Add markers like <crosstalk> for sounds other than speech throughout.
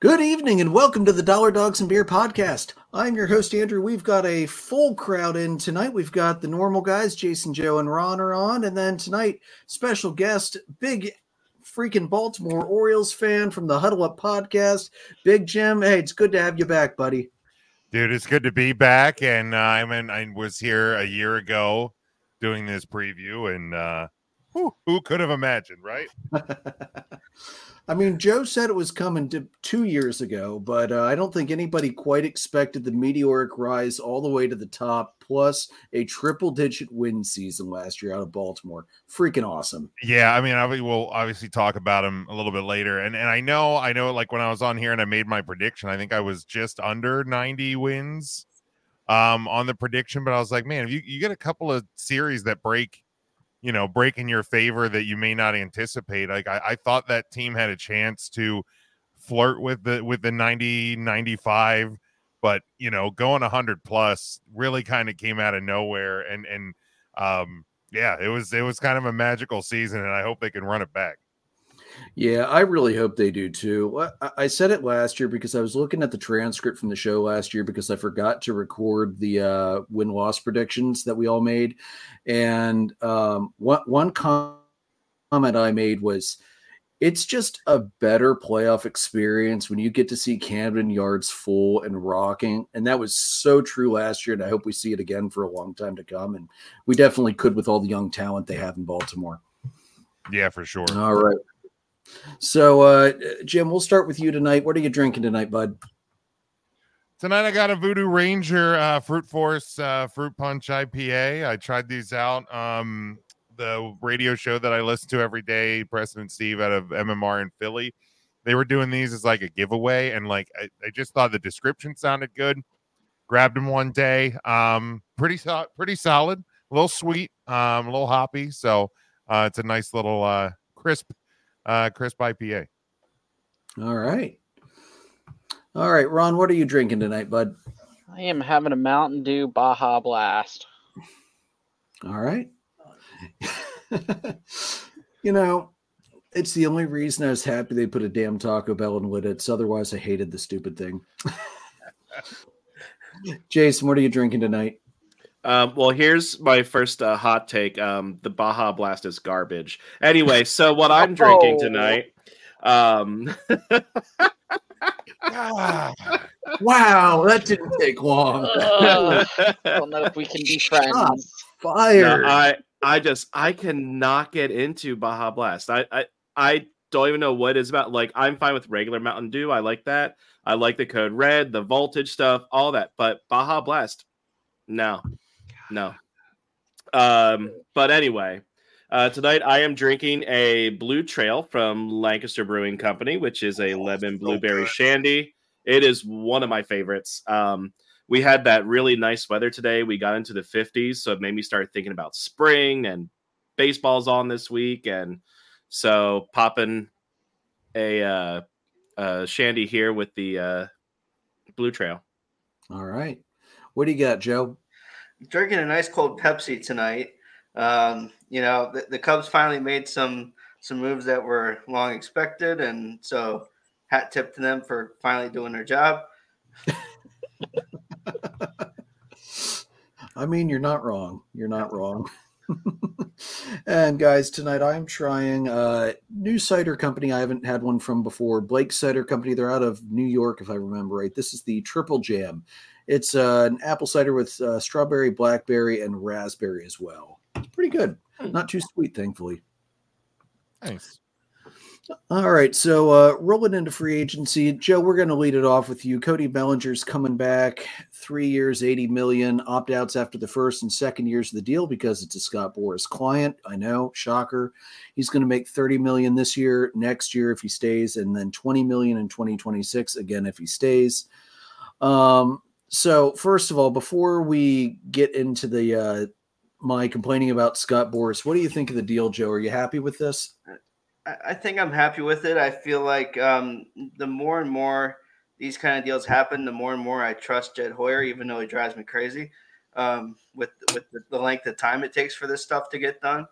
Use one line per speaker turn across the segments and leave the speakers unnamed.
Good evening and welcome to the Dollar Dogs and Beer podcast. I'm your host, Andrew. We've got a full crowd in tonight. We've got the normal guys, Jason, Joe, and Ron are on. And then tonight, special guest, big freaking Baltimore Orioles fan from the Huddle Up podcast, Big Jim. Hey, it's good to have you back, buddy.
Dude, it's good to be back. And uh, I mean, I was here a year ago doing this preview, and uh, who, who could have imagined, right? <laughs>
I mean, Joe said it was coming to two years ago, but uh, I don't think anybody quite expected the meteoric rise all the way to the top, plus a triple digit win season last year out of Baltimore. Freaking awesome.
Yeah, I mean, I will obviously talk about him a little bit later, and and I know, I know, like when I was on here and I made my prediction, I think I was just under ninety wins um on the prediction, but I was like, man, if you you get a couple of series that break you know, break in your favor that you may not anticipate. Like I, I thought that team had a chance to flirt with the with the 90 95 but you know going 100 plus really kind of came out of nowhere and and um yeah it was it was kind of a magical season and i hope they can run it back
yeah, I really hope they do too. I said it last year because I was looking at the transcript from the show last year because I forgot to record the uh, win loss predictions that we all made. And um, one, one comment I made was it's just a better playoff experience when you get to see Camden Yards full and rocking. And that was so true last year. And I hope we see it again for a long time to come. And we definitely could with all the young talent they have in Baltimore.
Yeah, for sure.
All right. So, uh, Jim, we'll start with you tonight. What are you drinking tonight, bud?
Tonight I got a Voodoo Ranger uh, Fruit Force uh, Fruit Punch IPA. I tried these out. Um, the radio show that I listen to every day, President Steve out of MMR in Philly, they were doing these as like a giveaway, and like I, I just thought the description sounded good. Grabbed them one day. Um, pretty so- pretty solid, a little sweet, um, a little hoppy. So uh, it's a nice little uh, crisp uh, crisp IPA.
All right. All right, Ron, what are you drinking tonight, bud?
I am having a Mountain Dew Baja Blast.
All right. <laughs> you know, it's the only reason I was happy they put a damn Taco Bell in Lititz. Otherwise, I hated the stupid thing. <laughs> Jason, what are you drinking tonight?
Um, well, here's my first uh, hot take. Um, the Baja Blast is garbage. Anyway, so what I'm drinking tonight. Um...
wow, that didn't take long.
Uh, I <laughs> don't know if we can be friends.
Fire.
No, I I just I cannot get into Baja Blast. I I I don't even know what it's about. Like I'm fine with regular Mountain Dew. I like that. I like the code red, the voltage stuff, all that. But Baja Blast, no. No. Um, but anyway, uh, tonight I am drinking a Blue Trail from Lancaster Brewing Company, which is a lemon blueberry shandy. It is one of my favorites. Um, we had that really nice weather today. We got into the 50s, so it made me start thinking about spring and baseball's on this week, and so popping a uh, uh, shandy here with the uh, Blue Trail.
All right, what do you got, Joe?
Drinking a nice cold Pepsi tonight. Um, you know, the, the, Cubs finally made some some moves that were long expected, and so hat tip to them for finally doing their job. <laughs>
I mean, you're not wrong. You're not wrong. <laughs> and guys, tonight I'm trying a new cider company. I haven't had one from before. Blake Cider Company. They're out of New York, if I remember right. This is the Triple Jam. It's uh, an apple cider with uh, strawberry, blackberry, and raspberry as well. It's pretty good. Hmm. Not too sweet, thankfully.
Nice.
All right, so uh, rolling into free agency, Joe, we're going to lead it off with you. Cody Bellinger's coming back, three years, eighty million, opt outs after the first and second years of the deal because it's a Scott Boras client. I know, shocker. He's going to make thirty million this year, next year if he stays, and then twenty million in twenty twenty six again if he stays. Um, so first of all, before we get into the uh, my complaining about Scott Boras, what do you think of the deal, Joe? Are you happy with this?
I think I'm happy with it. I feel like um, the more and more these kind of deals happen, the more and more I trust Jed Hoyer, even though he drives me crazy um, with with the, length of time it takes for this stuff to get done.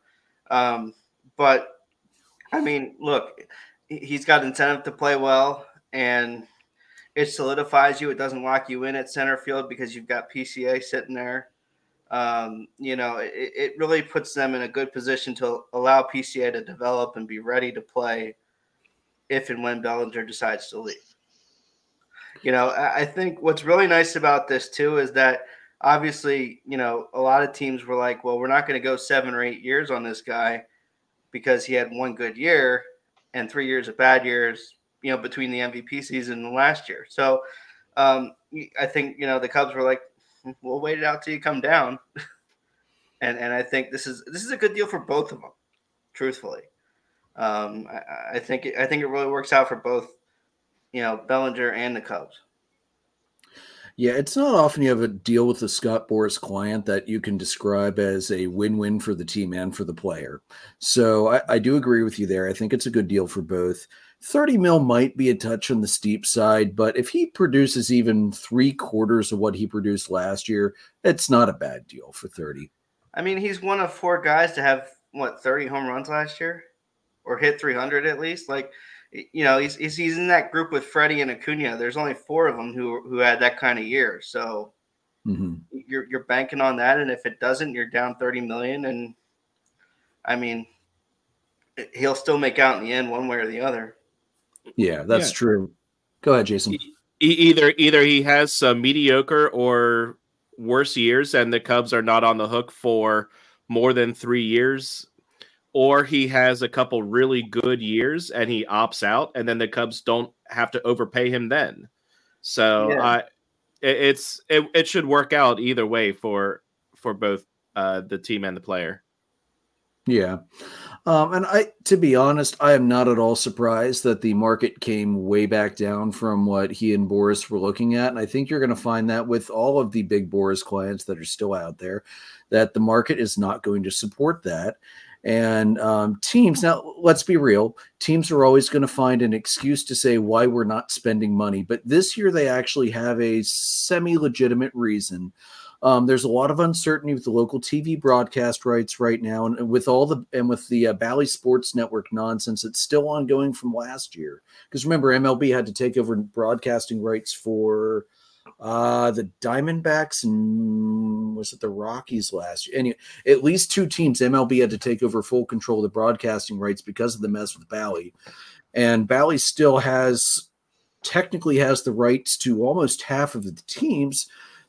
Um, but I mean, look, he's got incentive to play well, and it solidifies you. It doesn't lock you in at center field because you've got PCA sitting there. Um, you know, it, it really puts them in a good position to allow PCA to develop and be ready to play if and when Bellinger decides to leave. You know, I think what's really nice about this too is that obviously, you know, a lot of teams were like, well, we're not going to go seven or eight years on this guy because he had one good year and three years of bad years, you know, between the MVP season and last year. So um, I think, you know, the Cubs were like, we'll wait it out till you come down. <laughs> and and I think this is this is a good deal for both of them, truthfully. Um, I, I think I think it really works out for both, you know, Bellinger and the Cubs.
Yeah, it's not often you have a deal with a Scott Boras client that you can describe as a win-win for the team and for the player. So I, I, do agree with you there. I think it's a good deal for both. 30 mil might be a touch on the steep side, but if he produces even three quarters of what he produced last year, it's not a bad deal for 30.
I mean, he's one of four guys to have what 30 home runs last year or hit 300 at least. Like, you know, he's, he's, he's in that group with Freddie and Acuna. There's only four of them who who had that kind of year. So mm-hmm. you're you're banking on that, and if it doesn't, you're down 30 million. And I mean, he'll still make out in the end, one way or the other.
Yeah, that's yeah. true. Go ahead, Jason.
either either he has some mediocre or worse years, and the Cubs are not on the hook for more than three years or he has a couple really good years and he opts out, and then the Cubs don't have to overpay him then. So yeah. I, it, it's it, it should work out either way for for both uh, the team and the player.
Yeah. Um, and I, to be honest, I am not at all surprised that the market came way back down from what he and Boras were looking at. And I think you're going to find that with all of the big Boras clients that are still out there, that the market is not going to support that. And um, teams, now let's be real, teams are always going to find an excuse to say why we're not spending money. But this year they actually have a semi legitimate reason. Um, there's a lot of uncertainty with the local TV broadcast rights right now, and with all the and with the uh, Bally Sports Network nonsense, it's still ongoing from last year. Because remember, MLB had to take over broadcasting rights for uh, the Diamondbacks and was it the Rockies last year? Anyway, at least two teams, MLB had to take over full control of the broadcasting rights because of the mess with Bally. And Bally still has technically has the rights to almost half of the teams.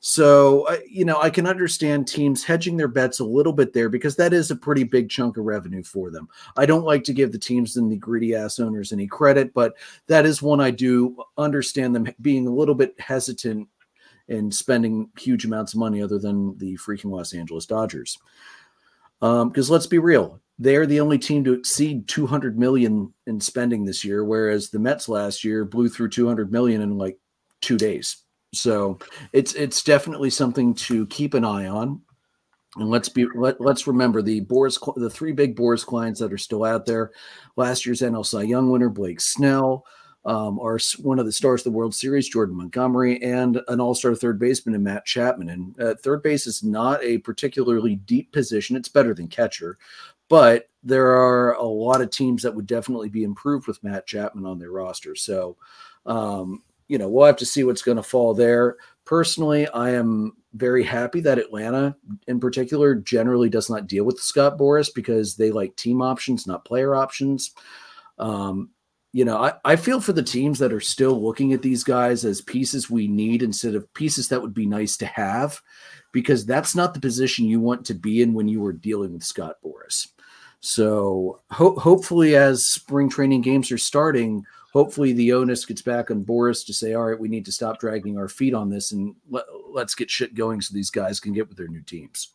So, uh, you know, I can understand teams hedging their bets a little bit there because that is a pretty big chunk of revenue for them. I don't like to give the teams and the greedy ass owners any credit, but that is one I do understand them being a little bit hesitant in spending huge amounts of money other than the freaking Los Angeles Dodgers. Because um, let's be real, they're the only team to exceed 200 million in spending this year, whereas the Mets last year blew through 200 million in like two days. So it's it's definitely something to keep an eye on. And let's be let, let's remember the Boras the three big Boras clients that are still out there. Last year's NL Cy Young winner Blake Snell, um, are one of the stars of the World Series, Jordan Montgomery, and an all-star third baseman in Matt Chapman. And uh, third base is not a particularly deep position; it's better than catcher, but there are a lot of teams that would definitely be improved with Matt Chapman on their roster. So, um, you know, we'll have to see what's going to fall there. Personally, I am very happy that Atlanta, in particular, generally does not deal with Scott Boras because they like team options, not player options. Um, you know, I, I feel for the teams that are still looking at these guys as pieces we need instead of pieces that would be nice to have, because that's not the position you want to be in when you were dealing with Scott Boras. So ho- hopefully, as spring training games are starting, hopefully the onus gets back on Boras to say, all right, we need to stop dragging our feet on this and let, let's get shit going so these guys can get with their new teams.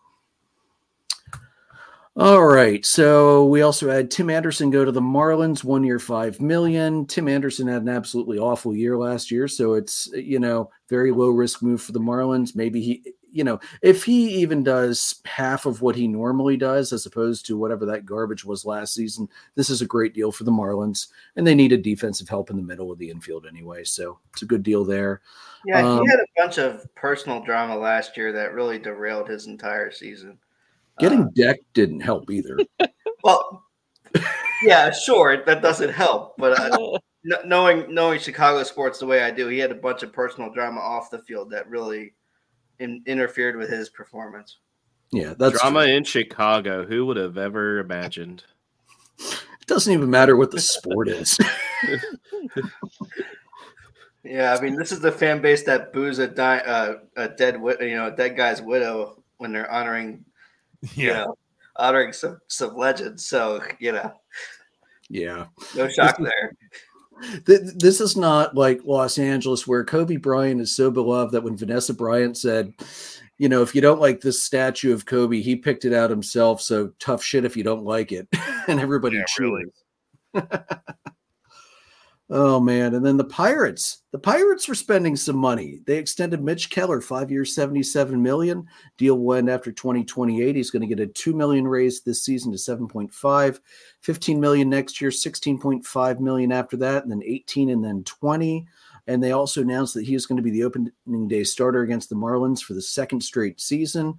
All right. So we also had Tim Anderson go to the Marlins, one year, five million. Tim Anderson had an absolutely awful year last year. So it's, you know, very low risk move for the Marlins. Maybe he, you know, if he even does half of what he normally does, as opposed to whatever that garbage was last season, this is a great deal for the Marlins. And they needed defensive help in the middle of the infield anyway. So it's a good deal there.
Yeah, um, he had a bunch of personal drama last year that really derailed his entire season.
Getting uh, decked didn't help either. <laughs>
well, yeah, sure, that doesn't help, but uh, <laughs> knowing knowing Chicago sports the way I do, he had a bunch of personal drama off the field that really in, interfered with his performance.
Yeah, that's
Drama
true.
in Chicago. Who would have ever imagined?
It doesn't even matter what the sport is. <laughs>
Yeah, I mean, this is the fan base that boos a, di- uh, a dead, you know, a dead guy's widow when they're honoring, you
Yeah.
know, honoring some some legends. So you know,
yeah.
no shock there.
Th- This is not like Los Angeles, where Kobe Bryant is so beloved that when Vanessa Bryant said, you know, if you don't like this statue of Kobe, he picked it out himself. So tough shit if you don't like it. <laughs> and everybody
Yeah,
cheers.
really. <laughs>
Oh man, and then the Pirates. The Pirates were spending some money. They extended Mitch Keller, five years, 77 million. Deal end after 2028. He's going to get a 2 million raise this season to 7.5, 15 million next year, 16.5 million after that, and then 18 and then 20. And they also announced that he is going to be the opening day starter against the Marlins for the second straight season.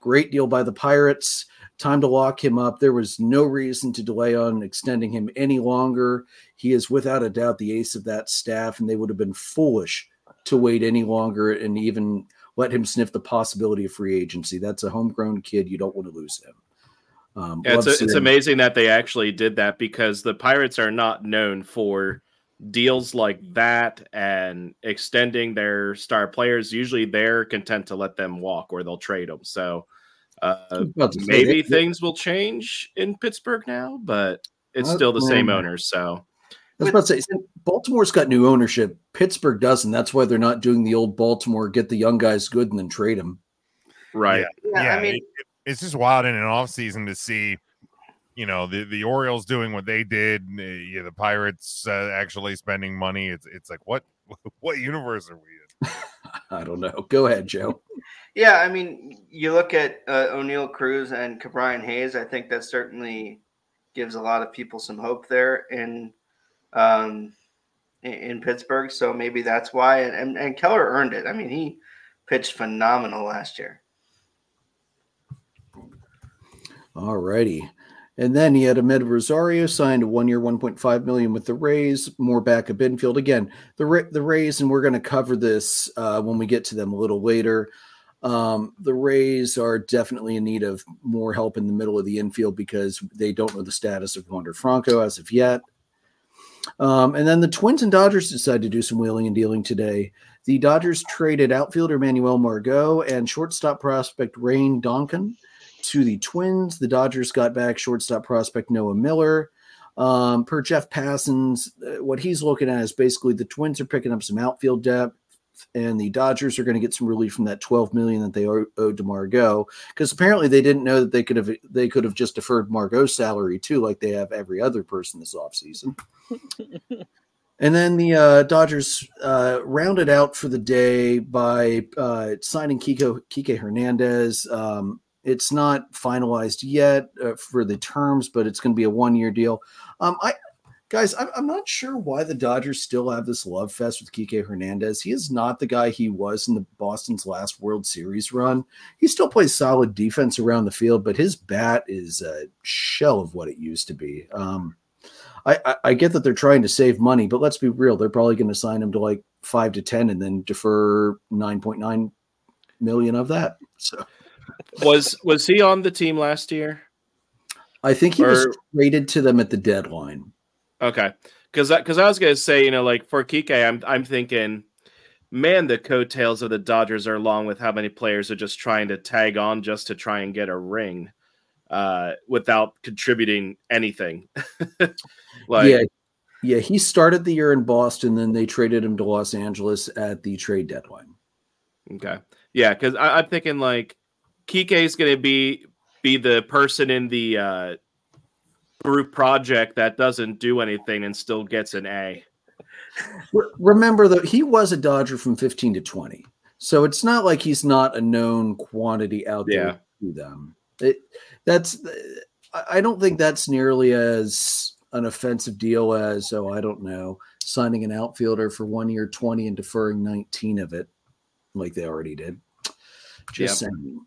Great deal by the Pirates. Time to lock him up. There was no reason to delay on extending him any longer. He is without a doubt the ace of that staff, and they would have been foolish to wait any longer and even let him sniff the possibility of free agency. That's a homegrown kid. You don't want to lose him. Um,
Yeah, it's,
love
it's amazing that they actually did that because the Pirates are not known for deals like that and extending their star players. Usually they're content to let them walk or they'll trade them. So uh,
About to say,
maybe
they-
things will change in Pittsburgh now, but it's
Uh,
still the same
um,
owners. So
I was about to say, Baltimore's got new ownership. Pittsburgh doesn't. That's why they're not doing the old Baltimore get the young guys good and then trade them.
right.
Yeah,
yeah,
I mean,
it- it- it's just wild in an off season to see, you know, the, the Orioles doing what they did, uh, yeah, the Pirates uh, actually spending money. It's it's like what <laughs> what universe are we in? <laughs>
I don't know. Go ahead, Joe.
Yeah, I mean, you look at uh, Oneil Cruz and Ke'Bryan Hayes. I think that certainly gives a lot of people some hope there in um, in, Pittsburgh. So maybe that's why. And, and and Keller earned it. I mean, he pitched phenomenal last year.
All righty. And then he had Amed Rosario signed a one-year, 1.5 million with the Rays. More back of Binfield again. The the Rays, and we're going to cover this uh, when we get to them a little later. Um, the Rays are definitely in need of more help in the middle of the infield because they don't know the status of Wander Franco as of yet. Um, and then the Twins and Dodgers decided to do some wheeling and dealing today. The Dodgers traded outfielder Manuel Margot and shortstop prospect Rayne Doncon to the Twins. The Dodgers got back shortstop prospect Noah Miller. Um, per Jeff Passan, uh, what he's looking at is basically the Twins are picking up some outfield depth, and the Dodgers are going to get some relief from that 12 million that they owed to Margot because apparently they didn't know that they could have they could have just deferred Margot's salary too, like they have every other person this offseason. <laughs> And then the uh, Dodgers uh, rounded out for the day by uh, signing Kiko Kike Hernandez. Um, it's not finalized yet uh, for the terms, but it's going to be a one-year deal. Um, I guys, I'm, I'm not sure why the Dodgers still have this love fest with Kike Hernandez. He is not the guy he was in the Boston's last World Series run. He still plays solid defense around the field, but his bat is a shell of what it used to be. Um, I, I, I get that they're trying to save money, but let's be real. They're probably going to sign him to like five to 10 and then defer 9.9 million of that. So
Was was he on the team last year?
I think he was traded to them at the deadline.
Okay, because because I was gonna say, you know, like for Kike, I'm I'm thinking, man, the coattails of the Dodgers are long with how many players are just trying to tag on just to try and get a ring, uh, without contributing anything. <laughs> like,
yeah. Yeah. He started the year in Boston, then they traded him to Los Angeles at the trade deadline.
okay, yeah, because I'm thinking like Kike is gonna be be the person in the uh, group project that doesn't do anything and still gets an A.
Remember that he was a Dodger from 15 to 20. So it's not like he's not a known quantity out there
Yeah.
to them. It that's I- I don't think that's nearly as an offensive deal as oh I don't know signing an outfielder for one year 20 and deferring 19 of it like they already did. Just
Yep.
saying.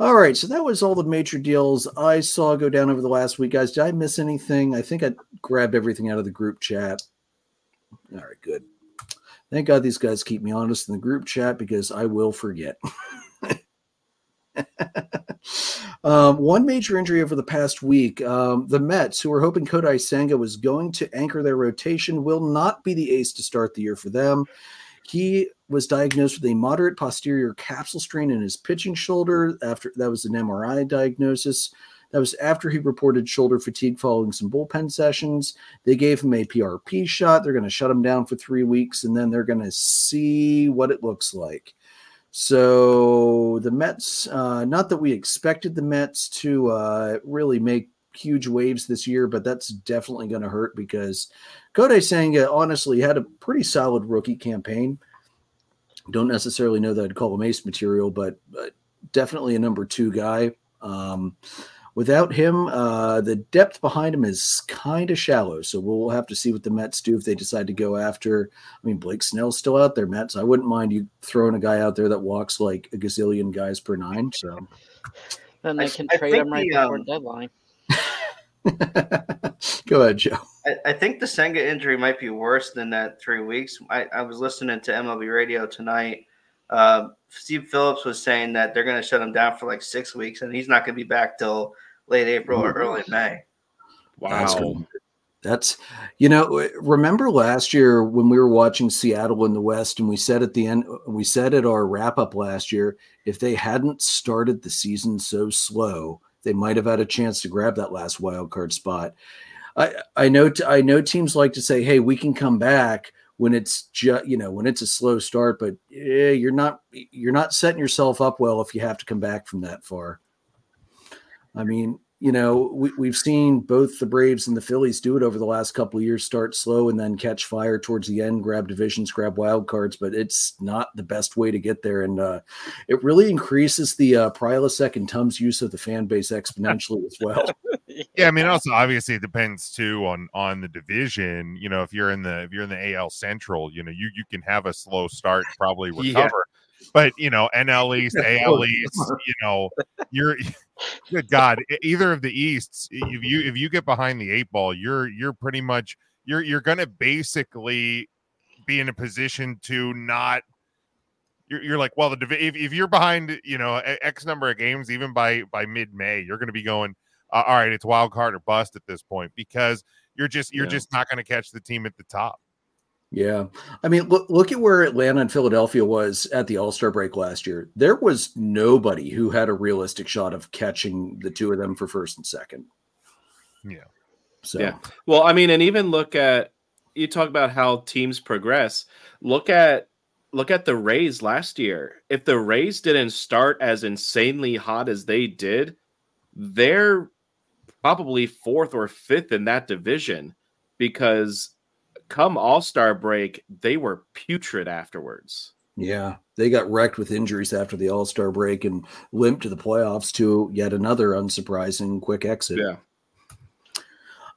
All right, so that was all the major deals I saw go down over the last week, guys. Did I miss anything? I think I grabbed everything out of the group chat. All right, good. Thank God these guys keep me honest in the group chat because I will forget. <laughs> um, one major injury over the past week. Um, the Mets, who were hoping Kodai Senga was going to anchor their rotation, will not be the ace to start the year for them. He was diagnosed with a moderate posterior capsule strain in his pitching shoulder. After that was an MRI diagnosis. That was after he reported shoulder fatigue following some bullpen sessions. They gave him a PRP shot. They're going to shut him down for three weeks, and then they're going to see what it looks like. So the Mets, uh, not that we expected the Mets to uh, really make huge waves this year, but that's definitely going to hurt because Kodai Senga honestly had a pretty solid rookie campaign. Don't necessarily know that I'd call him ace material, but, but definitely a number two guy. Um, without him, uh, the depth behind him is kind of shallow. So we'll have to see what the Mets do if they decide to go after. I mean, Blake Snell's still out there, Mets. I wouldn't mind you throwing a guy out there that walks like a gazillion guys per nine. So
then they can
I
trade
think
him right
the,
before
um,
deadline. <laughs>
go ahead, Joe.
I, I think the Senga injury might be worse than that three weeks. I, I was listening to MLB radio tonight. Uh, Steve Phillips was saying that they're going to shut him down for like six weeks, and he's not going to be back till late April or early May.
Wow.
good. That's you know, remember last year when we were watching Seattle in the West and we said at the end we said at our wrap up last year, if they hadn't started the season so slow, they might have had a chance to grab that last wild card spot. I I know t- I know teams like to say, "Hey, we can come back when it's just you know when it's a slow start," but eh, you're not you're not setting yourself up well if you have to come back from that far. I mean, you know, we, we've seen both the Braves and the Phillies do it over the last couple of years, start slow and then catch fire towards the end, grab divisions, grab wild cards, but it's not the best way to get there. And uh, it really increases the uh, Prilosec and Tums use of the fan base exponentially as well. <laughs>
Yeah, I mean, also obviously it depends too on on the division. You know, if you're in the if you're in the AL Central, you know, you you can have a slow start, and probably
Yeah.
But you know, NL East, <laughs> AL East, you know, you're <laughs> good God, either of the Easts, if you if you get behind the eight ball, you're you're pretty much you're you're gonna basically be in a position to not you're, you're like well the if, if you're behind you know x number of games even by by mid-may you're going to be going uh, all right it's wild card or bust at this point because you're just you're
Yeah.
just not going to catch the team at the top
Yeah. I mean, look, look at where Atlanta and Philadelphia was at the All Star break last year. There was nobody who had a realistic shot of catching the two of them for first and second.
Yeah.
So,
Yeah. Well, I mean, and even look at you talk about how teams progress. Look at look at the Rays last year. If the Rays didn't start as insanely hot as they did, they're probably fourth or fifth in that division because come All-Star break, they were putrid afterwards.
yeah, they got wrecked with injuries after the All Star break and limped to the playoffs to yet another unsurprising quick exit.
Yeah.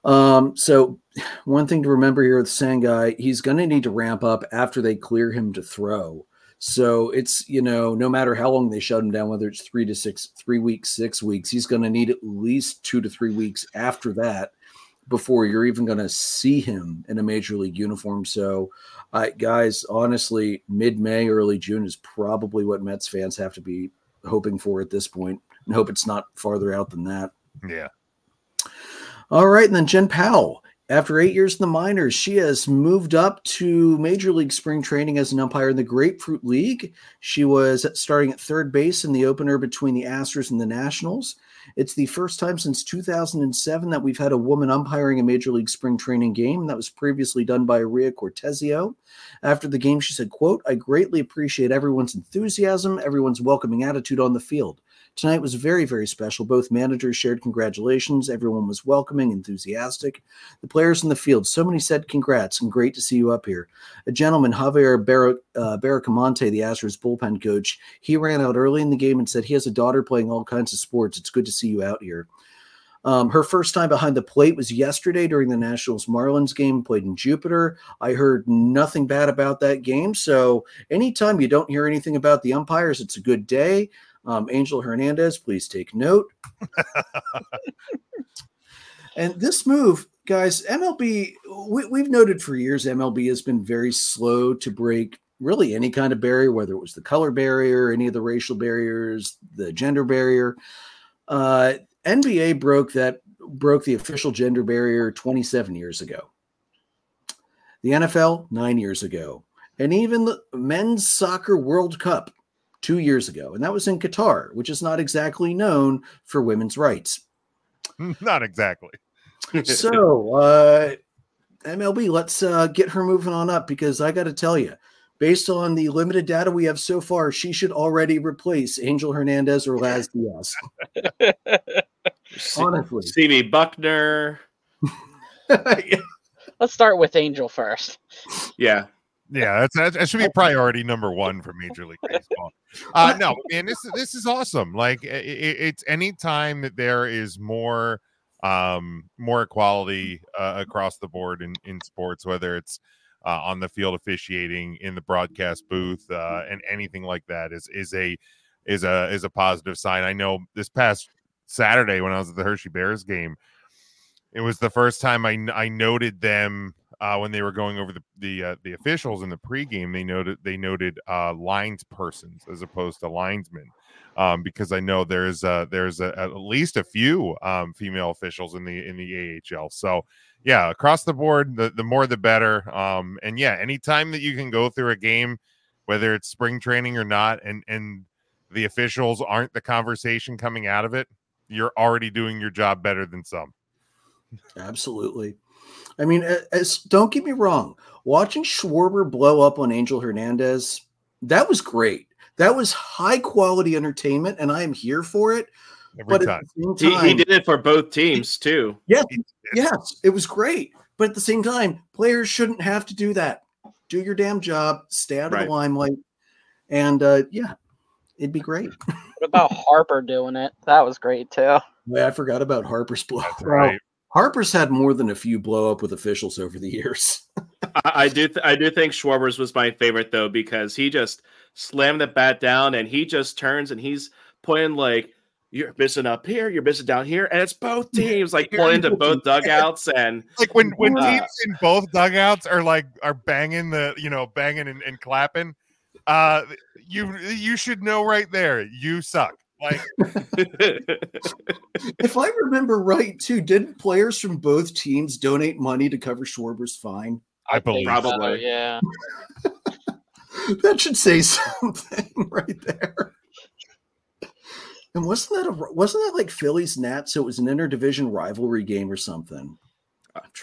Um, so one thing to remember here with Senga, he's going to need to ramp up after they clear him to throw. So it's, you know, no matter how long they shut him down, whether it's three to six, three weeks, six weeks, he's going to need at least two to three weeks after that before you're even going to see him in a major league uniform. So, I guys, honestly, mid May, early June is probably what Mets fans have to be hoping for at this point and hope it's not farther out than that.
yeah
All right, and then Jen Pawol. After eight years in the minors, she has moved up to Major League Spring Training as an umpire in the Grapefruit League. She was starting at third base in the opener between the Astros and the Nationals. It's the first time since 2007 that we've had a woman umpiring a Major League Spring Training game. That was previously done by Ria Cortesio. After the game, she said, quote, I greatly appreciate everyone's enthusiasm, everyone's welcoming attitude on the field. Tonight was very, very special. Both managers shared congratulations. Everyone was welcoming, enthusiastic. The players in the field, so many said congrats and great to see you up here. A gentleman, Javier Bar- uh, the Astros bullpen coach, he ran out early in the game and said he has a daughter playing all kinds of sports. It's good to see you out here. Um, her first time behind the plate was yesterday during the Nationals Marlins game, played in Jupiter. I heard nothing bad about that game. So, anytime you don't hear anything about the umpires, it's a good day. Um, Angel Hernandez, please take note. <laughs> and this move, guys, MLB, we, we've noted for years MLB has been very slow to break really any kind of barrier, whether it was the color barrier, any of the racial barriers, the gender barrier. Uh, NBA broke that broke the official gender barrier 27 years ago. The NFL nine years ago, and even the men's soccer World Cup two years ago, and that was in Qatar, which is not exactly known for women's rights. <laughs>
Not exactly.
so, uh, MLB, let's uh, get her moving on up because I got to tell you, based on the limited data we have so far, she should already replace Angel Hernandez or Laz <laughs> Diaz. <laughs> Honestly,
CB Bucknor.
Let's start with Angel first.
Yeah.
Yeah, that's, that's that should be priority number one for Major League Baseball. Uh, no, man, this this is awesome. Like it, it's any time that there is more um more equality uh, across the board in in sports, whether it's uh, on the field officiating, in the broadcast booth, uh, and anything like that is is a is a is a positive sign. I know this past Saturday when I was at the Hershey Bears game, it was the first time I I noted them uh, when they were going over the the uh, the officials in the pregame. They noted they noted uh, lines persons as opposed to linesmen. Um, because I know there's uh, there's a, at least a few um, female officials in the in the AHL. So yeah, across the board, the, the more the better. Um, and yeah, anytime that you can go through a game, whether it's spring training or not, and and the officials aren't the conversation coming out of it, you're already doing your job better than some.
Absolutely. I mean, as, don't get me wrong. Watching Schwarber blow up on Angel Hernandez, that was great. That was high quality entertainment, and I am here for it.
Every but time.
Time, he, he, did it for both teams too.
Yes, yes, it was great. But at the same time, players shouldn't have to do that. Do your damn job. Stay out of right. the limelight. And uh, yeah, it'd be great.
What about Harper doing it? That was great too.
Yeah, I forgot about Harper's blow.
right.
Harper's had more than a few blow up with officials over the years. <laughs>
I, I, do, th- I do think Schwarber's was my favorite though because he just slammed the bat down and he just turns and he's pointing like you're missing up here, you're missing down here, and it's both teams like pointing to both dugouts and
like when when uh, teams in both dugouts are like are banging the you know banging and, and clapping. Uh, you you should know right there you suck. Like, <laughs>
if I remember right, too, didn't players from both teams donate money to cover Schwarber's fine?
I believe
probably, so, yeah. <laughs>
that should say <laughs> something right there. And wasn't that a wasn't that like Phillies Nats? So it was an interdivision rivalry game or something.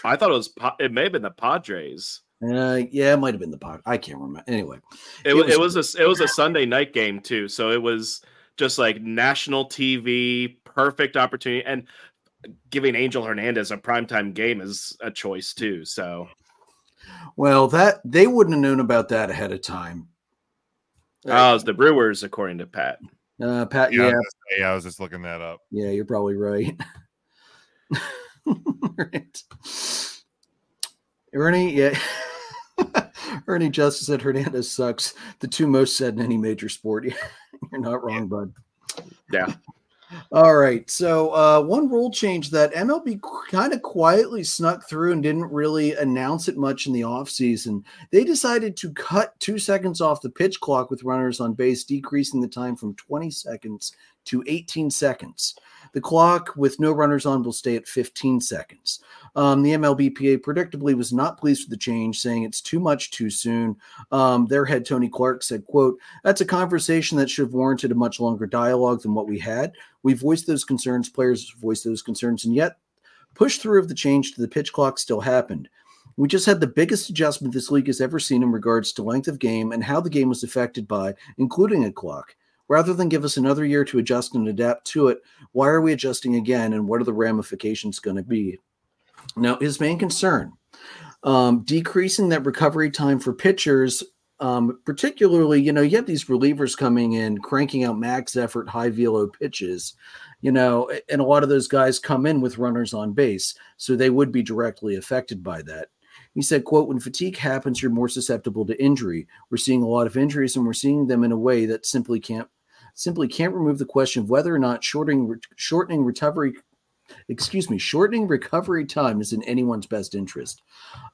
I thought it was. It may have been the Padres.
Uh, yeah, it might have been the Padres. I can't remember. Anyway,
it, it was, it was a it was a Sunday night game too. So it was just like national TV, perfect opportunity, and giving Angel Hernandez a primetime game is a choice too. So,
well, that they wouldn't have known about that ahead of time.
Oh, it's the Brewers, according to Pat.
Uh, Pat,
yeah,
yeah,
I was, yeah, I was just looking that up.
Yeah, you're probably right. <laughs> right. Ernie, yeah. <laughs> Ernie Justice said Hernandez sucks. The two most said in any major sport. <laughs> <laughs> You're not wrong, bud.
Yeah.
All right. So, uh, one rule change that MLB kind of quietly snuck through and didn't really announce it much in the offseason. They decided to cut two seconds off the pitch clock with runners on base, decreasing the time from 20 seconds to 18 seconds. The clock with no runners on will stay at 15 seconds. Um, the MLBPA predictably was not pleased with the change, saying it's too much too soon. Um, their head Tony Clark said, "quote That's a conversation that should have warranted a much longer dialogue than what we had. We voiced those concerns, players voiced those concerns, and yet push through of the change to the pitch clock still happened." We just had the biggest adjustment this league has ever seen in regards to length of game and how the game was affected by, including a clock. Rather than give us another year to adjust and adapt to it, why are we adjusting again and what are the ramifications going to be? Now, his main concern um, decreasing that recovery time for pitchers, um, particularly, you know, you have these relievers coming in, cranking out max effort, high velo pitches, you know, and a lot of those guys come in with runners on base. So they would be directly affected by that. He said, quote, when fatigue happens, you're more susceptible to injury. We're seeing a lot of injuries and we're seeing them in a way that simply can't simply can't remove the question of whether or not shortening shortening recovery excuse me, shortening recovery time is in anyone's best interest.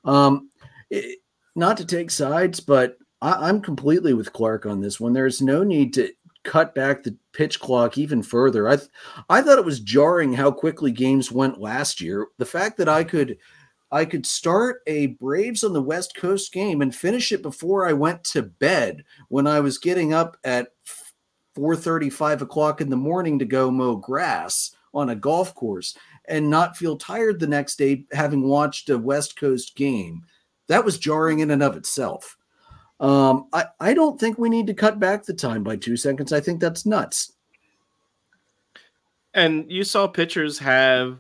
Um, it, not to take sides, but I, I'm completely with Clark on this one. There's no need to cut back the pitch clock even further. I th- I thought it was jarring how quickly games went last year. The fact that I could I could start a Braves on the West Coast game and finish it before I went to bed when I was getting up at 4:30, 5 o'clock in the morning to go mow grass on a golf course and not feel tired the next day having watched a West Coast game. That was jarring in and of itself. Um, I, I don't think we need to cut back the time by two seconds. I think that's nuts.
And you saw pitchers have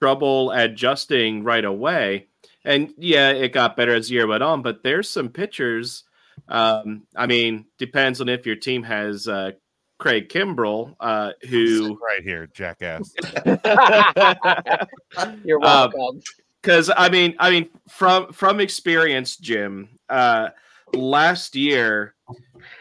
trouble adjusting right away. And yeah, it got better as the year went on, but there's some pitchers. Um, I mean, depends on if your team has uh, Craig Kimbrel, uh, who
right here, jackass. <laughs> <laughs>
You're
Um,
welcome.
because I mean, I mean, from from experience, Jim, uh, last year,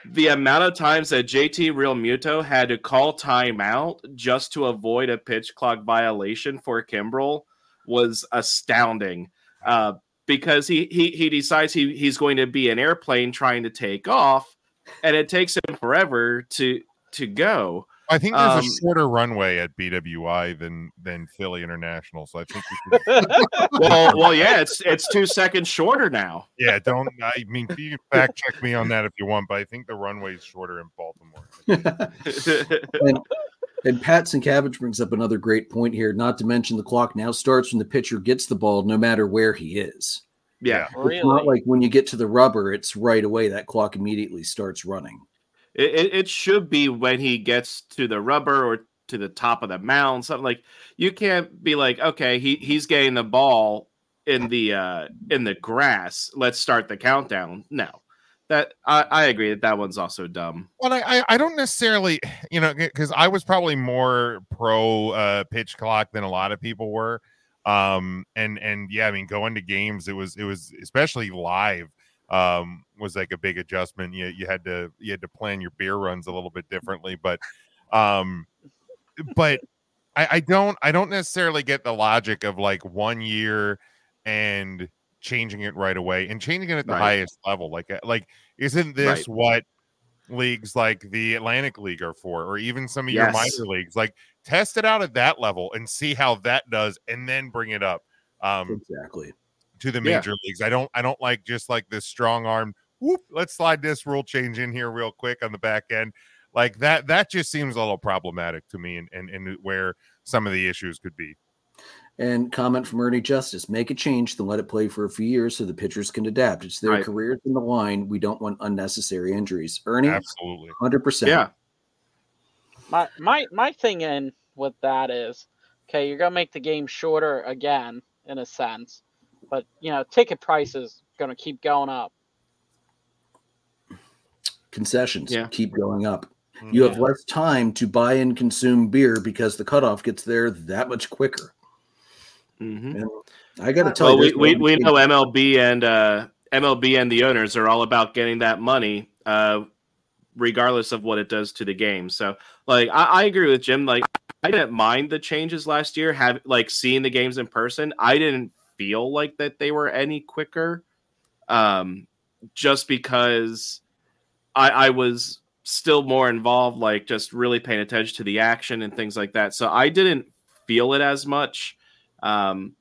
the amount of times that JT Realmuto had to call timeout just to avoid a pitch clock violation for Kimbrel was astounding. Uh, because he he he decides he he's going to be an airplane trying to take off, and it takes him forever to to go.
I think there's
Um,
a shorter runway at BWI than than Philly International, so I think we could, <laughs>
Well, well, yeah, it's it's two seconds shorter now.
yeah. Don't I mean you can fact check me on that if you want, but I think the runway is shorter in Baltimore. <laughs>
And Pats and Cabbage brings up another great point here. Not to mention the clock now starts when the pitcher gets the ball, no matter where he is.
yeah.
It's not like when you get to the rubber, it's right away. That clock immediately starts running.
It, it, should be when he gets to the rubber or to the top of the mound, something like you can't be like, okay, he, he's getting the ball in the uh in the grass. Let's start the countdown. No. That I, I agree that that one's also dumb.
Well, I, I I don't necessarily, <sighs> you know, because I was probably more pro uh, pitch clock than a lot of people were. Um, and and yeah, I mean, going to games, it was it was especially live um was like a big adjustment. You you had to you had to plan your beer runs a little bit differently, but um, but I, I don't I don't necessarily get the logic of like one year and changing it right away and changing it at the
Right.
highest level. Like uh, like isn't this
Right.
what leagues like the Atlantic League are for, or even some of
Yes.
your minor leagues? Like test it out at that level and see how that does, and then bring it up um,
Exactly.
To the
Yeah.
major leagues. I don't I don't like just like this strong arm. Whoop, let's slide this rule change in here real quick on the back end. Like that that just seems a little problematic to me and and, and where some of the issues could be.
And comment from Ernie Justice: Make a change, then let it play for a few years so the pitchers can adapt. It's their
Right.
careers in the line. We don't want unnecessary injuries. Ernie,
Absolutely.
hundred percent.
Yeah.
My my my thing in with that is, okay, you're gonna make the game shorter again in a sense, but you know, ticket prices gonna keep going up.
Concessions
Yeah.
keep going up. You have less time to buy and consume beer because the cutoff gets there that much quicker.
Mhm.
I got to tell
Well,
you,
we, we, we know MLB and uh, MLB and the owners are all about getting that money, uh, regardless of what it does to the game. So, like, I, I agree with Jim. Like, I didn't mind the changes last year. Have like seeing the games in person, I didn't feel like that they were any quicker, um, just because I, I was still more involved, like just really paying attention to the action and things like that. So I didn't feel it as much. Um,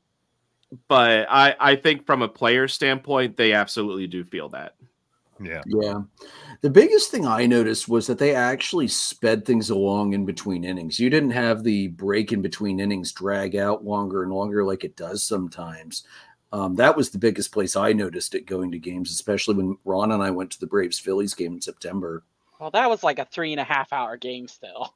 but I, I think from a player standpoint, they absolutely do feel that.
Yeah.
Yeah. The biggest thing I noticed was that they actually sped things along in between innings. You didn't have the break in between innings drag out longer and longer like it does sometimes. Um, that was the biggest place I noticed it going to games, especially when Ron and I went to the Braves Phillies game in September.
Well, that was like a three and a half hour game still.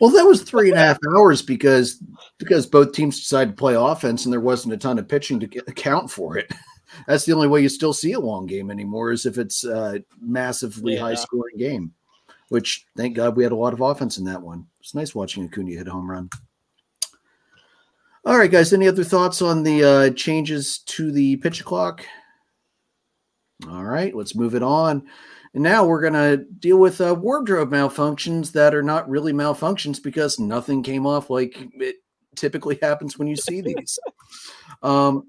Well, that was three and a half hours because because both teams decided to play offense and there wasn't a ton of pitching to get, account for it. <laughs> That's the only way you still see a long game anymore is if it's a massively
Yeah.
high scoring game. Which thank God we had a lot of offense in that one. It's nice watching Acuna hit a home run. All right, guys. Any other thoughts on the uh, changes to the pitch clock? All right, let's move it on. And now we're going to deal with uh, wardrobe malfunctions that are not really malfunctions because nothing came off like it typically happens when you see these. Um,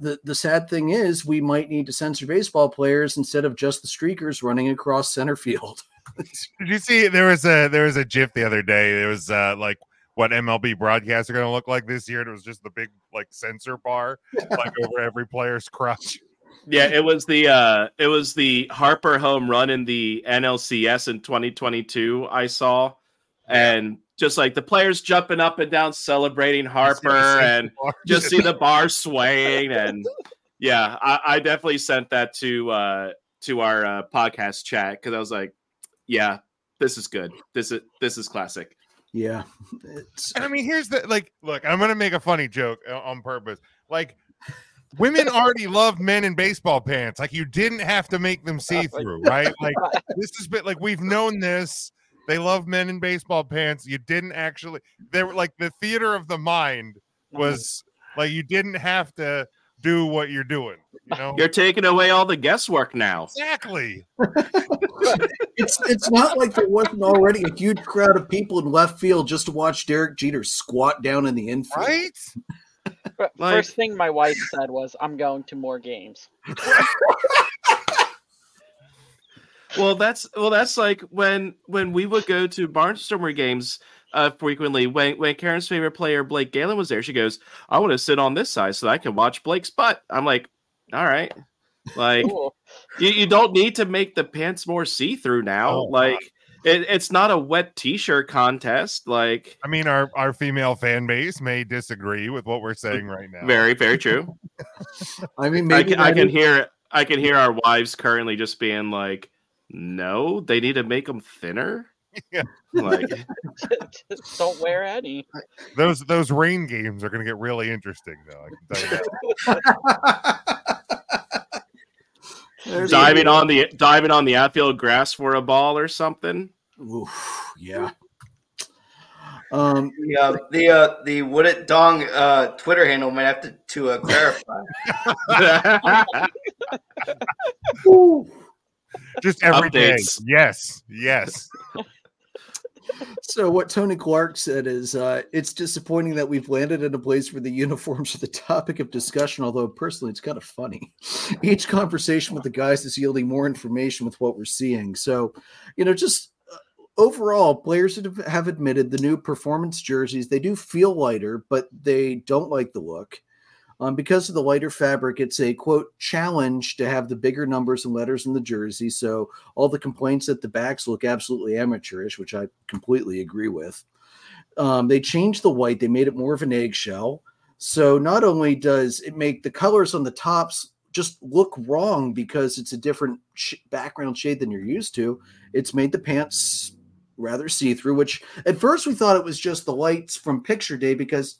the the sad thing is, we might need to censor baseball players instead of just the streakers running across center field. <laughs>
Did you see there was a there was a GIF the other day? There was uh, like what MLB broadcasts are going to look like this year. And it was just the big like sensor bar like over every player's crotch.
Yeah, it was the uh it was the Harper home run in the NLCS in 2022 I saw. And just like the players jumping up and down celebrating Harper and just see the <laughs> <laughs> bar swaying and yeah, I, I definitely sent that to uh to our uh, podcast chat because I was like, yeah, this is good. This is this is classic.
Yeah.
It's... And I mean, here's the like, look, I'm gonna make a funny joke uh, on purpose. Like, women already love men in baseball pants. Like, you didn't have to make them see through, right? <laughs> Like, this has been like we've known this. They love men in baseball pants. You didn't actually. They were like the theater of the mind mm-hmm. was like you didn't have to do what you're doing. You know,
you're taking away all the guesswork now.
Exactly. <laughs>
it's it's not like there wasn't already a huge crowd of people in left field just to watch Derek Jeter squat down in the infield.
Right.
Like, First thing my wife said was, "I'm going to more games." <laughs>
well, that's well, that's like when when we would go to Barnstormer games uh, frequently. When when Karen's favorite player Blake Galen was there, she goes, "I want to sit on this side so I can watch Blake's butt." I'm like, "All right." Like cool. you, you don't need to make the pants more see through now. Oh, like it, it's not a wet t-shirt contest. Like
I mean, our our female fan base may disagree with what we're saying right now.
Very very true. <laughs>
I mean,
I can, I can hear I can hear our wives currently just being like, "No, they need to make them thinner."
Yeah.
Like, <laughs>
don't wear any.
Those those rain games are going to get really interesting, though. I can tell
you that. diving on the diving on the outfield grass for a ball or something.
Oof, yeah.
Um, the uh, the uh, the would it dong uh, Twitter handle might have to to uh, clarify. <laughs> <laughs>
Just every Updates. day. Yes, yes
so what Tony Clark said is uh, it's disappointing that we've landed in a place where the uniforms are the topic of discussion. Although personally, it's kind of funny. Each conversation with the guys is yielding more information with what we're seeing. So, you know, just uh, overall, players have admitted the new performance jerseys they do feel lighter, but they don't like the look. Um, because of the lighter fabric, it's a quote challenge to have the bigger numbers and letters in the jersey. So all the complaints that the backs look absolutely amateurish, which I completely agree with. Um, they changed the white; they made it more of an eggshell. So not only does it make the colors on the tops just look wrong because it's a different sh- background shade than you're used to, it's made the pants rather see through. Which at first we thought it was just the lights from picture day because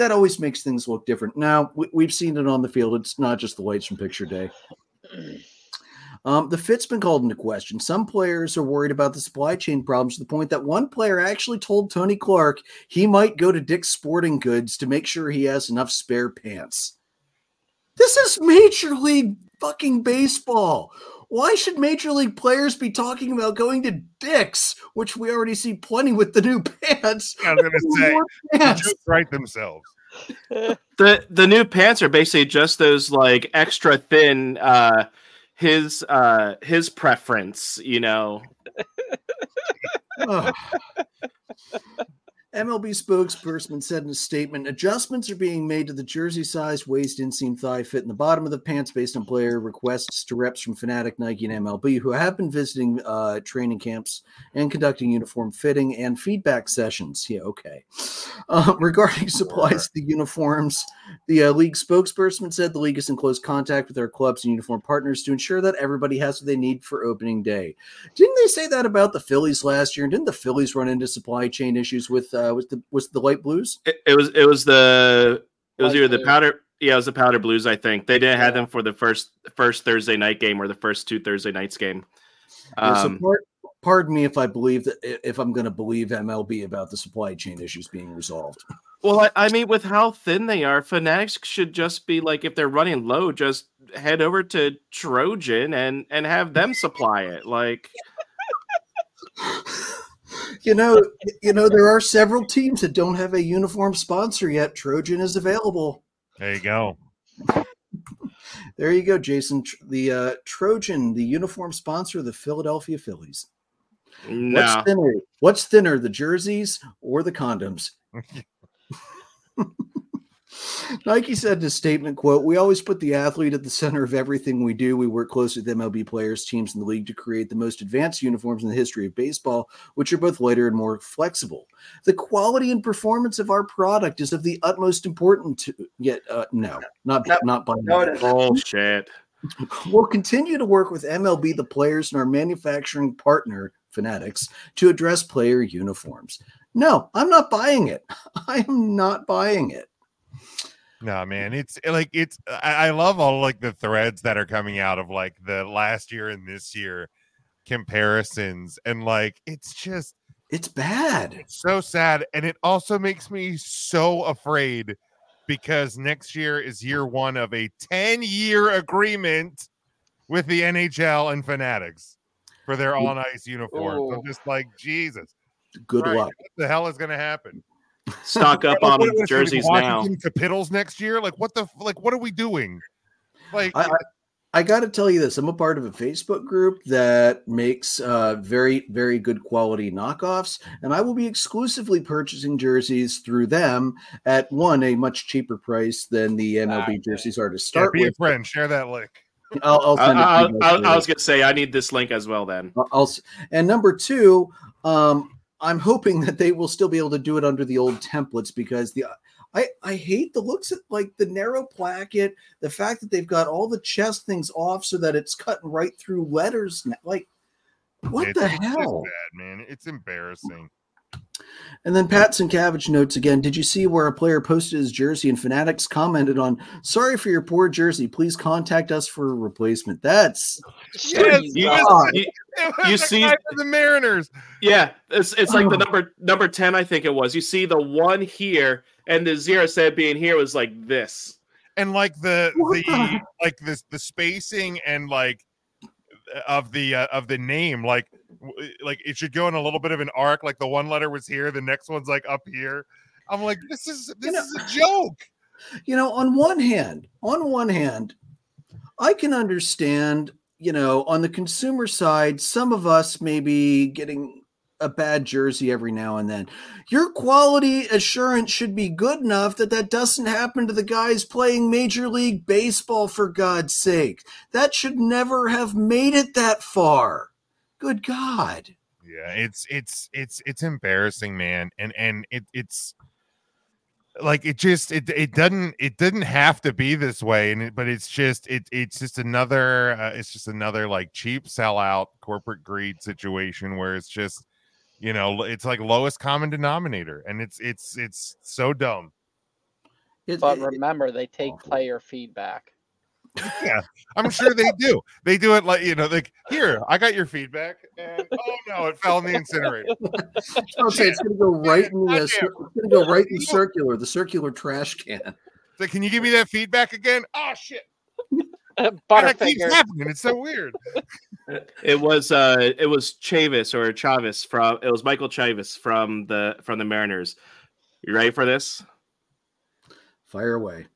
that always makes things look different. Now we, have seen it on the field. It's not just the lights from picture day. Um, the fit's been called into question. Some players are worried about the supply chain problems to the point that one player actually told Tony Clark he might go to Dick's Sporting Goods to make sure he has enough spare pants. This is Major League fucking baseball. Why should major league players be talking about going to Dick's, which we already see plenty with the new <laughs> pants?
I was going to say, just write themselves. <laughs>
the the new pants are basically just those like extra thin uh his uh his preference you know <laughs>
MLB spokesperson said in a statement adjustments are being made to the jersey size, waist, inseam, thigh fit in the bottom of the pants based on player requests to reps from Fanatic, Nike, and MLB who have been visiting uh, training camps and conducting uniform fitting and feedback sessions. Yeah, okay. Uh, <laughs> regarding supplies to the uniforms, the uh, league spokesperson said the league is in close contact with our clubs and uniform partners to ensure that everybody has what they need for opening day. Didn't they say that about the Phillies last year? And didn't the Phillies run into supply chain issues with? Uh, was the was the light blues?
It, it was it was the it was either the powder yeah it was the powder blues I think they didn't yeah. have them for the first first Thursday night game or the first two Thursday nights game.
Um, yeah, so part, pardon me if I believe that if I'm going to believe MLB about the supply chain issues being resolved.
Well, I, I, mean, with how thin they are, Fanatics should just be like if they're running low, just head over to Trojan and and have them supply it. Like <laughs> <laughs>
You know, <laughs> you know, there are several teams that don't have a uniform sponsor yet. Trojan is available.
There you go.
There you go, Jason. The uh, Trojan, the uniform sponsor of the Philadelphia Phillies.
No.
What's thinner? What's thinner, the jerseys or the condoms? <laughs> Nike said in a statement, quote, We always put the athlete at the center of everything we do. We work closely with MLB players, teams in the league to create the most advanced uniforms in the history of baseball, which are both lighter and more flexible. The quality and performance of our product is of the utmost importance to yet uh, no, not
No,
not by
no, it isn't.
Bullshit. <laughs>
We'll continue to work with MLB, the players, and our manufacturing partner, Fanatics, to address player uniforms. No, I'm not buying it. <laughs> I am not buying it.
No, man, it's eh, like it's. I, I love all like the threads that are coming out of like the last year and this year comparisons, and like it's just
It's bad.
it's so sad, and it also makes me so afraid because next year is year one of a ten year agreement with the NHL and Fanatics for their all-ice uniforms. I'm just like Jesus,
Good
Christ,
luck.
What the hell is going to happen?
Stock up <laughs> on
what- what is
jerseys now.
Washington Capitals next year? Like what the like? What are we doing? Like
I, I, I got to tell you this. I'm a part of a Facebook group that makes uh, very, very good quality knockoffs, and I will be exclusively purchasing jerseys through them at one a much cheaper price than the MLB
Exactly.
jerseys are to
yeah,
start
be a
with.
friend. Share that link.
I'll, I'll send it
I,
you
I,
later.
I was gonna say I need this link as well. Then
I'll- I'll and number two, um, I'm hoping that they will still be able to do it under the old templates because the I I hate the looks at like the narrow placket, the fact that they've got all the chest things off so that it's cutting right through letters. n- Like, what
It's-
the
it's
hell?
bad, man. It's embarrassing.
And then Passan Cabbage notes again. Did you see where a player posted his jersey and Fanatics commented on, "Sorry for your poor jersey. Please contact us for a replacement." That's
Yes,
you,
yes.
You- You <laughs> see-
guy the Mariners.
yeah, it's it's like the number number ten. I think it was. You see the one here, and the zero said being here was like this.
and like the
What
the
the-
like this the spacing and like of the uh, of the name like w- Eh, like it should go in a little bit of an arc like the one letter was here the next one's like up here. I'm like this is this
know-
is a joke. <laughs>
You know on one hand on one hand i can understand you know on the consumer side some of us may be getting a bad jersey every now and then. Your quality assurance should be good enough that that doesn't happen to the guys playing major league baseball for god's sake. That should never have made it that far good god.
Yeah it's it's it's it's embarrassing man and and it it's like it just it it doesn't it didn't have to be this way and it, but it's just it it's just another uh, it's just another like cheap sellout corporate greed situation where it's just you know it's like lowest common denominator and it's it's it's so dumb.
But remember, they take player feedback.
I'm sure they do. They do it like you know like here i got your feedback and oh no it fell in the incinerator. <laughs>
I'll say it's going to go right in the uh, it's going to go right in the circular the circular trash can.
So can you give me that feedback again? Oh shit. <laughs> And that keeps happening it's so weird.
It was uh it was Chavis or Chavis from it was Michael Chavis from the from the Mariners. You ready for this?
fire away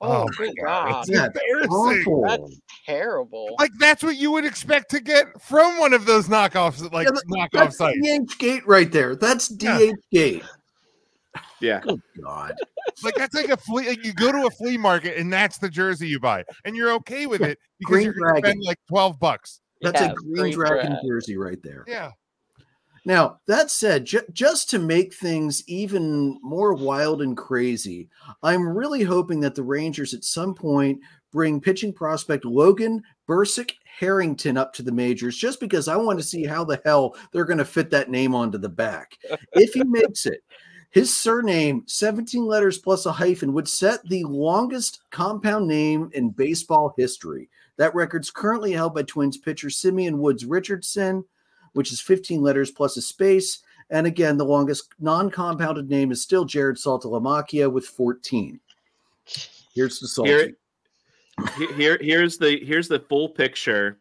Oh, oh,
my
good God.
it's
That's
embarrassing
awful.
That's terrible.
like that's what you would expect to get from one of those knockoffs like
Yeah,
knockoff
That's
sites
DHgate right there. That's
Yeah.
DH gate.
Yeah.
Good God. <laughs>
like that's like a flea like you go to a flea market and that's the jersey you buy and you're okay with
Yeah,
it because
Green
you're gonna spend like 12 bucks
That's
Yeah,
a green,
green
dragon
drag.
jersey right there.
yeah
Now, that said, ju- just to make things even more wild and crazy, I'm really hoping that the Rangers at some point bring pitching prospect Logan Bursick Harrington up to the majors just because I want to see how the hell they're going to fit that name onto the back. <laughs> If he makes it, his surname, 17 letters plus a hyphen, would set the longest compound name in baseball history. That record's currently held by Twins pitcher Simeon Woods Richardson, which is 15 letters plus a space. And again, the longest non compounded name is still Jared Saltalamacchia with 14. Here's the salty.
Here, here here's the here's the full picture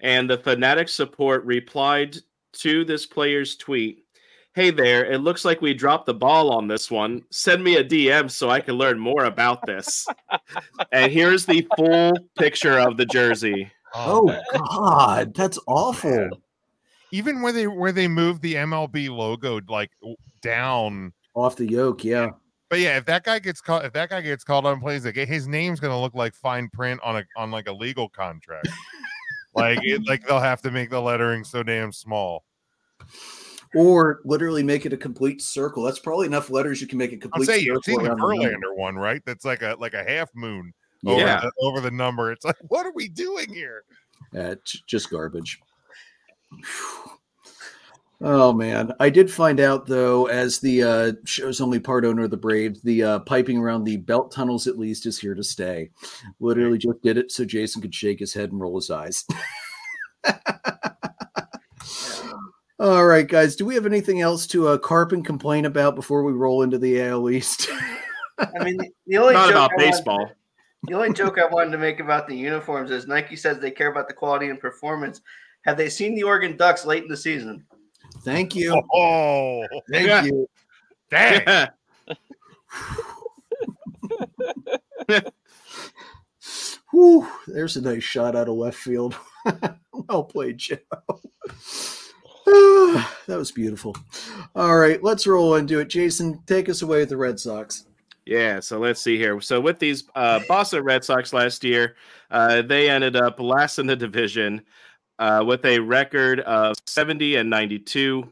and the fanatic support replied to this player's tweet Hey there, it looks like we dropped the ball on this one. Send me a DM so I can learn more about this. <laughs> and here's the full picture of the jersey.
Oh God, that's awful.
Even where they where they moved the MLB logo like down.
Off the yoke, yeah.
But yeah, if that guy gets called, if that guy gets called on plays, like his name's gonna look like fine print on a on like a legal contract. <laughs> like it, like they'll have to make the lettering so damn small.
Or literally make it a complete circle. That's probably enough letters you can make a complete
saying you've
circle.
seen the. Verlander one, right? That's like a like a half moon over,
Yeah.
the, over the number. It's like, what are we doing here?
Yeah, it's just garbage. Oh man, I did find out though, as the uh, show's only part owner of the Braves, the uh, piping around the belt tunnels at least is here to stay. Literally just did it so Jason could shake his head and roll his eyes. All right, guys. Do we have anything else to uh, carp and complain about before we roll into the AL East?
I mean, the only
Not
joke
about
I wanted-
baseball.
the only joke I wanted to make about the uniforms is Nike says they care about the quality and performance. Have they seen the Oregon Ducks late in the season?
Thank you.
Oh,
Thank
Yeah.
you.
dang! <laughs>
Whew, there's a nice shot out of left field. <laughs> well played, Joe. <sighs> that was beautiful. All right, let's roll into it. Jason, take us away with the Red Sox.
Yeah, so let's see here. So with these uh, Boston Red Sox last year, uh, they ended up last in the division uh, with a record of 70 and 92.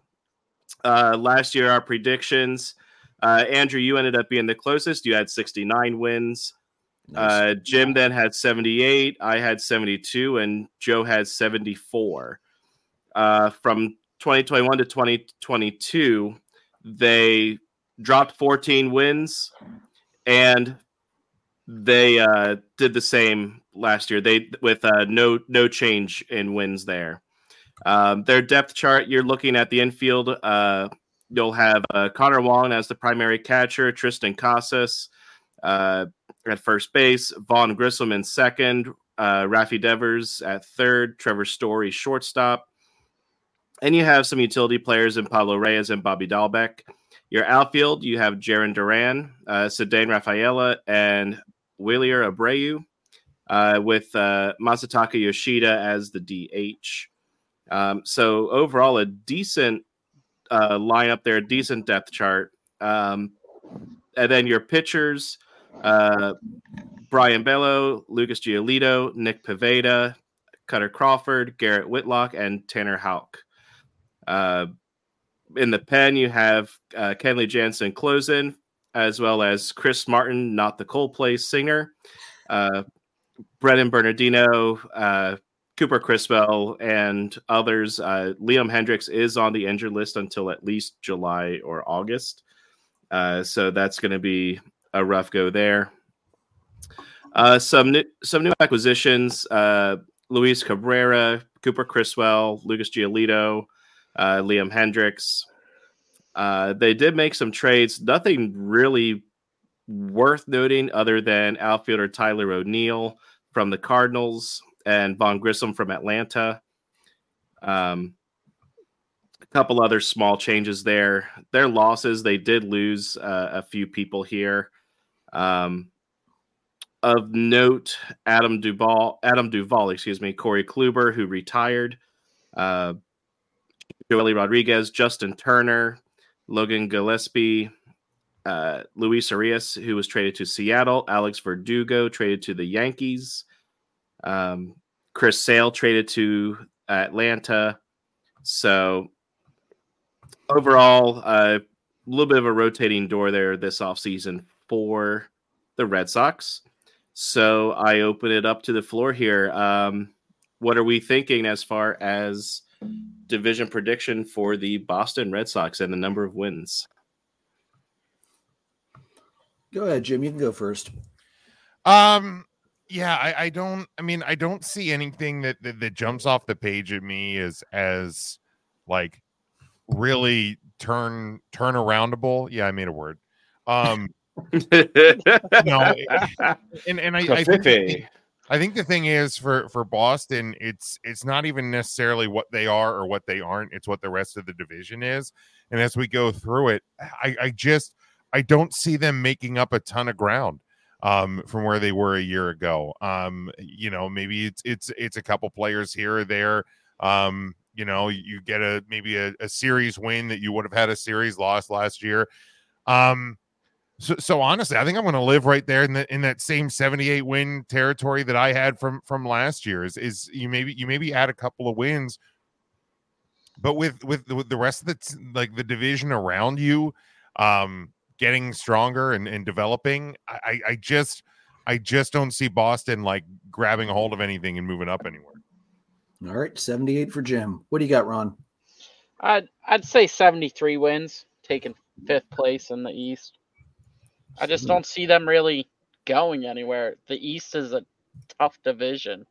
Uh, last year, our predictions, uh, Andrew, you ended up being the closest. You had 69 wins. Uh, Jim then had 78. I had 72, and Joe had 74. Uh, from 2021 to 2022, they dropped 14 wins, and they uh, did the same last year. They with uh, no no change in wins there. Um, their depth chart, you're looking at the infield. Uh, you'll have uh, Connor Wong as the primary catcher, Triston Casas uh, at first base, Vaughn Grissom in second, uh, Rafi Devers at third, Trevor Story shortstop. And you have some utility players in Pablo Reyes and Bobby Dalbec. Your outfield, you have Jarren Duran, uh, Rafaela, and Wilyer Abreu, uh, with uh, Masataka Yoshida as the DH. Um, so overall, a decent uh, lineup there, decent depth chart. Um, and then your pitchers, uh, Brayan Bello, Lucas Giolito, Nick Pivetta, Kutter Crawford, Garrett Whitlock, and Tanner Houck. Uh, in the pen, you have uh, Kenley Jansen closing, as well as Chris Martin, not the Coldplay singer, uh, Brennan Bernardino, uh, Cooper Criswell, and others. Uh, Liam Hendriks is on the injured list until at least July or August. Uh, so that's going to be a rough go there. Uh, some new, some new acquisitions: uh, Luis Cabrera, Cooper Criswell, Lucas Giolito, uh, Liam Hendriks. They did make some trades. Nothing really worth noting other than outfielder Tyler O'Neill from the Cardinals and Vaughn Grissom from Atlanta. Um, a couple other small changes there. Their losses, they did lose uh, a few people here. Um, of note, Adam Duvall, Adam Duvall, excuse me, Corey Kluber, who retired, uh, Joely Rodriguez, Justin Turner, Logan Gillespie, uh, Luis Urias, who was traded to Seattle, Alex Verdugo traded to the Yankees, um, Chris Sale traded to Atlanta. So overall, uh, a little bit of a rotating door there this offseason for the Red Sox. So I open it up to the floor here. Um, what are we thinking as far as division prediction for the Boston Red Sox and the number of wins?
Go ahead, Jim. You can go first.
Um, yeah, I, I don't. I mean, I don't see anything that, that that jumps off the page at me as as like really turn turn aroundable. Yeah, I made a word. Um, no, <laughs> and and I, I think, I think the thing is for for Boston, it's it's not even necessarily what they are or what they aren't. It's what the rest of the division is. And as we go through it, I, I just I don't see them making up a ton of ground um, from where they were a year ago. Um, you know, maybe it's it's it's a couple players here or there. Um, you know, you get a maybe a, a series win that you would have had a series loss last year. Um, so, so honestly, I think I'm going to live right there in the in that same 78 win territory that I had from from last year. Is is you maybe you maybe add a couple of wins, but with with with the rest of the like the division around you, um, getting stronger and, and developing, I I just I just don't see Boston like grabbing a hold of anything and moving up anywhere.
All right, 78 for Jim. What do you got, Ron?
I'd I'd say 73 wins, taking fifth place in the East. I just don't see them really going anywhere. The East is a tough division.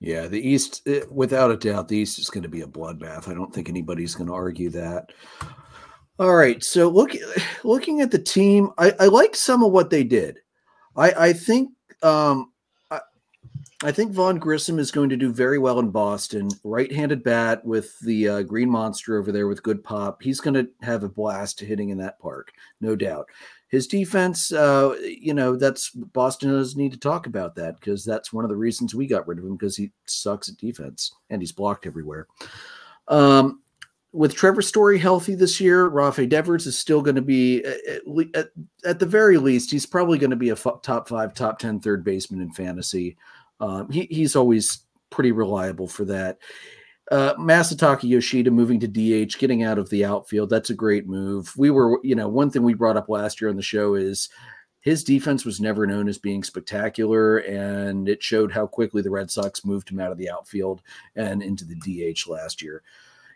Yeah, the East, eh, without a doubt, the East is going to be a bloodbath. I don't think anybody's going to argue that. All right, so look, looking at the team, I, I like some of what they did. I, I think um, I think Vaughn Grissom is going to do very well in Boston. Right-handed bat with the uh, Green Monster over there with good pop. He's going to have a blast hitting in that park, no doubt. His defense, uh, you know, that's Boston doesn't need to talk about that because that's one of the reasons we got rid of him because he sucks at defense and he's blocked everywhere. Um, with Trevor Story healthy this year, Rafe Devers is still going to be at, at, at, the very least, he's probably going to be a f- top five, top 10 third baseman in fantasy. Um, he, he's always pretty reliable for that. Uh, Masataka Yoshida moving to DH, getting out of the outfield. That's a great move. We were, you know, one thing we brought up last year on the show is his defense was never known as being spectacular, and it showed how quickly the Red Sox moved him out of the outfield and into the DH last year.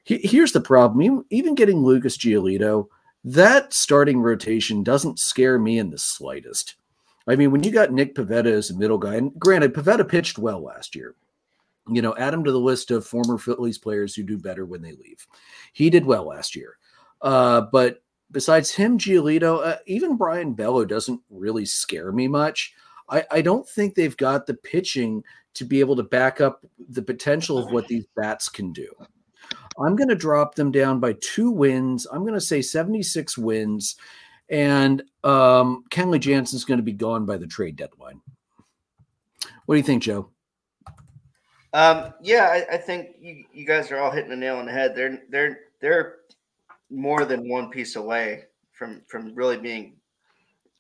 He, here's the problem: even getting Lucas Giolito, that starting rotation doesn't scare me in the slightest. I mean, when you got Nick Pivetta as a middle guy, and granted, Pivetta pitched well last year. You know, add him to the list of former Phillies players who do better when they leave. He did well last year. Uh, but besides him, Giolito, uh, even Brayan Bello doesn't really scare me much. I, I don't think they've got the pitching to be able to back up the potential of what these bats can do. I'm going to drop them down by two wins. I'm going to say 76 wins and um, Kenley Jansen's going to be gone by the trade deadline. What do you think, Joe?
Um, yeah, I, I, think you, you guys are all hitting the nail on the head. They're they're they're more than one piece away from from really being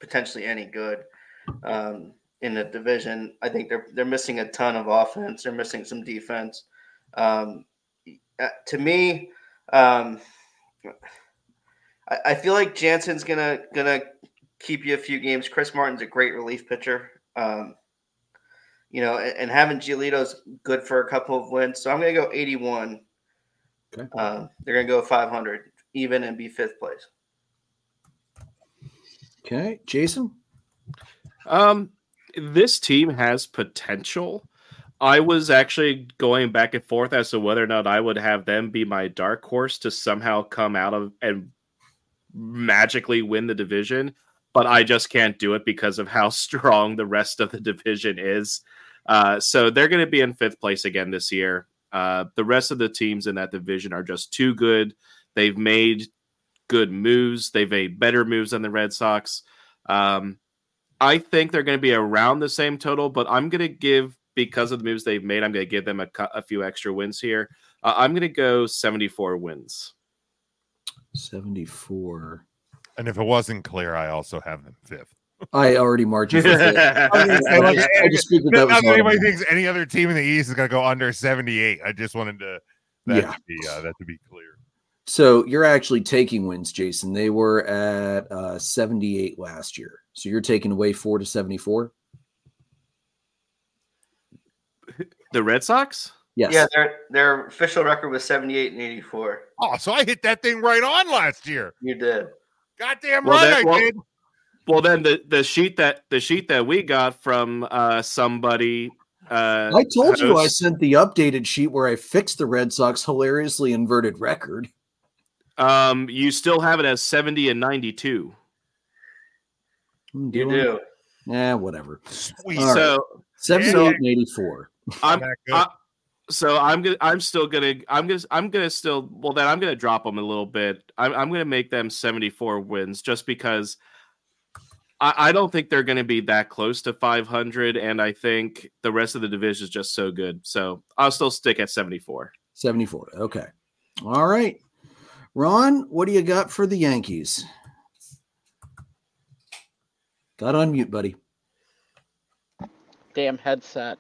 potentially any good um, in the division. I think they're they're missing a ton of offense. They're missing some defense. Um, uh, to me, um, I, I feel like Jansen's gonna gonna keep you a few games. Chris Martin's a great relief pitcher. Um, you know, and, and having Giolito's good for a couple of wins. So I'm gonna go 81. Okay. Um, they're gonna go 500 even and be fifth place.
Okay, Jason.
Um, this team has potential. I was actually going back and forth as to whether or not I would have them be my dark horse to somehow come out of and magically win the division, but I just can't do it because of how <laughs> strong the rest of the division is. Uh, so they're going to be in fifth place again this year. Uh, the rest of the teams in that division are just too good. They've made good moves. They've made better moves than the Red Sox. Um, I think they're going to be around the same total, but I'm going to give because of the moves they've made. I'm going to give them a, a few extra wins here. Uh, I'm going to go 74 wins.
74.
And if it wasn't clear, I also have them fifth.
I already marked you. I, mean, I, I, just, I just
that not that anybody thinks any other team in the East is going to go under 78. I just wanted to that, yeah. to, be, uh, that to be clear.
So you're actually taking wins, Jason. They were at uh, 78 last year. So you're taking away four to 74.
The Red Sox?
Yes. Yeah, their their official record was 78 and 84.
Oh, so I hit that thing right on last year.
You did.
Goddamn well, right, that,
well,
did.
Well, then the, the sheet that the sheet that we got from uh, somebody. Uh,
I told you I sent the updated sheet where I fixed the Red Sox hilariously inverted record.
Um, you still have it as 70 and 92.
You do.
Yeah, whatever.
Sweet. So
78 and 84.
I'm I- so I'm gonna I'm still gonna I'm gonna I'm gonna still well then I'm gonna drop them a little bit. I'm I'm gonna make them 74 wins just because I, I don't think they're gonna be that close to 500, and I think the rest of the division is just so good. So I'll still stick at 74.
74. Okay. All right. Ron, what do you got for the Yankees? Got on mute, buddy.
Damn headset.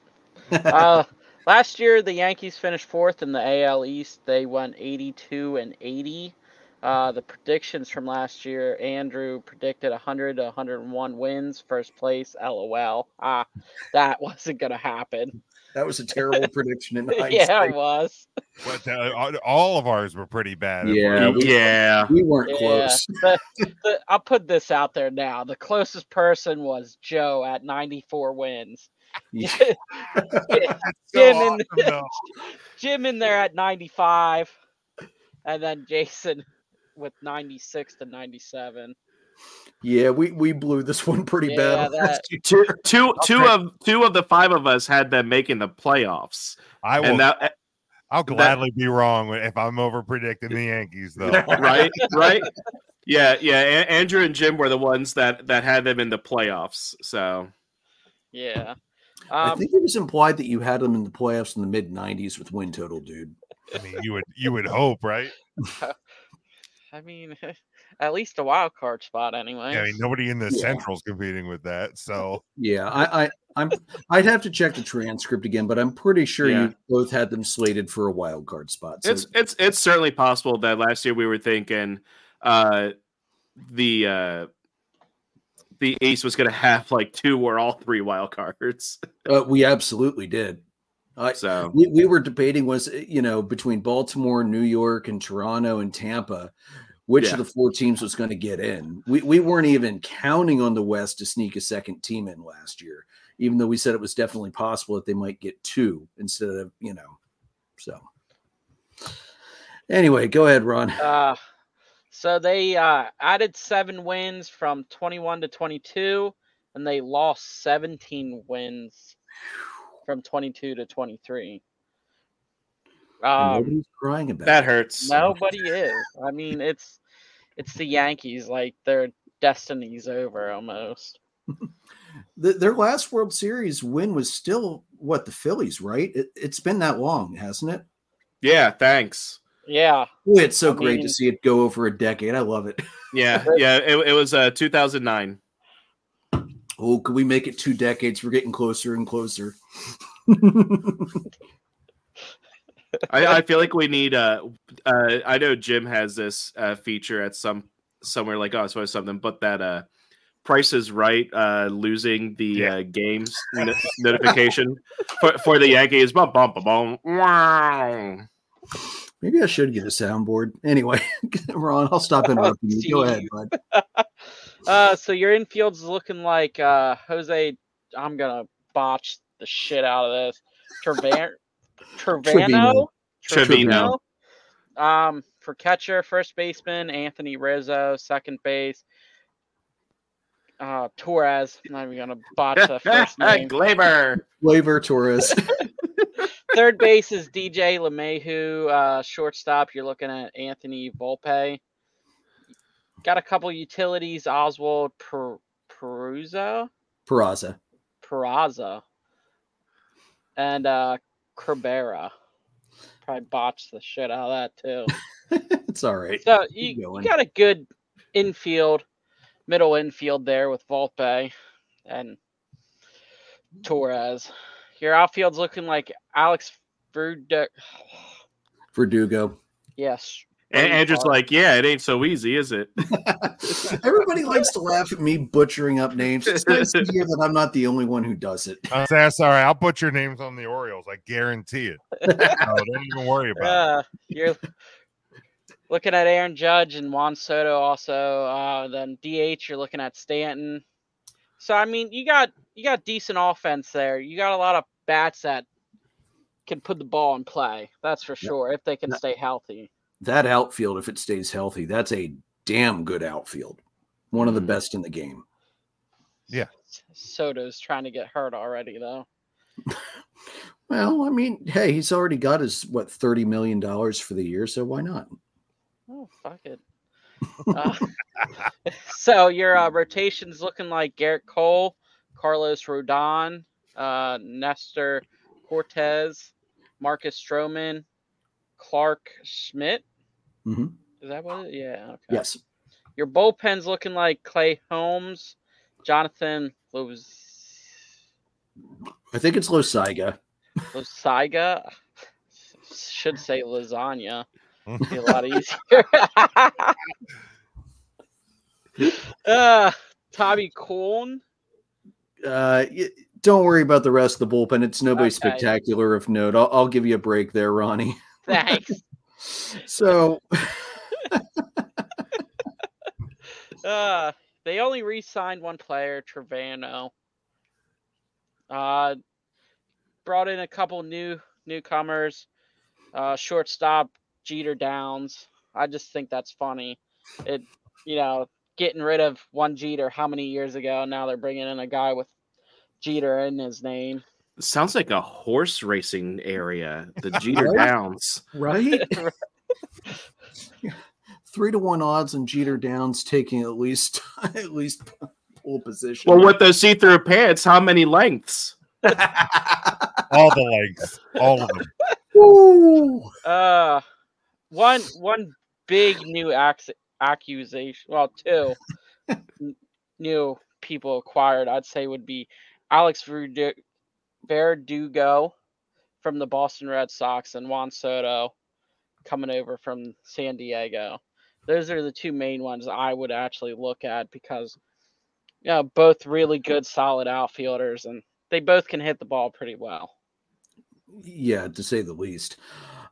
Uh, last year the Yankees finished fourth in the AL East. They won 82 and 80. Uh, the predictions from last year, Andrew predicted 100 to 101 wins, first place. LOL. Ah, that <laughs> wasn't gonna happen.
That was a terrible <laughs> prediction in
yeah, it was.
But uh, all- all of ours were pretty bad.
Yeah,
we're-
we-
Yeah.
We weren't
Yeah,
close. <laughs>
the, the, I'll put this out there now. The closest person was Joe at 94 wins.
Yeah. <laughs> <laughs>
That's so
Jim in-
awesome, though. <laughs>
Jim in there at 95, and then Jason with 96 to 97.
Yeah, we, we blew this one pretty
Yeah,
bad.
that-
last.
Two two two
Okay.
of two of the five of us had them making the playoffs.
I will.
And that eh,
I'll gladly be wrong if I'm over predicting the Yankees, though.
right, right. Yeah, yeah. A- Andrew and Jim were the ones that that had them in the playoffs. So
Yeah.
I
Um,
think it was implied that you had them in the playoffs in the mid 90s with win total, dude.
I mean, you would you would hope, right? <laughs>
I mean, <laughs> at least a wild card spot, anyway.
Yeah, I mean, nobody in the
Yeah.
Central's competing with that. So
Yeah, I, I I'm I'd have to check the transcript again, but I'm pretty sure
Yeah.
you both had them slated for a wild card spot. So
it's it's it's certainly possible that last year we were thinking uh the uh the ace was going to have like two or all three wild cards.
uh, we absolutely did. I,
So
we, we were debating was uh, you know between Baltimore, New York, and Toronto and Tampa, which
Yeah.
of the four teams was going to get in. We we weren't even counting on the West to sneak a second team in last year, even though we said it was definitely possible that they might get two instead of you know. So anyway, go ahead, Ron.
Uh, so they uh, added seven wins from 21 to 22, and they lost 17 wins from 22 to 23. Um,
Nobody's crying about
that
it.
hurts.
nobody is. I mean, it's it's the Yankees. Like their destiny's over almost. <laughs>
The, their last World Series win was still what the Phillies, right? It, it's been that long, hasn't it?
Yeah, thanks.
Yeah.
Boy, it's so
I
great to see it go over a decade. I love it. <laughs>
Yeah, yeah. It, it was uh 2009.
Oh, could we make it two decades? We're getting closer and closer. <laughs>
I, I feel like we need uh uh I know Jim has this uh feature at some somewhere like oh it's supposed something, but that uh Price is Right uh losing the
Yeah.
uh games no- notification for, for the Yankees. Bum, bum, bum, bum. Wow.
Maybe I should get a soundboard. Anyway, <laughs> Ron, I'll stop <laughs> interrupting you. Go ahead, bud. <laughs>
Uh, so your infield's looking like uh, Jose. I'm gonna botch the shit out of this. Trevan- Trevano.
Trevino.
Um, for catcher, first baseman Anthony Rizzo, second base. Uh, Torres. I'm not even gonna botch the first name.
Glaber.
Flavor Torres.
Third base is DJ LeMahieu. Uh, shortstop, you're looking at Anthony Volpe. Got a couple utilities. Oswald per- Peruza.
Peraza.
Peraza. And uh Cabrera. Probably botched the shit out of that too. <laughs>
it's all right.
So you, you got a good infield, middle infield there with Volpe and Torres. Your outfield's looking like Alex Verdugo. <sighs>
Verdugo.
Yes.
And Andrew's like, yeah, it ain't so easy, is it? <laughs>
Everybody <laughs> likes to laugh at me butchering up names. It's nice to hear that I'm not the only one who does it.
I was that's all right. I'll put your names on the Orioles. I guarantee it. <laughs> So don't even worry about it.
Uh, you're looking at Aaron Judge and Juan Soto also. Uh, then DH, you're looking at Stanton. So I mean, you got you got decent offense there. You got a lot of bats that can put the ball in play. That's for sure if they can stay healthy.
That outfield, if it stays healthy, that's a damn good outfield. One of the
Mhm.
best in the game.
Yeah.
Soto's trying to get hurt already though. <laughs>
Well, I mean, hey, he's already got his what thirty million dollars for the year, so why not?
Oh, fuck it. Uh, <laughs> so your uh, rotation's looking like Gerrit Cole, Carlos Rodon, uh, Nestor Cortes, Marcus Stroman, Clarke Schmidt.
Mhm.
Is that what it? Yeah. Okay.
Yes.
Your bullpen's looking like Clay Holmes, Jonathan Los
I think it's Losiga.
Losiga. Should say lasagna. Be a lot easier. <laughs> uh, Tommy Corn.
Uh, don't worry about the rest of the bullpen. It's nobody
Okay.
spectacular of note. I'll, I'll give you a break there, Ronnie. <laughs>
Thanks.
So, <laughs>
Uh, they only re-signed one player, Trevano. Uh, brought in a couple new newcomers. Uh, shortstop Jeter Downs. I just think that's funny. It, you know, getting rid of one Jeter how many years ago? Now they're bringing in a guy with Jeter in his name.
Sounds like a horse racing area. The <laughs> Jeter Downs.
right? <laughs> <laughs> Three to one odds and Jeter Downs taking at least at least pole position.
Well, with those see-through pants, how many lengths?
All the lengths, all of them.
Woo!
Uh, one one big new ac- accusation. Well, two <laughs> n- new people acquired. I'd say would be Alex Verdugo from the Boston Red Sox and Juan Soto coming over from San Diego. Those are the two main ones I would actually look at because, you know, both really good, solid outfielders, and they both can hit the ball pretty well.
Yeah, to say the least.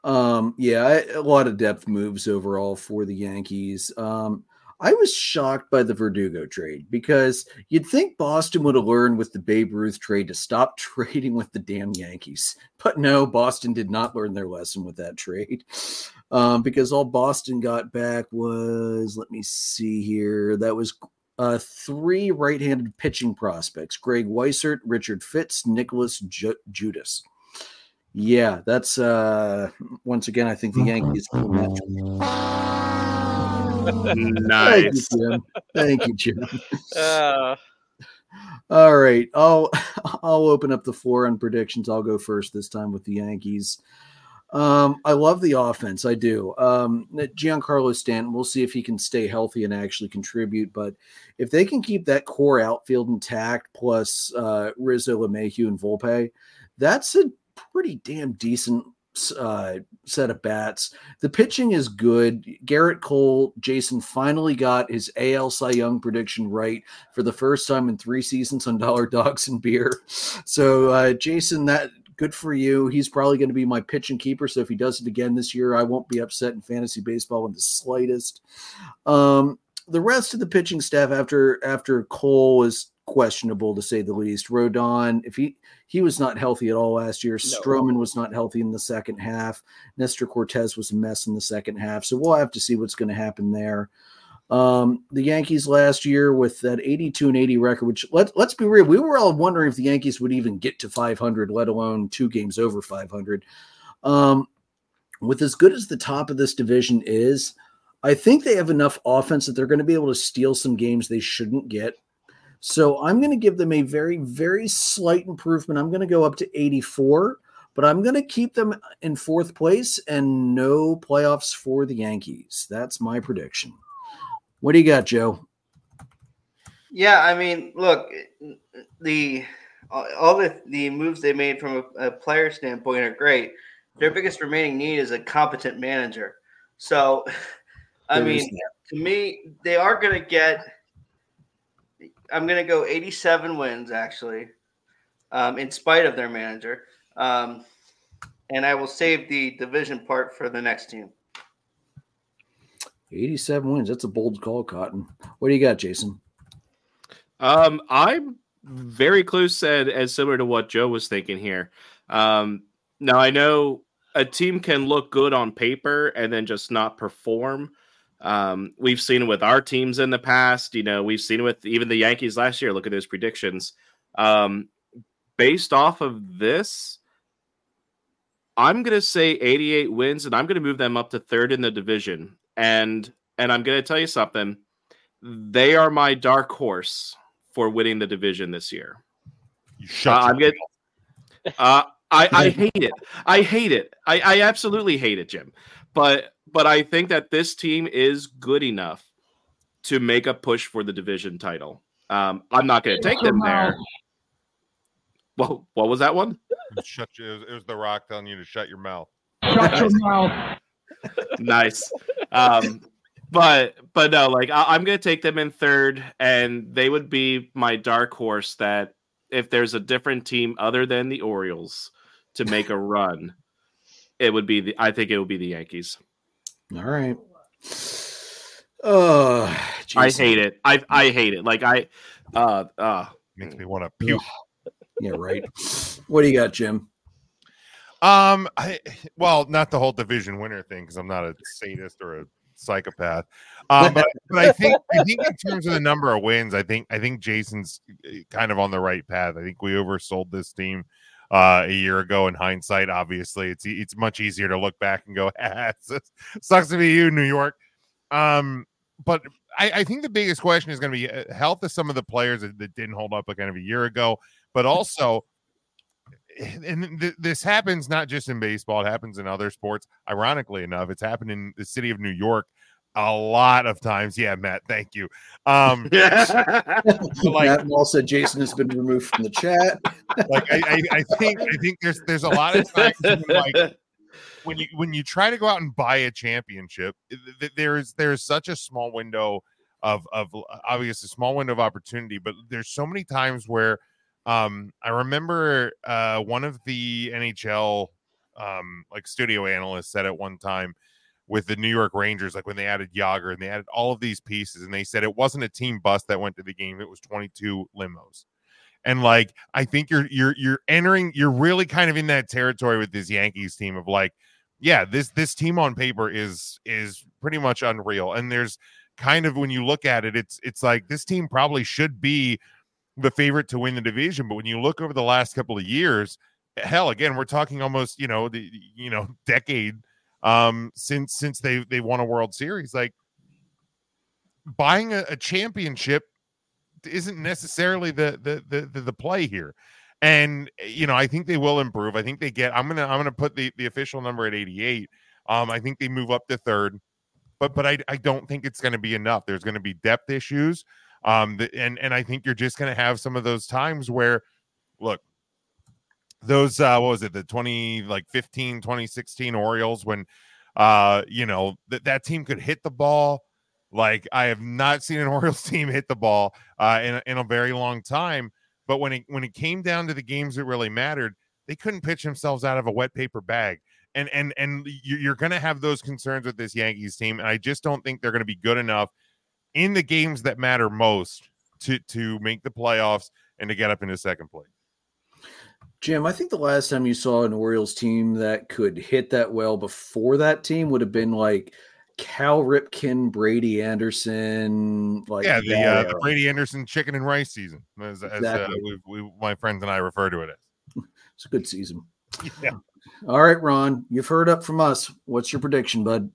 Um, yeah, a lot of depth moves overall for the Yankees. Um, I was shocked by the Verdugo trade because you'd think Boston would have learned with the Babe Ruth trade to stop <laughs> trading with the damn Yankees. But no, Boston did not learn their lesson with that trade um, because all Boston got back was, let me see here, that was uh, three right handed pitching prospects Greg Weissert, Richard Fitts, Nicholas Ju- Judas. Yeah, that's uh once again I think the Yankees pulled that Thank you,
Nice.
Jim. Thank you, Jim.
Uh,
All right. I'll <laughs> I'll open up the floor on predictions. I'll go first this time with the Yankees. Um, I love the offense. I do. Um, Giancarlo Stanton, we'll see if he can stay healthy and actually contribute. But if they can keep that core outfield intact, plus uh, Rizzo, LeMahieu, and Volpe, that's a pretty damn decent uh, set of bats. The pitching is good. Gerrit Cole, Jason finally got his AL Cy Young prediction right for the first time in three seasons on Dollar Dogs and Beer. So, uh, Jason, that good for you. He's probably going to be my pitch and keeper. So if he does it again this year, I won't be upset in fantasy baseball in the slightest. Um, the rest of the pitching staff after after Cole was questionable to say the least. Rodon, if he he was not healthy at all last year.
No.
Stroman was not healthy in the second half. Nestor Cortes was a mess in the second half. So we'll have to see what's going to happen there. Um, the Yankees last year with that 82 and 80 record, which let, let's be real, we were all wondering if the Yankees would even get to 500, let alone two games over 500. Um, with as good as the top of this division is, I think they have enough offense that they're going to be able to steal some games they shouldn't get. So I'm going to give them a very, very slight improvement. I'm going to go up to 84, but I'm going to keep them in fourth place and no playoffs for the Yankees. That's my prediction. What do you got, Joe?
Yeah, I mean, look, the all the the moves they made from a, a player standpoint are great. Their biggest remaining need is a competent manager. So, I
There is
mean, to me, they are going to get. I'm going to go 87 wins actually, um, in spite of their manager, um, and I will save the division part for the next team.
87 wins. That's a bold call, Cotton. What do you got, Jason?
Um, I'm very close and as similar to what Joe was thinking here. Um, now I know a team can look good on paper and then just not perform. Um, we've seen it with our teams in the past. You know, we've seen it with even the Yankees last year. Look at those predictions. Um, based off of this, I'm gonna say 88 wins, and I'm gonna move them up to third in the division. And and I'm gonna tell you something. They are my dark horse for winning the division this year.
You shut.
Uh, I'm getting. Uh, I I hate it. I hate it. I I absolutely hate it, Jim. But but I think that this team is good enough to make a push for the division title. Um, I'm not going to take them there. Well, what was that one?
Shut your, it, was, it was the Rock telling you to shut your mouth.
Shut your mouth.
nice. Um, but but no, like I, I'm gonna take them in third, and they would be my dark horse. That if there's a different team other than the Orioles to make a run, it would be the. I think it would be the Yankees.
All right. Oh,
I hate it. I I hate it. Like I, uh, uh
Makes me want to puke.
Yeah, right. What do you got, Jim?
Um, I well, not the whole division winner thing because I'm not a sadist or a psychopath. Um, but, but I think I think in terms of the number of wins, I think I think Jason's eh, kind of on the right path. I think we oversold this team uh, a year ago. In hindsight, obviously, it's it's much easier to look back and go, <laughs> ah, sucks- to be you, New York. Um, but I, I think the biggest question is going to be uh, health of some of the players that, that didn't hold up like kind of a year ago, but also and th- this happens not just in baseball it happens in other sports ironically enough it's happened in the city of new york a lot of times. Yeah matt thank you. Um <laughs> like-
Matt Wall said Jason has been removed from the chat.
like I, I, I think i think there's there's a lot of times when, like when you when you try to go out and buy a championship th- th- there's there's such a small window of of obviously small window of opportunity but there's so many times where um i remember uh one of the nhl um like studio analysts said at one time with the New York Rangers, like when they added Jagr and they added all of these pieces, and they said it wasn't a team bus that went to the game; it was 22 limos. And like, I think you're you're you're entering, you're really kind of in that territory with this Yankees team of like, yeah, this this team on paper is is pretty much unreal. And there's kind of when you look at it, it's it's like this team probably should be the favorite to win the division. But when you look over the last couple of years, hell, again, we're talking almost you know the you know <laughs> decade um since since they they won a World Series. Like buying a, a championship isn't necessarily the, the the the play here. And you know, I think they will improve. I think they get. I'm gonna I'm gonna put the the official number at 88. Um, I think they move up to third, but but I I don't think it's to be enough. There's to be depth issues. Um, and and I think you're just to have some of those times where, look, those uh what was it the 20 like 15 2016 orioles when uh you know that that team could hit the ball? Like i have not seen an <laughs> orioles team hit the ball uh in, in a very long time but when it when it came down to the games that really mattered they couldn't pitch themselves out of a wet paper bag. And and and you- you're going to have those concerns with this yankees team and i just don't think they're going to be good enough in the games that matter most to to make the playoffs and to get up into second place
Jim, I think the last time you saw an Orioles team that could hit that well before that team would have been like Cal Ripken, Brady Anderson, like
yeah, the uh, the. Brady Anderson chicken and rice season, as, as uh, we, we, my friends and I refer to it as.
It's a good season. <laughs>
Yeah.
All right, Ron, you've heard up from us. What's your prediction, bud?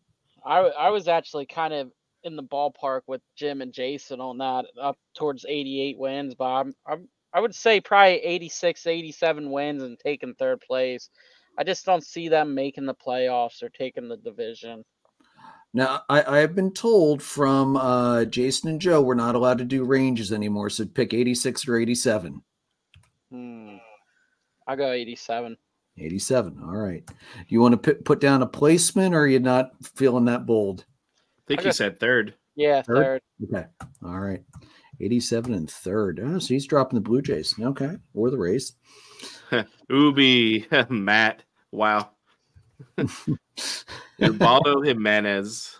I I was actually kind of in the ballpark with Jim and Jason on that, up towards 88 wins. But I'm, I'm I would say probably 86, 87 wins and taking third place. I just don't see them making the playoffs or taking the division.
Now, I, I have been told from uh, Jason and Joe we're not allowed to do ranges anymore, so pick 86 or 87.
Hmm. I'll go 87.
87. All right. You want to put put down a placement, or are you not feeling that bold?
I think
I
he
got-
said third.
Yeah,
Third?
third.
Okay. All right. 87 and third. Oh, so he's dropping the Blue Jays. Okay. Or the Rays. <laughs>
Ubi, <laughs> Matt. Wow. <laughs> Ubaldo Jimenez.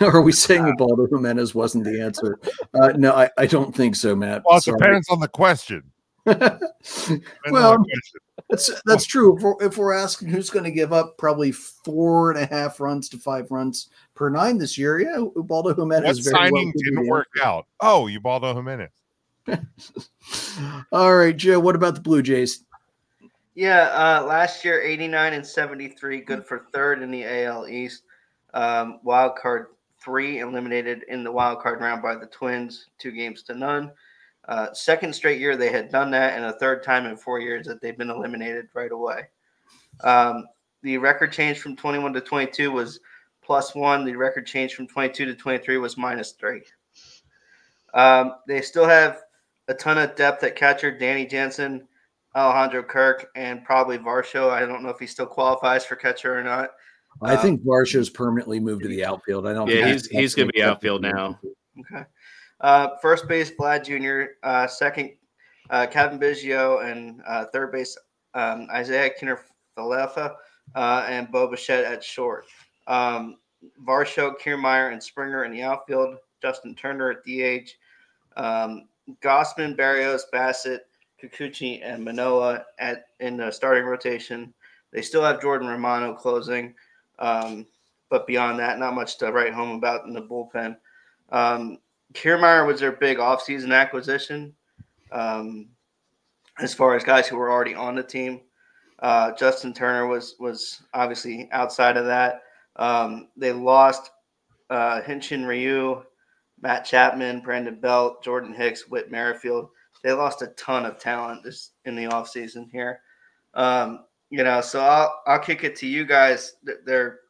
are we saying Ubaldo Jimenez wasn't the answer? Uh, no, I, I don't think so, Matt.
Well, it
Sorry.
depends on the question. Depends the
well,
question.
that's that's true. If we're, if we're asking who's going to give up probably four and a half runs to five runs per nine this year, yeah, Ubaldo Jimenez.
what
very well
signing
could
didn't work out? Oh, Ubaldo Jimenez. <laughs>
All right, Joe. What about the Blue Jays?
Yeah, uh, last year 89 and 73, good for third in the AL East. Um, wild card three eliminated in the wild card round by the Twins, two games to none. Uh, second straight year they had done that, and a third time in four years that they've been eliminated right away. Um, the record change from 21 to 22 was plus one. The record change from 22 to 23 was minus three. Um, they still have a ton of depth at catcher. Danny Jansen, Alejandro Kirk, and probably Varsho. I don't know if he still qualifies for catcher or not.
I
Um,
think Varsho's permanently moved to the outfield. I don't.
Yeah, he's he's gonna be outfield now.
Okay. Uh, first base, Vlad Jr. Uh, second, uh, Cavan Biggio, and uh, third base, um, Isaiah Kinner Falefa, uh, and Bo Bichette at short. Um, Varsho, Kiermaier, and Springer in the outfield. Justin Turner at DH. Um, Gausman, Berrios, Bassitt, Kikuchi, and Manoah at in the starting rotation. They still have Jordan Romano closing, um, but beyond that, not much to write home about in the bullpen. Um, Kiermaier was their big offseason acquisition um, as far as guys who were already on the team. Uh, Justin Turner was was obviously outside of that. Um, they lost uh, Hyun Jin Ryu, Matt Chapman, Brandon Belt, Jordan Hicks, Whit Merrifield. They lost a ton of talent this in the offseason here. Um, you know, so I'll I'll kick it to you guys. They're,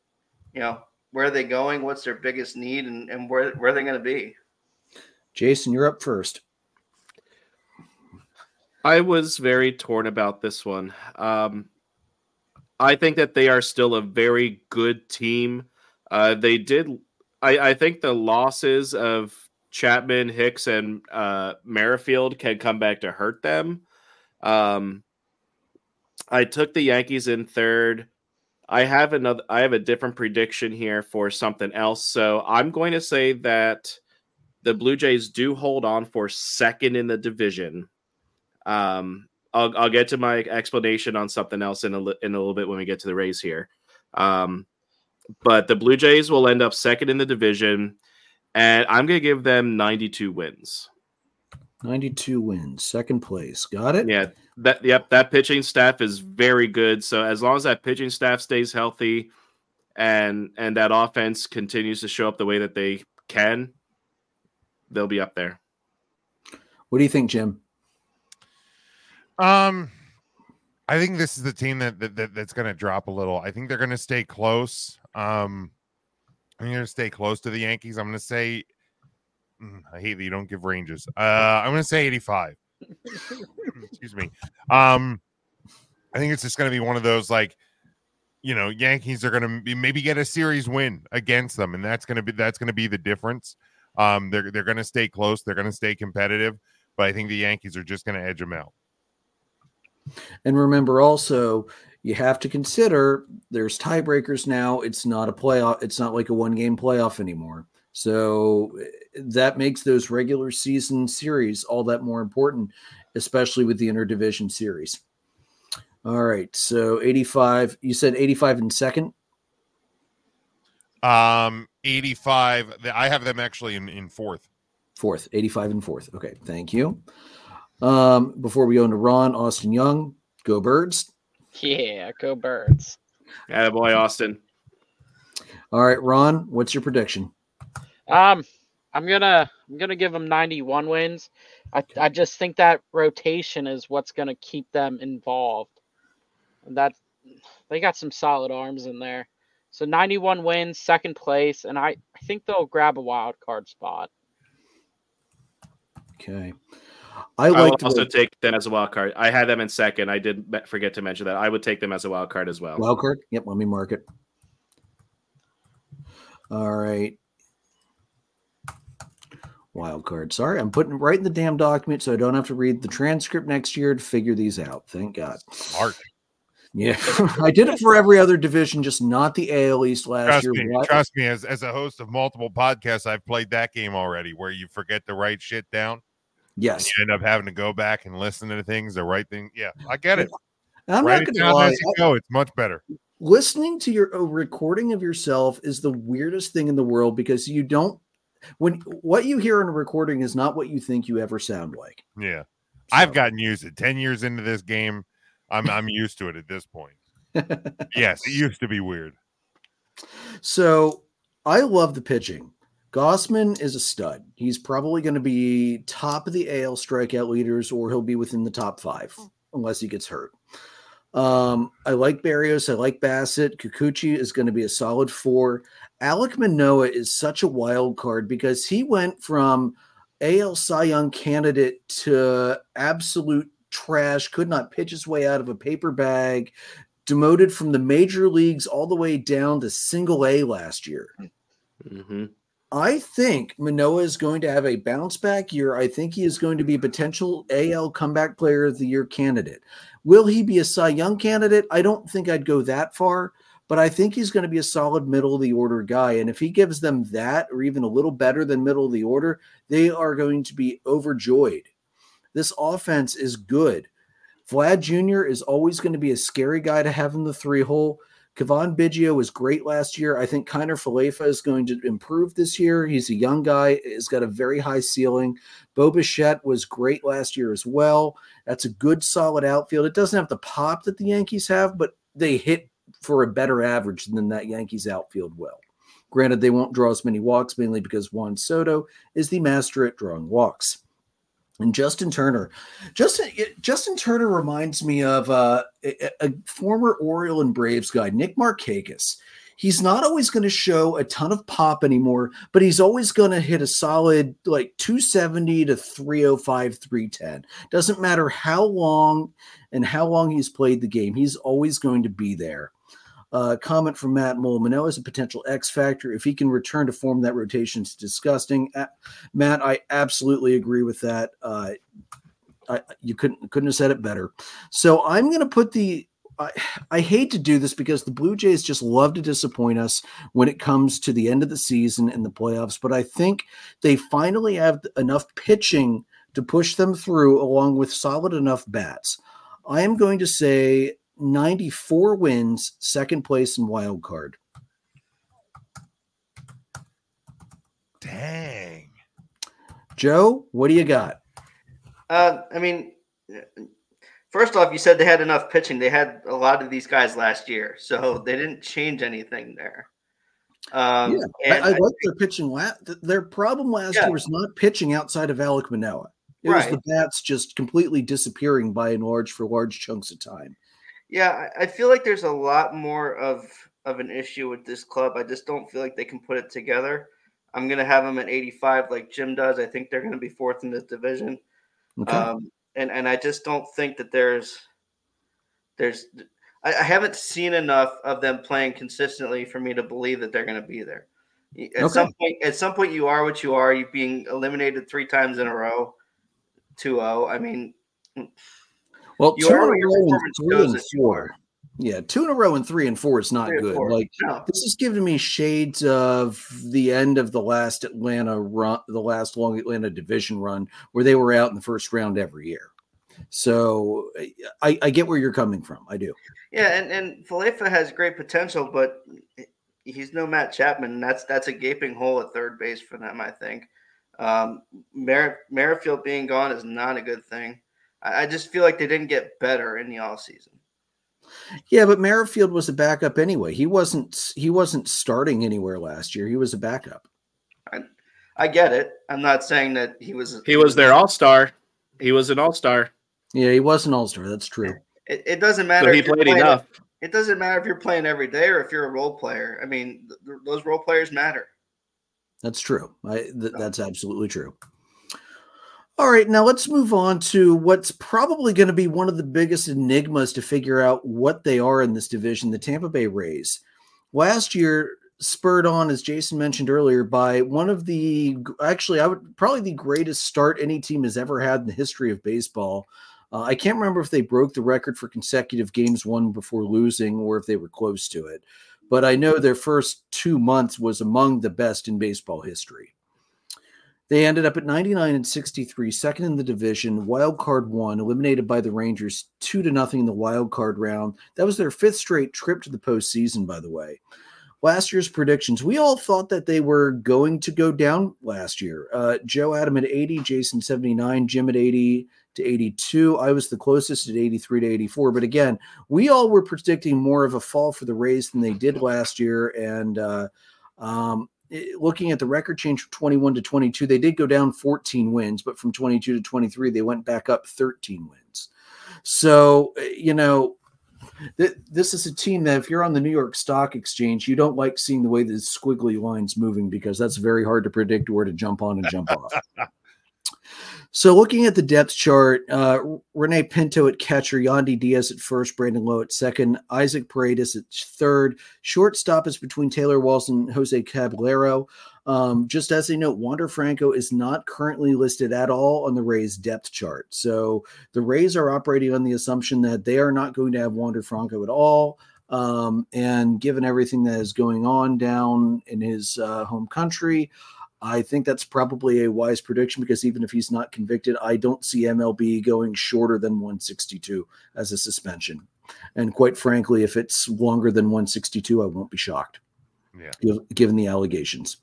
you know, where are they going? What's their biggest need, and, and where where are they going to be?
Jason, you're up first.
I was very torn about this one. Um, I think that they are still a very good team. Uh, they did. I, I think the losses of Chapman, Hicks, and uh, Merrifield can come back to hurt them. Um, I took the Yankees in third. I have another. I have a different prediction here for something else. So I'm going to say that the Blue Jays do hold on for second in the division. Um, I'll, I'll get to my explanation on something else in a, in a little bit when we get to the Rays here. Um, but the Blue Jays will end up second in the division, and I'm going to give them 92 wins.
92 wins, second place. Got it?
Yeah, that yep, that pitching staff is very good. So as long as that pitching staff stays healthy, and and that offense continues to show up the way that they can, they'll be up there.
What do you think, Jim?
Um, I think this is the team that, that, that that's going to drop a little. I think they're going to stay close. Um, I'm going to stay close to the Yankees. I'm going to say, mm, I hate that you don't give ranges. Uh, I'm going to say 85. <laughs> Excuse me. Um, I think it's just going to be one of those like, you know, Yankees are going to maybe get a series win against them, and that's going to be that's going to be the difference. Um, they're they're going to stay close. They're going to stay competitive, but I think the Yankees are just going to edge them out.
And remember also, you have to consider there's tiebreakers now. It's not a playoff, it's not like a one game playoff anymore. So that makes those regular season series all that more important, especially with the interdivision series. All right. So 85, you said 85 in second?
Um, 85. I have them actually in, in fourth.
Fourth, 85 and fourth. Okay. Thank you. Um, before we go into Ron, Austin Young, go birds.
Yeah, go birds.
Yeah, boy, Austin.
All right, Ron, what's your prediction?
Um, I'm gonna I'm gonna give them 91 wins. I I just think that rotation is what's gonna keep them involved. That they got some solid arms in there. So 91 wins, second place, and I, I think they'll grab a wild card spot.
Okay. I
I
like
would
the
also
way-
take them as a wild card. I had them in second. I did forget to mention that. I would take them as a wild card as well.
Wild card? Yep, let me mark it. All right. Wild card. Sorry, I'm putting right in the damn document so I don't have to read the transcript next year to figure these out. Thank God.
Smart.
Yeah, <laughs> I did it for every other division, just not the AL East last
Trust
year.
me,
Why-
trust me. As as a host of multiple podcasts, I've played that game already, where you forget to write shit down.
Yes.
You end up having to go back and listen to things, the right thing. Yeah, I get it.
I'm
Write
not going to lie.
go. It's much better.
listening to your a recording of yourself is the weirdest thing in the world because you don't when what you hear in a recording is not what you think you ever sound like.
Yeah. I've gotten used to it. 10 years into this game. I'm I'm used to it at this point. <laughs> yes, it used to be weird.
So I love the pitching. Gausman is a stud. He's probably going to be top of the AL strikeout leaders, or he'll be within the top five, unless he gets hurt. Um, I like Berrios. I like Bassitt. Kikuchi is going to be a solid four. Alek Manoah is such a wild card because he went from AL Cy Young candidate to absolute trash, could not pitch his way out of a paper bag, demoted from the major leagues all the way down to single A last year.
Mm-hmm.
I think Manoah is going to have a bounce back year. I think he is going to be a potential AL comeback player of the year candidate. Will he be a Cy Young candidate? I don't think I'd go that far, but I think he's going to be a solid middle of the order guy. And if he gives them that or even a little better than middle of the order, they are going to be overjoyed. This offense is good. Vlad Jr. is always going to be a scary guy to have in the three hole. Cavan Biggio was great last year. I think Kiner Falefa is going to improve this year. He's a young guy, He's got a very high ceiling. Bo Bichette was great last year as well. That's a good, solid outfield. It doesn't have the pop that the Yankees have, but they hit for a better average than that Yankees outfield will. Granted, they won't draw as many walks, mainly because Juan Soto is the master at drawing walks. And Justin Turner, Justin Justin Turner reminds me of uh, a, a, former Oriole and Braves guy, Nick Markakis. He's not always going to show a ton of pop anymore, but he's always going to hit a solid like 270 to 305, 310. Doesn't matter how long and how long he's played the game, he's always going to be there. Uh, comment from Matt Manoah is a potential X factor. If he can return to form, that rotation is disgusting. Matt, I absolutely agree with that. Uh, I, you couldn't couldn't have said it better. So I'm going to put the. I, I hate to do this because the Blue Jays just love to disappoint us when it comes to the end of the season and the playoffs. But I think they finally have enough pitching to push them through, along with solid enough bats. I am going to say 94 wins, second place in wild card.
Dang.
Joe, what do you got?
Uh, I mean, first off, you said they had enough pitching. They had a lot of these guys last year, so they didn't change anything there.
Um, yeah, I, I, I like their pitching. Their problem last yeah. year was not pitching outside of Alek Manoah. It right. was the bats just completely disappearing by and large for large chunks of time.
Yeah, I feel like there's a lot more of of an issue with this club. I just don't feel like they can put it together. I'm gonna have them at 85, like Jim does. I think they're gonna be fourth in this division. Okay. Um, and and I just don't think that there's there's I, I, haven't seen enough of them playing consistently for me to believe that they're gonna be there. At okay. some point, at some point, you are what you are. You being eliminated three times in a row, 2-0. I mean.
Well, you two in a row and three and four. Yeah, two in a row and three and four is not good. Like no. this is giving me shades of the end of the last Atlanta run, the last long Atlanta division run, where they were out in the first round every year. So I, I get where you're coming from. I do.
Yeah, and and Falefa has great potential, but he's no Matt Chapman. That's that's a gaping hole at third base for them. I think. Um, Mer- Merrifield being gone is not a good thing. I just feel like they didn't get better in the off season.
Yeah, but Merrifield was a backup anyway. He wasn't he wasn't starting anywhere last year. He was a backup.
I, I get it. I'm not saying that he was
He was their all-star. He was an all-star.
Yeah, he was an all-star. That's true.
It, it doesn't matter.
So he played enough.
It doesn't matter if you're playing every day or if you're a role player. I mean, th- those role players matter.
That's true. I, th- that's absolutely true. All right, now let's move on to what's probably going to be one of the biggest enigmas to figure out what they are in this division the Tampa Bay Rays. Last year, spurred on, as Jason mentioned earlier, by one of the actually, I would probably the greatest start any team has ever had in the history of baseball. Uh, I can't remember if they broke the record for consecutive games won before losing or if they were close to it, but I know their first two months was among the best in baseball history. They ended up at 99 and 63, second in the division, wild card one, eliminated by the Rangers two to nothing in the wild card round. That was their fifth straight trip to the postseason, by the way. last year's predictions. We all thought that they were going to go down last year. Uh, Joe Adam at 80, Jason 79, Jim at 80 to 82. I was the closest at 83 to 84. But again, we all were predicting more of a fall for the Rays than they did last year. And uh, um, looking at the record change from 21 to 22, they did go down 14 wins, but from 22 to 23, they went back up 13 wins. So, uh, you know, th- this is a team that if you're on the New York Stock Exchange, you don't like seeing the way the squiggly lines moving because that's very hard to predict where to jump on and jump off. <laughs> So looking at the depth chart, uh, Rene Pinto at catcher, Yandy Diaz at first, Brandon Lowe at second, Isaac Paredes at third. Shortstop is between Taylor Walls and Jose Caballero. Um, just as a note, Wander Franco is not currently listed at all on the Rays depth chart. So the Rays are operating on the assumption that they are not going to have Wander Franco at all. Um, and given everything that is going on down in his uh, home country, I think that's probably a wise prediction because even if he's not convicted, I don't see MLB going shorter than 162 as a suspension. And quite frankly, if it's longer than 162, I won't be shocked
Yeah.
given the allegations.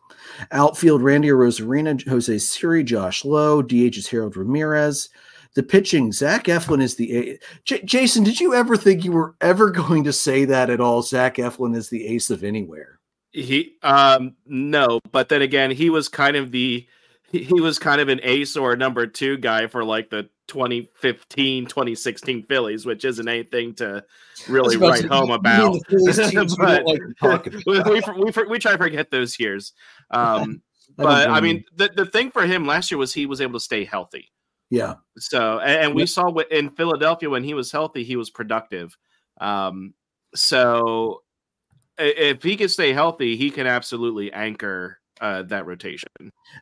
Outfield, Randy Arozarena, Jose Siri, Josh Lowe, DH is Harold Ramirez. The pitching, Zach Eflin is the ace. Jason, did you ever think you were ever <laughs> going to say that at all? Zach Eflin is the ace of anywhere.
He um no, but then again, he was kind of the he was kind of an ace or a number two guy for like the 2015 2016 Phillies, which isn't anything to really write
to-
home about.
the Phillies <laughs> teams we
But
like to talk about.
we, we, we, we try to forget those years. Um, <laughs> but I mean, the, the thing for him last year was he was able to stay healthy.
yeah,
So, and, and we
Yep.
saw in Philadelphia when he was healthy, he was productive. Um, so, if he can stay healthy, he can absolutely anchor uh, that rotation.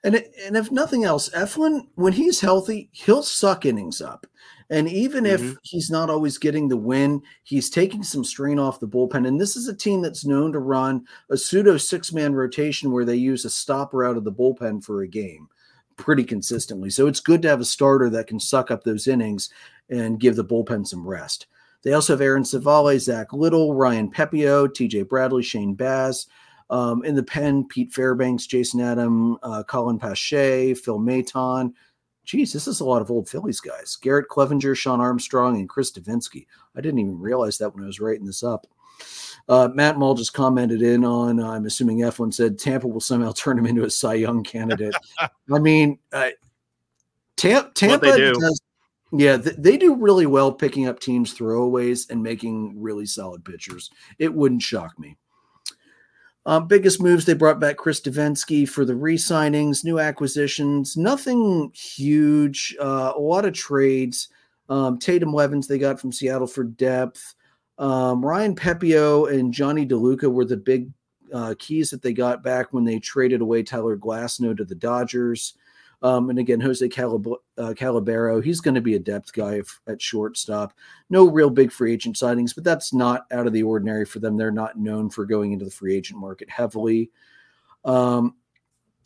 And and if nothing else, Eflin, when he's healthy, he'll suck innings up. And even if
Mhm.
he's not always getting the win, he's taking some strain off the bullpen. And this is a team that's known to run a pseudo six man rotation where they use a stopper out of the bullpen for a game pretty consistently. So it's good to have a starter that can suck up those innings and give the bullpen some rest. They also have Aaron Civale, Zack Littell, Ryan Pepiot, Taj Bradley, Shane Baz. Um, in the pen, Pete Fairbanks, Jason Adam, uh, Colin Poche, Phil Maton. Geez, this is a lot of old Phillies guys. Garrett Cleavinger, Shawn Armstrong, and Chris Devenski. I didn't even realize that when I was writing this up. Uh, Matt Mull just commented in on, uh, I'm assuming F1 said Tampa will somehow turn him into a Cy Young candidate. <laughs> I mean, uh, Tam- Tampa
do.
does, yeah, th- they do really well picking up teams' throwaways and making really solid pitchers. It wouldn't shock me. Um, biggest moves they brought back Chris Devenski for the re-signings, new acquisitions, nothing huge. Uh, a lot of trades. Um, Tatum Levins they got from Seattle for depth. Um, Ryan Pepiot and Jonny DeLuca were the big uh, keys that they got back when they traded away Tyler Glasnow to the Dodgers. Um, and again, Jose Calab- uh, Calabero, he's going to be a depth guy at shortstop. No real big free agent signings, but that's not out of the ordinary for them. They're not known for going into the free agent market heavily. Um,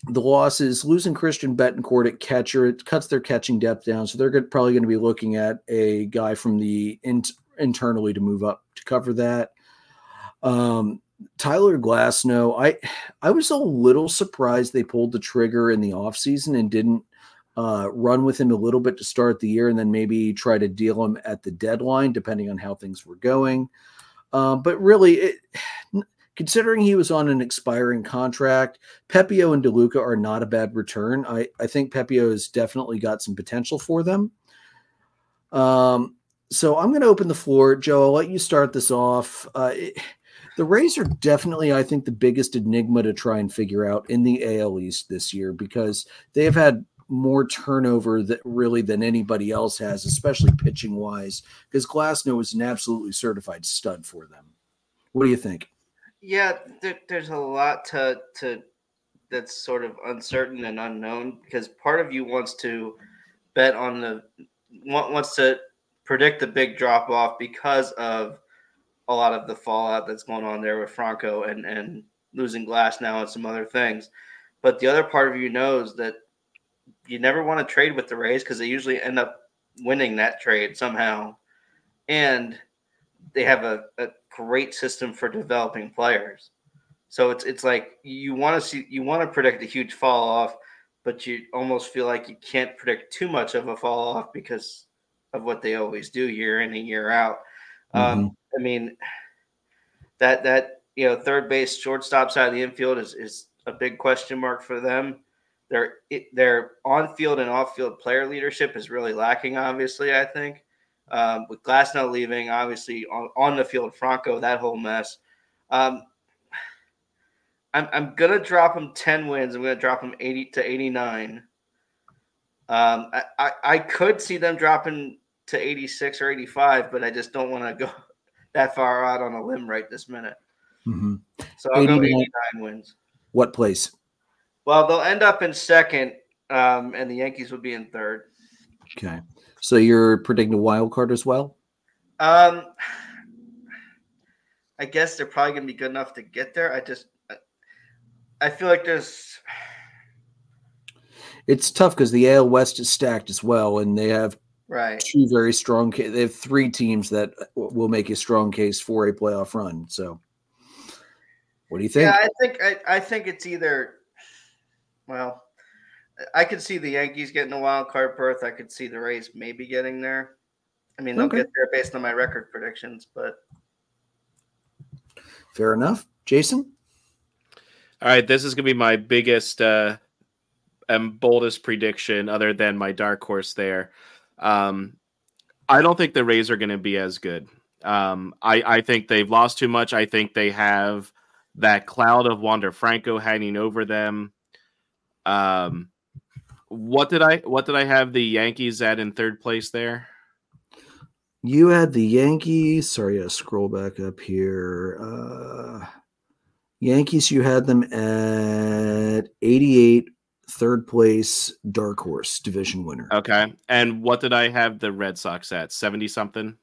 the losses, losing Christian Bethancourt at catcher, it cuts their catching depth down. So they're probably going to be looking at a guy from the in, internally to move up to cover that. Um, Tyler Glasnow, I I was a little surprised they pulled the trigger in the offseason and didn't uh, run with him a little bit to start the year and then maybe try to deal him at the deadline, depending on how things were going. Um, but really, it, <sighs> considering he was on an expiring contract, Pepiot and DeLuca are not a bad return. I, I think Pepiot has definitely got some potential for them. Um, so I'm going to open the floor. Joe, I'll let you start this off. Uh, it, the Rays are definitely, I think, the biggest enigma to try and figure out in the AL East this year because they have had more turnover that really than anybody else has, especially pitching wise. Because Glasnow is an absolutely certified stud for them. What do you think?
Yeah, there, there's a lot to to that's sort of uncertain and unknown because part of you wants to bet on the wants to predict the big drop off because of a lot of the fallout that's going on there with Franco and and losing Glasnow and some other things. But the other part of you knows that you never want to trade with the Rays because they usually end up winning that trade somehow, and they have a, a great system for developing players. So it's it's like you want to see you want to predict a huge fall off, but you almost feel like you can't predict too much of a fall off because of what they always do year in and year out. Um, I mean, that that you know third base, shortstop side of the infield is is a big question mark for them. Their their on field and off field player leadership is really lacking. Obviously, I think um, with Glasnow leaving, obviously on, on the field, Franco, that whole mess. Um, I'm I'm gonna drop them ten wins. I'm gonna drop them eighty to eighty nine. Um, I, I, I could see them dropping to 86 or 85, but I just don't want to go that far out on a limb right this minute.
Mhm.
So I'll go
89.
89 wins.
What place?
Well, they'll end up in second, um, and the Yankees will be in third.
Okay. So you're predicting a wild card as well?
Um, I guess they're probably going to be good enough to get there. I just, I feel like there's,
It's tough because the AL West is stacked as well, and they have
right.
two very strong. Ca- they have three teams that w- will make a strong case for a playoff run. So, what do you think?
Yeah, I think I, I think it's either. Well, I could see the Yankees getting a wild card berth. I could see the Rays maybe getting there. I mean, they'll
Okay.
get there based on my record predictions, but
Fair enough, Jason.
All right, this is gonna be my biggest uh and boldest prediction, other than my dark horse there. Um, I don't think the Rays are gonna be as good. Um, I, I think they've lost too much. I think they have that cloud of Wander Franco hanging over them. Um, what did I what did I have the Yankees at in third place there?
You had the Yankees. Sorry, I scroll back up here. Uh, Yankees, you had them at 88, third place, dark horse, division winner.
Okay, and what did I have the Red Sox at? Seventy something.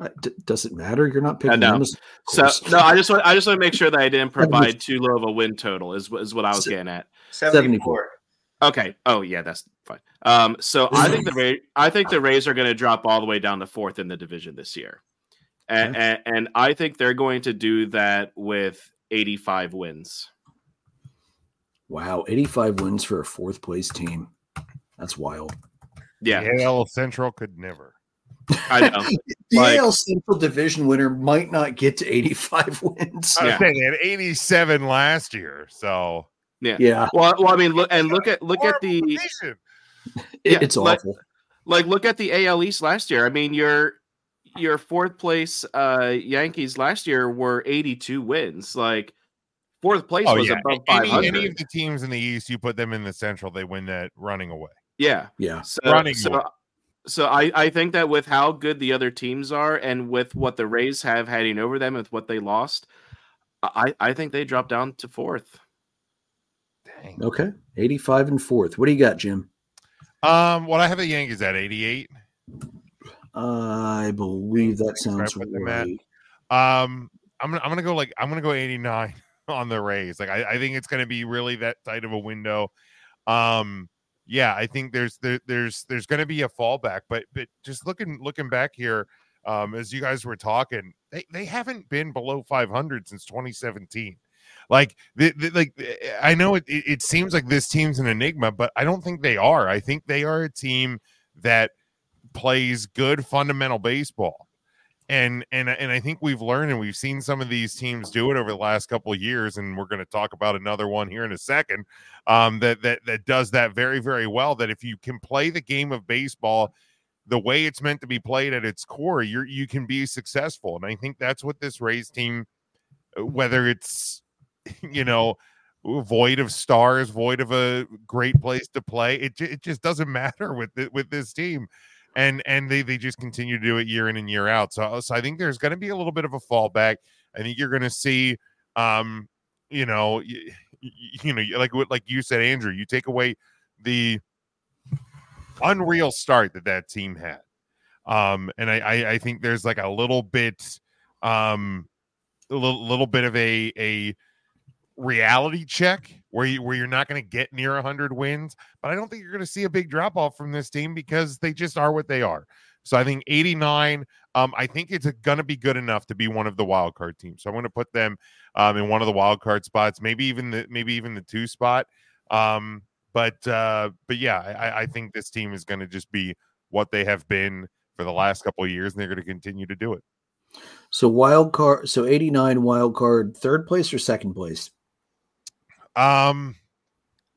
Uh, d- does it matter? You're not picking
know.
them
So no, I just want I just want to make sure that I didn't provide too low of a win total. Is is what I was
Se-
getting at.
74.
Okay. Oh yeah, that's fine. Um, so I think the Rays, I think the Rays are going to drop all the way down to fourth in the division this year, and, and and I think they're going to do that with 85 wins.
Wow, 85 wins for a fourth place team. That's wild.
Yeah,
The AL Central could never.
I know. <laughs>
The
Like-
AL Central division winner might not get to 85 <laughs> wins.
I was
Yeah.
saying they had 87 last year, so
Yeah, Yeah.
Well, well, I mean, look and look at look at the
Horrible division.
Yeah,
it's
like-
awful.
like look at the AL East last year. I mean, your your fourth place uh Yankees last year were 82 wins. Like fourth place
Oh
was
yeah,
above
any,
500.
any of the teams in the East, you put them in the Central, they win that running away.
yeah.
Yeah.
So,
Running
so,
away.
so I, I think that with how good the other teams are and with what the Rays have heading over them with what they lost, I, I think they drop down to fourth.
Dang.
Okay. 85 and fourth. What do you got, Jim?
Um, what I have the Yankees at 88.
I believe that sounds
put them at-
right.
Um, I'm gonna I'm gonna go like I'm gonna go 89 <laughs> on the Rays. Like I, I think it's gonna be really that tight of a window. Um, yeah, I think there's there, there's there's gonna be a fallback, but but just looking looking back here, um, as you guys were talking, they they haven't been below 500 since 2017. Like the, the like eh, I know it, it it seems like this team's an enigma, but I don't think they are. I think they are a team that plays good fundamental baseball and and and I think we've learned and we've seen some of these teams do it over the last couple of years, and we're going to talk about another one here in a second. Um, that that that does that very very well. That if you can play the game of baseball the way it's meant to be played at its core, you're you can be successful, and I think that's what this Rays team, uh, whether it's <laughs> you know void of stars, void of a great place to play, it it just doesn't <laughs> matter with the, with this team and and they they just continue to do it year in and year out. So so I think there's going to be a little bit of a fallback. I think you're going to see, um, you know, you, you know, like what like you said, Andrew, you take away the unreal start that that team had, um, and I I, I think there's like a little bit, um, a little little bit of a a reality check where you where you're not going to get near 100 wins but i don't think you're going to see a big drop off from this team because they just are what they are so i think 89 Um, I think it's going to be good enough to be one of the wild card teams. So I'm going to put them um, in one of the wild card spots, maybe even the maybe even the two spot. Um, but uh, but yeah, I, I think this team is going to just be what they have been for the last couple of years, and they're going to continue to do it.
So wild card, so 89 wild card, third place or second place?
Um,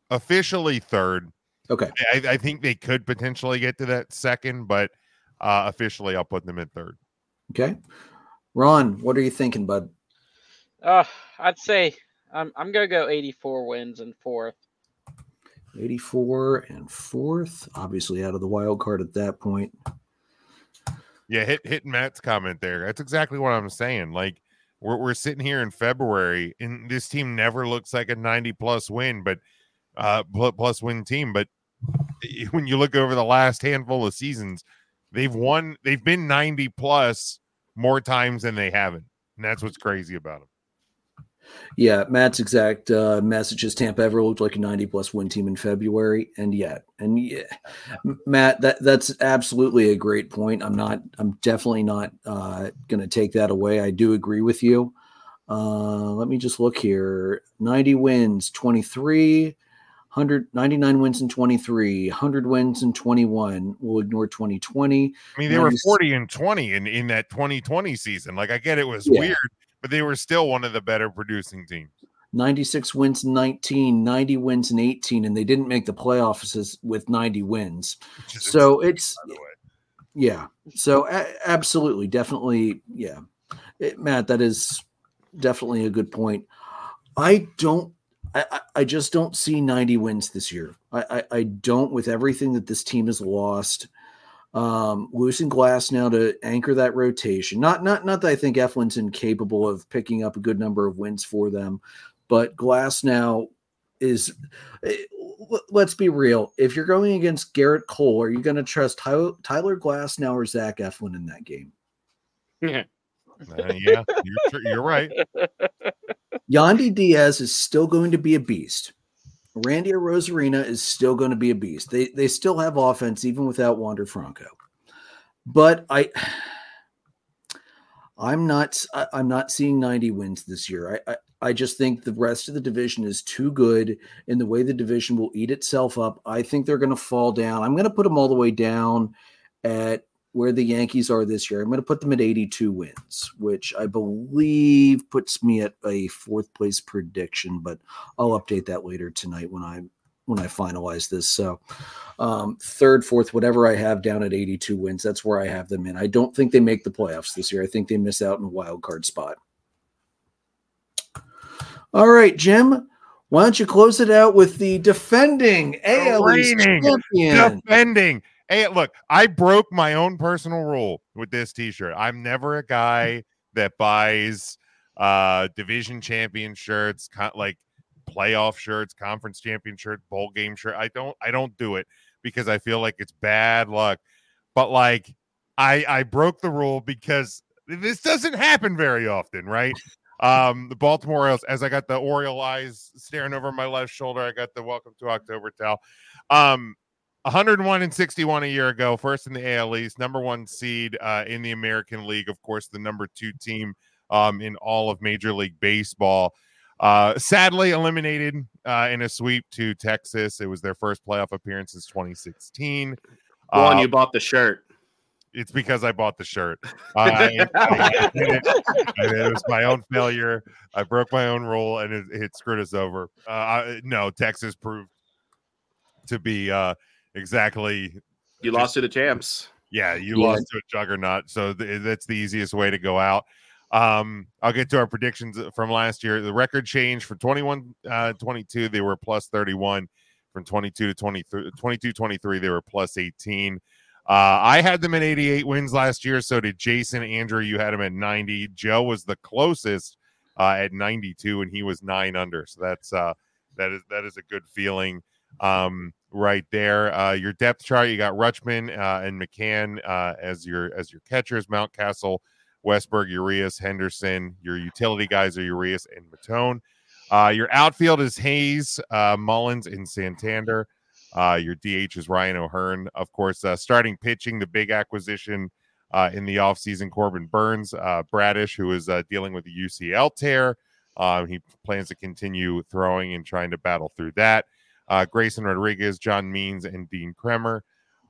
officially third.
Okay.
I, I think they could potentially get to that second, but uh, officially, I'll put them in third.
Okay. Ron, what are you thinking, bud?
Uh, I'd say I'm I'm gonna go 84 wins and fourth.
84 and fourth, obviously out of the wild card at that point.
Yeah, hit hit Matt's comment there. That's exactly what I'm saying. Like we're we're sitting here in February, and this team never looks like a 90 plus win, but uh plus win team. But when you look over the last handful of seasons, they've won. They've been 90 plus more times than they haven't, and that's what's crazy about them.
Yeah, Matt's exact uh, message is Tampa ever looked like a 90 plus win team in February, and yet, and yeah, Matt, that that's absolutely a great point. I'm not, I'm definitely not uh, going to take that away. I do agree with you. Uh, let me just look here 90 wins, 23, 199 wins in 23, 100 wins in 21. We'll ignore 2020.
I mean, they were 40 and 20 in, in that 2020 season. Like, I get it was yeah. weird, but they were still one of the better producing teams.
96 wins in 19, 90 wins in 18, and they didn't make the playoffs with 90 wins. <laughs> So it's, yeah. So a- absolutely, definitely, yeah. It, Matt, that is definitely a good point. I don't I, I just don't see 90 wins this year. I, I, I, don't with everything that this team has lost. Um, losing Glasnow to anchor that rotation. Not not not that I think Eflin's incapable of picking up a good number of wins for them, but Glasnow is eh, let's be real. If you're going against Gerrit Cole, are you going to trust Tyler, Tyler Glasnow or Zach Eflin in that game?
Yeah. Uh, yeah, you're, you're right. <laughs>
Yandy Diaz is still going to be a beast. Randy Arozarena is still going to be a beast. They they still have offense even without Wander Franco. But I <sighs> I'm not I'm not seeing 90 wins this year. I, I I just think the rest of the division is too good in the way the division will eat itself up. I think they're going to fall down. I'm going to put them all the way down at where the Yankees are this year. I'm going to put them at 82 wins, which I believe puts me at a fourth place prediction, but I'll update that later tonight when I when I finalize this. So, um, third, fourth, whatever I have down at 82 wins, that's where I have them in. I don't think they make the playoffs this year. I think they miss out in a wild card spot. All right, Jim. Why don't you close it out with the defending AL champion?
Defending Hey, look, I broke my own personal rule with this t-shirt. I'm never a guy <laughs> that buys uh division champion shirts, like playoff shirts, conference champion shirt, bowl game shirt. I don't I don't do it because I feel like it's bad luck. But like I I broke the rule because this doesn't happen very often, right? Um, the Baltimore Orioles, as I got the Oriole eyes staring over my left shoulder, I got the welcome to October towel. Um, 101 and 61 a year ago, first in the AL East, number one seed uh, in the American League, of course, the number two team um, in all of Major League Baseball. Uh, sadly, eliminated uh, in a sweep to Texas. It was their first playoff appearance since 2016.
One, you bought the shirt.
It's because I bought the shirt. <laughs> I, I, I it. it. was my own failure. I broke my own rule, and it, it screwed us over. Uh, no, Texas proved to be uh, exactly.
You just, lost to the champs.
Yeah, you yeah. lost to a juggernaut. So th- that's the easiest way to go out. Um, I'll get to our predictions uh, from last year. The record changed from 21 uh, 22, they were plus 31. From 22 to 23, 22 23, they were plus 18. Uh, I had them at 88 wins last year. So did Jason. Andrew, you had him at 90. Joe was the closest uh, at 92, and he was nine under. So that's uh, that is that is a good feeling. Um, right there. Uh, your depth chart, you got Rutschman uh, and McCann uh, as your as your catchers, Mountcastle, Westburg, Urias, Henderson. Your utility guys are Urias and Maton. Uh, your outfield is Hays, uh, Mullins, and Santander. Uh, your DH is Ryan O'Hearn. Of course, starting pitching, the big acquisition in the offseason. Corbin Burnes, Bradish, who is dealing with the UCL tear. He plans to continue throwing and trying to battle through that. Uh, Grayson Rodriguez, John Means, and Dean Kremer.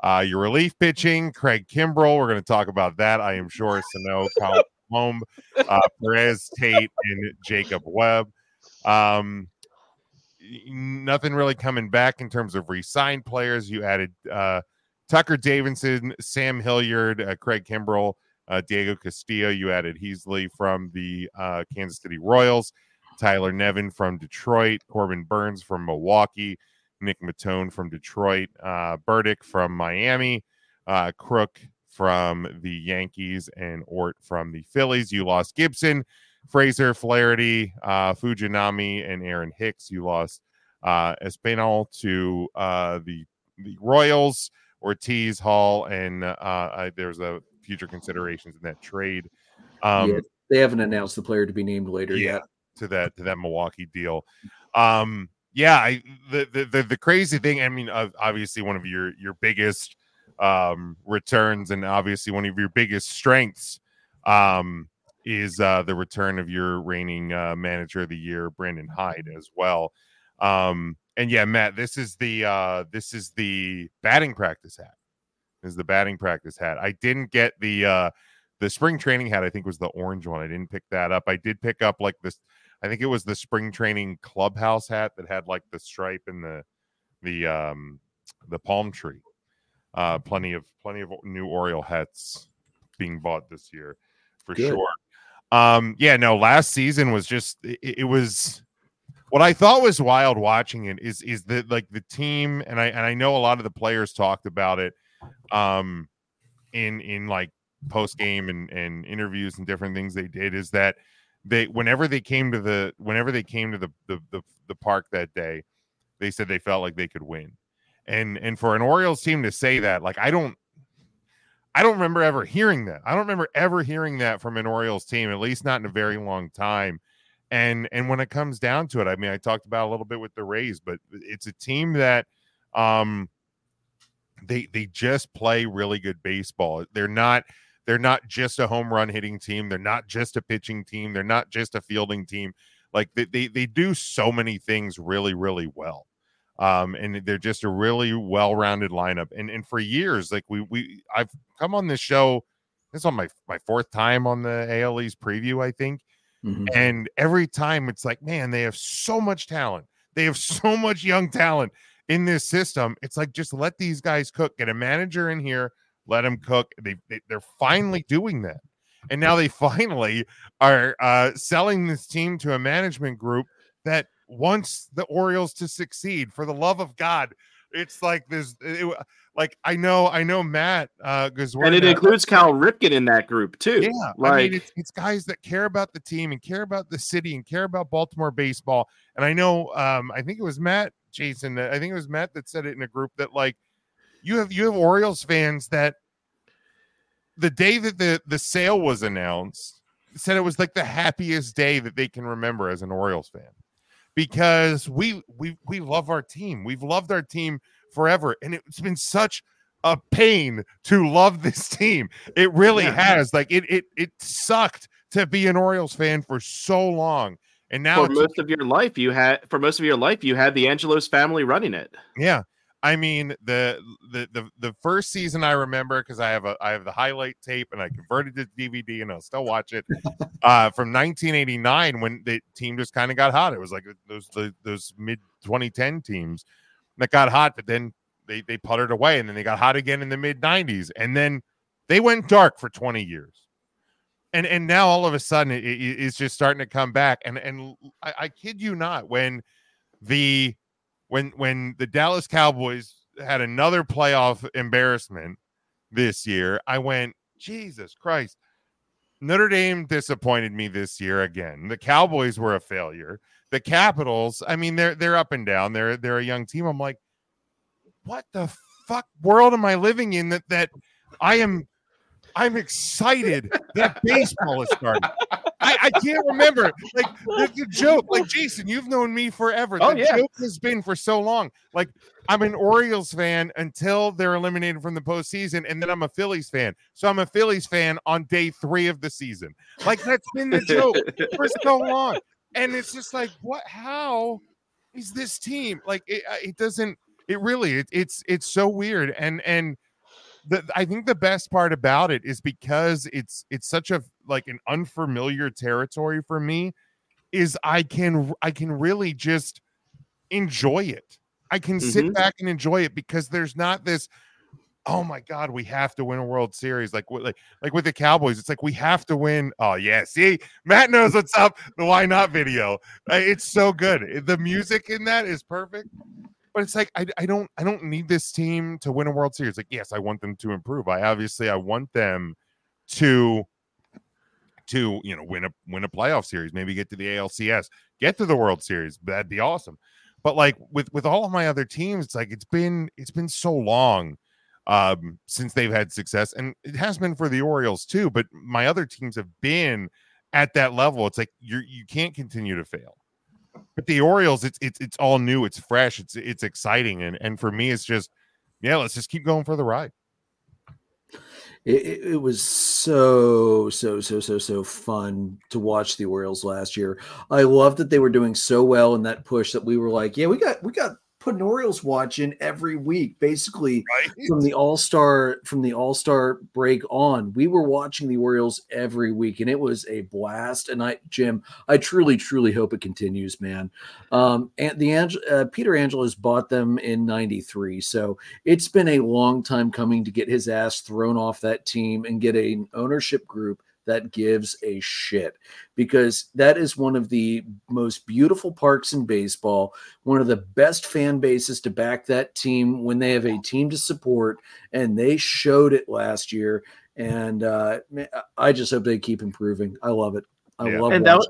Uh, your relief pitching, Craig Kimbrel. We're going to talk about that, I am sure. Sano, Kyle <laughs> Holm, uh, Perez Tate, and Jacob Webb. Um, nothing really coming back in terms of re-signed players. You added uh, Tucker Davidson, Sam Hilliard, uh, Craig Kimbrel, uh, Diego Castillo. You added Heasley from the uh, Kansas City Royals, Tyler Nevin from Detroit, Corbin Burnes from Milwaukee, Nick Maton from Detroit, uh, Burdick from Miami, uh, Crook from the Yankees, and Ort from the Phillies. You lost Gibson, Frazier, Flaherty, uh, Fujinami, and Aaron Hicks. You lost uh, Espinal to uh, the the Royals, Ortiz, Hall, and uh, there's a future considerations in that trade. Um,
yeah, they haven't announced the player to be named later
yeah,
yet.
To that to that Milwaukee deal. Um, yeah, I, the, the the crazy thing. I mean, obviously one of your your biggest um, returns and obviously one of your biggest strengths um, is uh, the return of your reigning uh, manager of the year, Brandon Hyde, as well. Um, and yeah, Matt, this is the uh, this is the batting practice hat. This is the batting practice hat. I didn't get the uh, the spring training hat. I think was the orange one. I didn't pick that up. I did pick up like this. I think it was the spring training clubhouse hat that had like the stripe and the the um the palm tree. Uh, plenty of plenty of new Oriole hats being bought this year for
Good.
sure. Um, yeah, no, last season was just it, it was what I thought was wild watching it is is that like the team and I and I know a lot of the players talked about it um in in like post game and and interviews and different things they did is that they whenever they came to the whenever they came to the the the, the park that day they said they felt like they could win and and for an Orioles team to say that like I don't I don't remember ever hearing that. I don't remember ever hearing that from an Orioles team, at least not in a very long time. And and when it comes down to it, I mean, I talked about a little bit with the Rays, but it's a team that um they they just play really good baseball. They're not they're not just a home run hitting team. They're not just a pitching team. They're not just a fielding team. Like they they, they do so many things really really well um, and they're just a really well-rounded lineup. And and for years, like we we I've come on this show. This is on my my fourth time on the AL East preview, I think.
Mhm.
And every time it's like, man, they have so much talent. They have <laughs> so much young talent in this system. It's like just let these guys cook. Get a manager in here, let them cook. They, they they're finally doing that. And now they <laughs> finally are uh, selling this team to a management group that wants the Orioles to succeed. For the love of God, it's like this. It, like I know, I know Matt, because
and it includes Cal Ripken in that group too.
yeah, I
like
mean, it's, it's guys that care about the team and care about the city and care about Baltimore baseball. And I know, um, I think it was Matt, Jason. I think it was Matt that said it in a group that like you have you have Orioles fans that the day that the the sale was announced said it was like the happiest day that they can remember as an Orioles fan because we we we love our team. We've loved our team forever, and it's been such a pain to love this team. It really
Yeah.
has. Like it it it sucked to be an Orioles fan for so long, and now
for most of your life, you had for most of your life you had the Angelos family running it.
yeah. I mean the the the the first season I remember because I have a I have the highlight tape and I converted it to DVD and I'll still watch it. <laughs> uh, from 1989 when the team just kind of got hot. It was like those the, those mid 2010 teams that got hot, but then they they puttered away, and then they got hot again in the mid 90s, and then they went dark for 20 years. And and now all of a sudden it, it- it's just starting to come back. And and I, I kid you not, when the when when the Dallas Cowboys had another playoff embarrassment this year, I went, Jesus Christ. Notre Dame disappointed me this year again. The Cowboys were a failure. The Capitals, I mean, they're they're up and down. They're they're a young team. I'm like, what the fuck world am I living in that that I am I'm excited that baseball is starting. I, I can't remember. Like the, the joke, like Jason, you've known me forever.
Oh,
the
yeah.
joke has been for so long. Like I'm an Orioles fan until they're eliminated from the postseason, and then I'm a Phillies fan. So I'm a Phillies fan on day three of the season. Like that's been the joke for so long. And it's just like, what? How is this team like? It, uh, it doesn't. It really. It, it's it's so weird. And and the, I think the best part about it is because it's it's such a like an unfamiliar territory for me. Is I can I can really just enjoy it. I can sit
Mhm.
back and enjoy it because there's not this. Oh my God, we have to win a World Series. Like, like, like with the Cowboys, it's like we have to win. Oh yeah, see, Matt knows what's up. The why not video. It's so good. The music in that is perfect. But it's like I, I don't I don't need this team to win a World Series. Like, yes, I want them to improve. I obviously I want them to to you know win a win a playoff series, maybe get to the ALCS, get to the World Series. That'd be awesome. But like with with all of my other teams, it's like it's been it's been so long um since they've had success and it has been for the Orioles too, but my other teams have been at that level. It's like you're you can't continue to fail. But the Orioles, it's it's it's all new, it's fresh, it's it's exciting, and and for me, it's just yeah, let's just keep going for the ride.
It, it, was so so so so so fun to watch the Orioles last year. I love that they were doing so well in that push that we were like, yeah, we got we got put an Orioles watch in every week, basically
Right?
from the All Star from the All Star break on. We were watching the Orioles every week, and it was a blast. And I, Jim, I truly truly hope it continues, man. Um, and the Ang- uh, Peter Angelos bought them in '93, so it's been a long time coming to get his ass thrown off that team and get an ownership group that gives a shit because that is one of the most beautiful parks in baseball, one of the best fan bases to back that team when they have a team to support, and they showed it last year. And uh, I just hope they keep improving. I love it. I
Yeah.
love
and that. Was,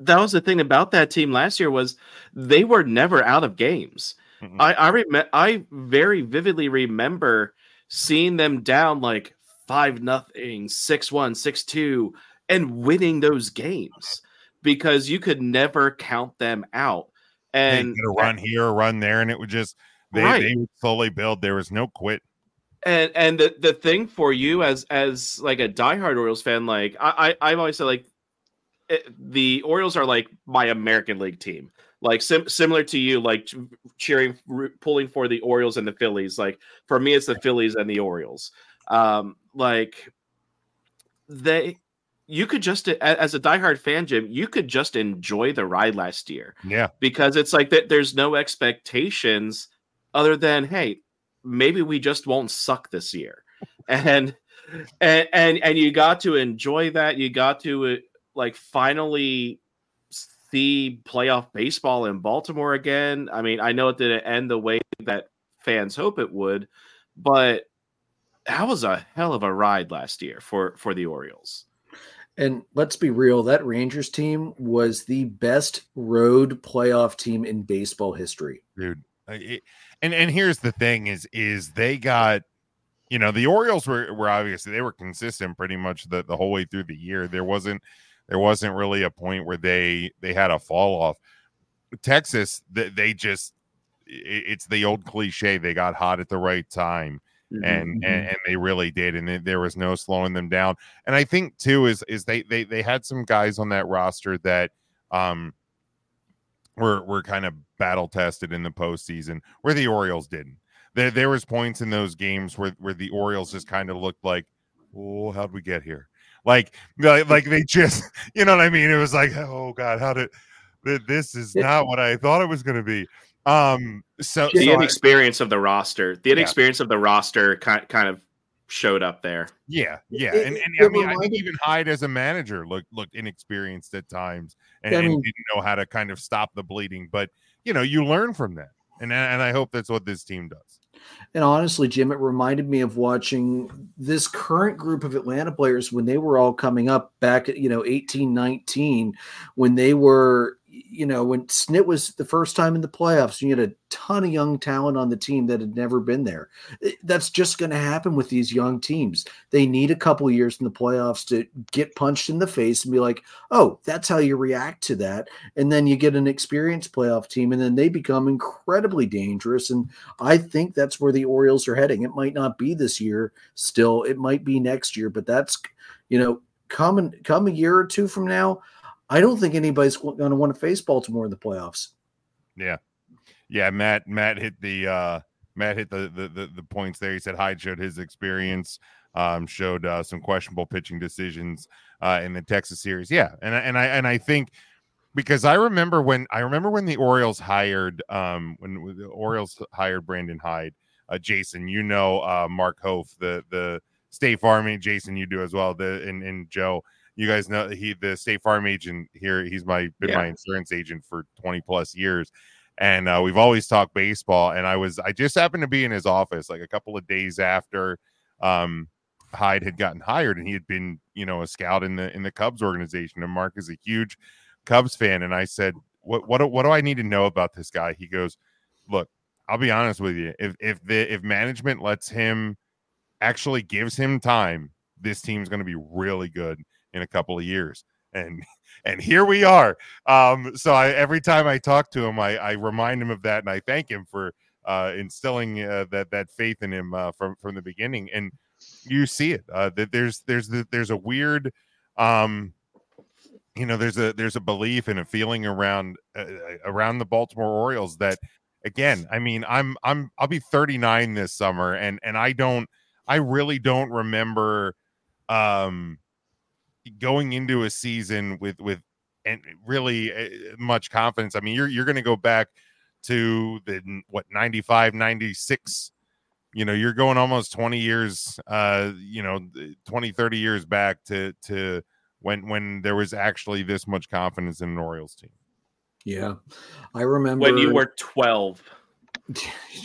that was the thing about that team last year was they were never out of games.
Mm-mm.
I I rem- I very vividly remember seeing them down like five nothing, six one, six two, and winning those games because you could never count them out. And
get a run here, a run there, and it would just they,
Right.
they would slowly build. There was no quit.
and and the, the thing for you as as like a diehard Orioles fan, like I, I I've always said like it, the Orioles are like my American League team. Like sim- similar to you, like cheering, r- pulling for the Orioles and the Phillies. Like for me, it's the Phillies and the Orioles. Um, like they, you could just as a diehard fan, Jim, you could just enjoy the ride last year
Yeah,
because it's like that. There's no expectations other than hey, maybe we just won't suck this year, <laughs> and and and and you got to enjoy that. You got to uh, like finally see playoff baseball in Baltimore again. I mean, I know it didn't end the way that fans hope it would, but that was a hell of a ride last year for for the Orioles.
And let's be real, that Rangers team was the best road playoff team in baseball history.
dude. Uh, it- and and here's the thing: is is they got, you know, the Orioles were were obviously they were consistent pretty much the the whole way through the year. There wasn't there wasn't really a point where they they had a fall off. Texas, they, they just it's the old cliche they got hot at the right time
Mm-hmm.
and, and and they really did and it- there was no slowing them down and i think too is is they they they had some guys on that roster that um were were kind of battle tested in the postseason where the orioles didn't. There there was points in those games where where the orioles just kind of looked like oh how'd we get here? Like like like they just <laughs> you know what i mean? It was like oh god how did this is not what i thought it was going to be um so,
the
so I-
inexperience of the roster, the
Yeah.
inexperience of the roster kind kind of showed up there.
Yeah, yeah,
It-
and, and
it
I mean, I think even Hyde as a manager looked looked inexperienced at times and,
Yeah, I
and didn't know how to kind of stop the bleeding. But you know, you learn from that, and and I hope that's what this team does.
And honestly, Jim, it reminded me of watching this current group of Atlanta players when they were all coming up back at, you know, 18, 19, when they were, you know, when Snit was the first time in the playoffs, you had a ton of young talent on the team that had never been there. That's just going to happen with these young teams. They need a couple years in the playoffs to get punched in the face and be like, oh, that's how you react to that. And then you get an experienced playoff team, and then they become incredibly dangerous. And I think that's where the Orioles are heading. It might not be this year still, it might be next year, but that's, you know, come, come a year or two from now I don't think anybody's going to want to face Baltimore in the playoffs.
Yeah, yeah. Matt Matt hit the uh, Matt hit the, the the, the points there. He said Hyde showed his experience, um, showed uh, some questionable pitching decisions uh, in the Texas series. Yeah, and and I and I think because I remember when I remember when the Orioles hired um, when the Orioles hired Brandon Hyde, uh, Jason. You know uh, Mark Hof, the the State Farm. Jason, you do as well. The and, and Joe you guys know he the State Farm agent here. He's my been yeah. my insurance agent for 20 plus years. And uh, we've always talked baseball. And I was I just happened to be in his office like a couple of days after um, Hyde had gotten hired and he had been, you know, a scout in the in the Cubs organization. And Mark is a huge Cubs fan. And I said, What what what do I need to know about this guy? He goes, Look, I'll be honest with you. If if the if management lets him actually gives him time, this team's going to be really good in a couple of years. And <laughs> and here we are. Um, so I, every time I talk to him, I, I remind him of that, and I thank him for uh, instilling uh, that that faith in him uh, from from the beginning. And you see it. Uh, that there's there's there's a weird, um, you know, there's a there's a belief and a feeling around uh, around the Baltimore Orioles that, again, I mean, I'm I'm I'll be 39 this summer, and and I don't, I really don't remember, um going into a season with with and really uh, much confidence. I mean, you're you're going to go back to the what 95 96 you know you're going almost 20 years uh you know 20 30 years back to to when when there was actually this much confidence in an Orioles team.
Yeah. I remember
when you were 12. <laughs>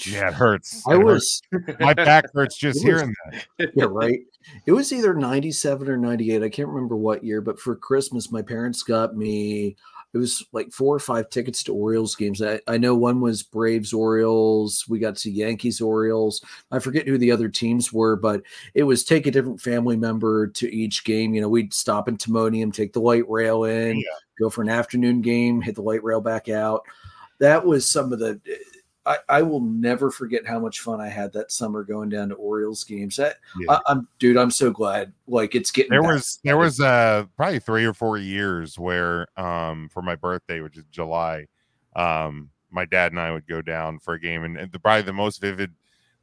Yeah, it hurts.
I was
my back hurts <laughs> just hearing that. <laughs>
Yeah, right. It was either 97 or 98. I can't remember what year, but for Christmas, my parents got me it was like four or five tickets to Orioles games. I, I know one was Braves Orioles. We got to Yankees Orioles. I forget who the other teams were, but it was take a different family member to each game. You know, we'd stop in Timonium, take the light rail in, yeah. go for an afternoon game, hit the light rail back out. That was some of the I, I, will never forget how much fun I had that summer going down to Orioles games. That, yeah. I, am dude, I'm so glad. Like it's getting
there was there was uh probably three or four years where um for my birthday, which is July, um my dad and I would go down for a game, and, and the, probably the most vivid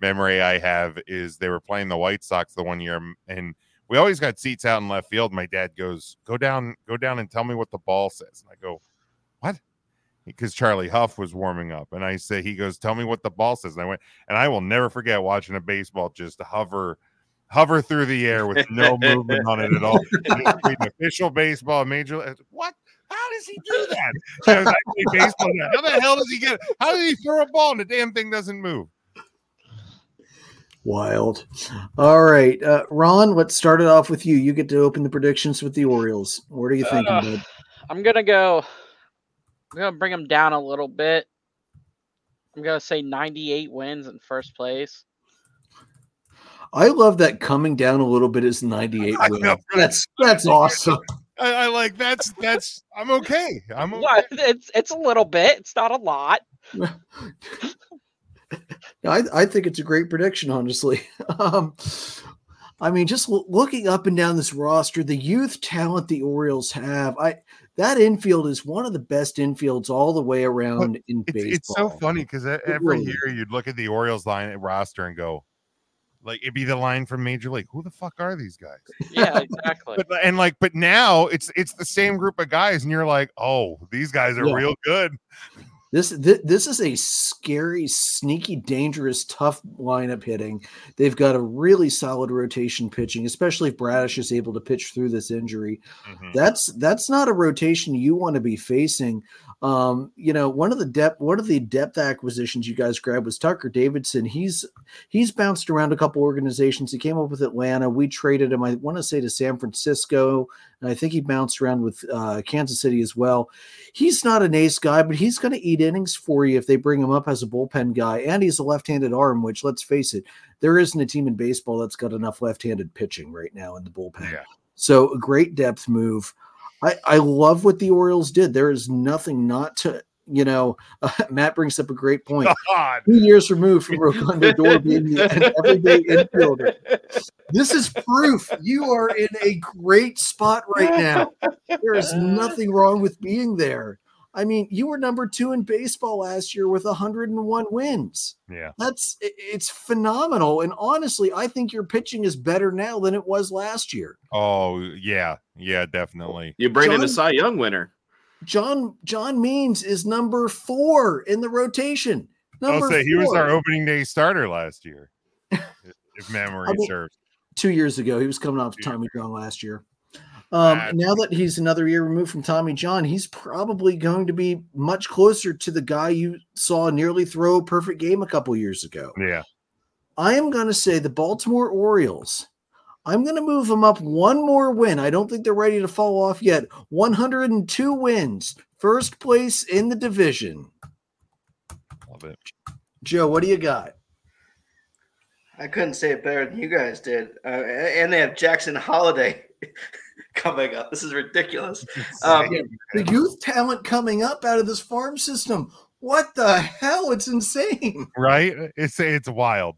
memory I have is they were playing the White Sox the one year, and we always got seats out in left field. My dad goes, "Go down, go down, and tell me what the ball says." And I go, "What?" Because Charlie Hough was warming up, and I say, he goes, "Tell me what the ball says." And I went, and I will never forget watching a baseball just hover, hover through the air with no movement on it at all. <laughs> official baseball, major. What? How does he do that? baseball. How the hell does he get? How does he throw a ball and the damn thing doesn't move?
Wild. All right, uh, Ron. Let's start it off with you. You get to open the predictions with the Orioles. What are you thinking, uh,
I'm gonna go I'm gonna bring them down a little bit. I'm gonna say 98 wins in first place.
I love that coming down a little bit is 98 <laughs> wins. That's that's <laughs> awesome.
I, I, like that's that's I'm okay. I'm okay.
What? It's it's a little bit. It's not a lot. <laughs>
I I think it's a great prediction, honestly. Um, I mean, just looking up and down this roster, the youth talent the Orioles have, I that infield is one of the best infields all the way around but in
it's,
baseball.
It's so funny because every really year you'd look at the Orioles line at roster and go, like it'd be the line from Major League. Who the fuck are these guys? <laughs>
Yeah, exactly.
but and like, but now it's it's the same group of guys, and you're like, oh, these guys are yeah. real good.
This, this this is a scary, sneaky, dangerous, tough lineup hitting. They've got a really solid rotation pitching, especially if Bradish is able to pitch through this injury. Mm-hmm. That's that's not a rotation you want to be facing. Um, you know, one of the depth one of the depth acquisitions you guys grabbed was Tucker Davidson. He's he's bounced around a couple organizations. He came up with Atlanta. We traded him, I want to say, to San Francisco, and I think he bounced around with uh, Kansas City as well. He's not an ace guy, but he's going to eat innings for you if they bring him up as a bullpen guy. And he's a left-handed arm, which let's face it, there isn't a team in baseball that's got enough left-handed pitching right now in the bullpen.
Yeah.
So a great depth move. I, I love what the Orioles did. There is nothing not to, you know, uh, <laughs> Matt brings up a great point.
God.
Two years removed from Rougned Odor being an everyday infielder. This is proof you are in a great spot right now. There is nothing wrong with being there. I mean, you were number two in baseball last year with 101 wins.
Yeah.
That's it's phenomenal. And honestly, I think your pitching is better now than it was last year.
Oh yeah. Yeah. Definitely.
You bring in a
John-
Cy Young winner.
John John Means is number four in the rotation. Number
I'll say he was our opening day starter last year, if- <laughs> if memory
I mean,
serves.
two years ago. He was coming off
Two
Tommy John last year. Um,
That's-
now that he's another year removed from Tommy John, he's probably going to be much closer to the guy you saw nearly throw a perfect game a couple years ago.
Yeah.
I am going to say the Baltimore Orioles. I'm going to move them up one more win. I don't think they're ready to fall off yet. 102 wins, first place in the division.
Love it.
Joe, what do you got?
I couldn't say it better than you guys did. Uh, and they have Jackson Holliday <laughs> coming up. This is ridiculous. Um,
The youth talent coming up out of this farm system. What the hell? It's insane.
right? It's it's wild.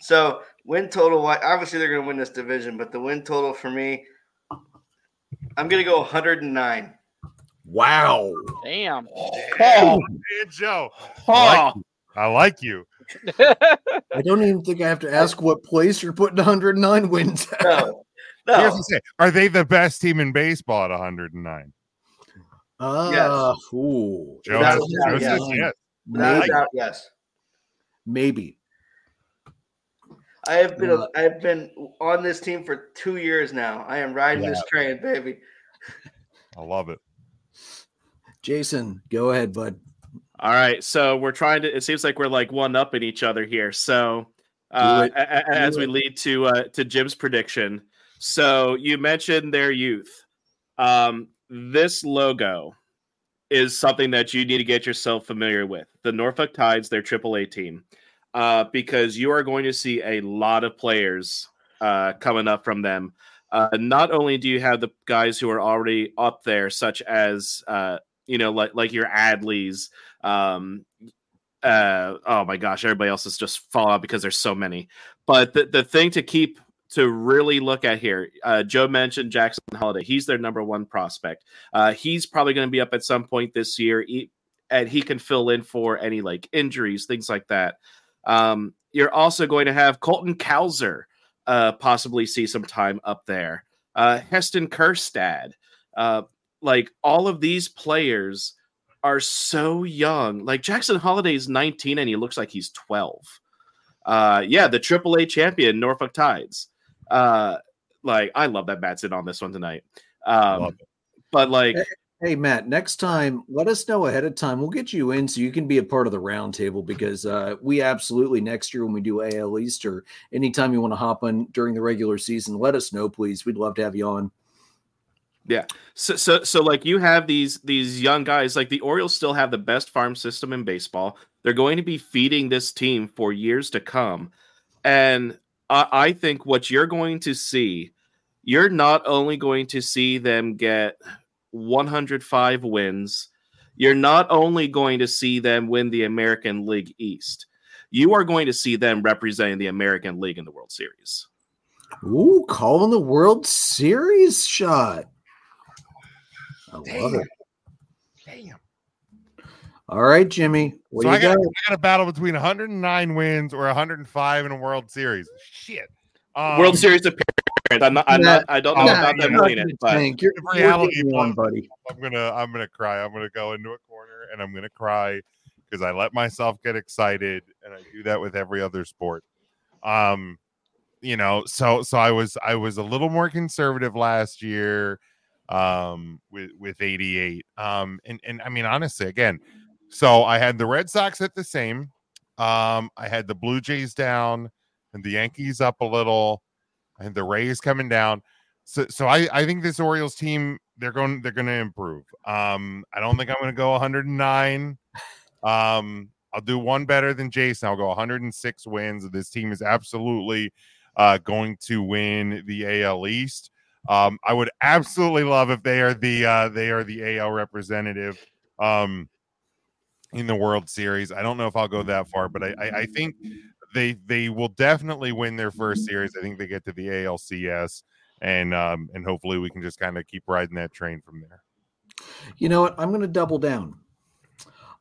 So win total, wi- obviously they're going to win this division, but the win total for me, I'm going to go 109.
Wow.
Damn.
Oh,
Hey, Joe. I like
oh,
you. I like you.
I don't even think I have to ask what place you're putting 109 wins at.
No,
Here's
no.
the say, are they the best team in baseball at 109?
Ah, ooh.
Joe, has,
a doubt,
Joe says
yes.
yes.
Maybe.
a doubt, yes.
Maybe.
I have been
Uh,
I have been on this team for two years now. I am riding this train, baby.
I love it.
Jason, go ahead, bud.
All right, so we're trying to. It seems like we're like one up in each other here. So, uh, a- a- as
Do
we lead to uh, to Jim's prediction, so you mentioned their youth. Um, this logo is something that you need to get yourself familiar with. The Norfolk Tides, their AAA team, uh, because you are going to see a lot of players uh, coming up from them. Uh, not only do you have the guys who are already up there, such as uh, you know, like like your Adleys, um, uh, oh my gosh, everybody else is just fall out because there's so many. But the, the thing to keep to really look at here, uh, Joe mentioned Jackson Holliday. He's their number one prospect. Uh, he's probably going to be up at some point this year, he, and he can fill in for any like injuries, things like that. Um, you're also going to have Colton Cowser uh, possibly see some time up there. Uh, Heston Kjerstad, uh, like all of these players are so young. Like Jackson Holliday is 19 and he looks like he's 12. Uh, yeah, the AAA champion Norfolk Tides. Uh, like I love that Matt's in on this one tonight. Um, but like,
Hey, Matt, next time, let us know ahead of time. We'll get you in so you can be a part of the roundtable because uh, we absolutely next year when we do AL East or anytime you want to hop on during the regular season, let us know, please. We'd love to have you on. Yeah.
So, so so like you have these these young guys like the Orioles still have the best farm system in baseball. They're going to be feeding this team for years to come, and I, I think what you're going to see, you're not only going to see them get 105 wins, you're not only going to see them win the American League East, you are going to see them representing the American League in the World Series.
Ooh, calling the World Series shot. I love it.
Damn.
All right, Jimmy. What
so
do
I got,
got?
I got a battle between 109 wins or 105 in a World Series. Shit. Um,
World Series appearance. I'm not. I'm not. I don't know
Nah,
about them winning it, but
tank. You're,
reality
one, buddy.
I'm gonna I'm gonna cry. I'm gonna go into a corner and I'm gonna cry because I let myself get excited and I do that with every other sport. Um, you know, so so I was I was a little more conservative last year. um, with with 88. Um, and and I mean honestly, again, so I had the Red Sox at the same. Um, I had the Blue Jays down and the Yankees up a little, and the Rays coming down. So so I I think this Orioles team they're going they're going to improve. Um, I don't think I'm going to go 109. Um, I'll do one better than Jason. I'll go 106 wins. This team is absolutely uh, going to win the AL East. Um, I would absolutely love if they are the uh, they are the AL representative um, in the World Series. I don't know if I'll go that far, but I, I, I think they they will definitely win their first series. I think they get to the ALCS, and um, and hopefully we can just kind of keep riding that train from there.
You know what? I'm going to double down.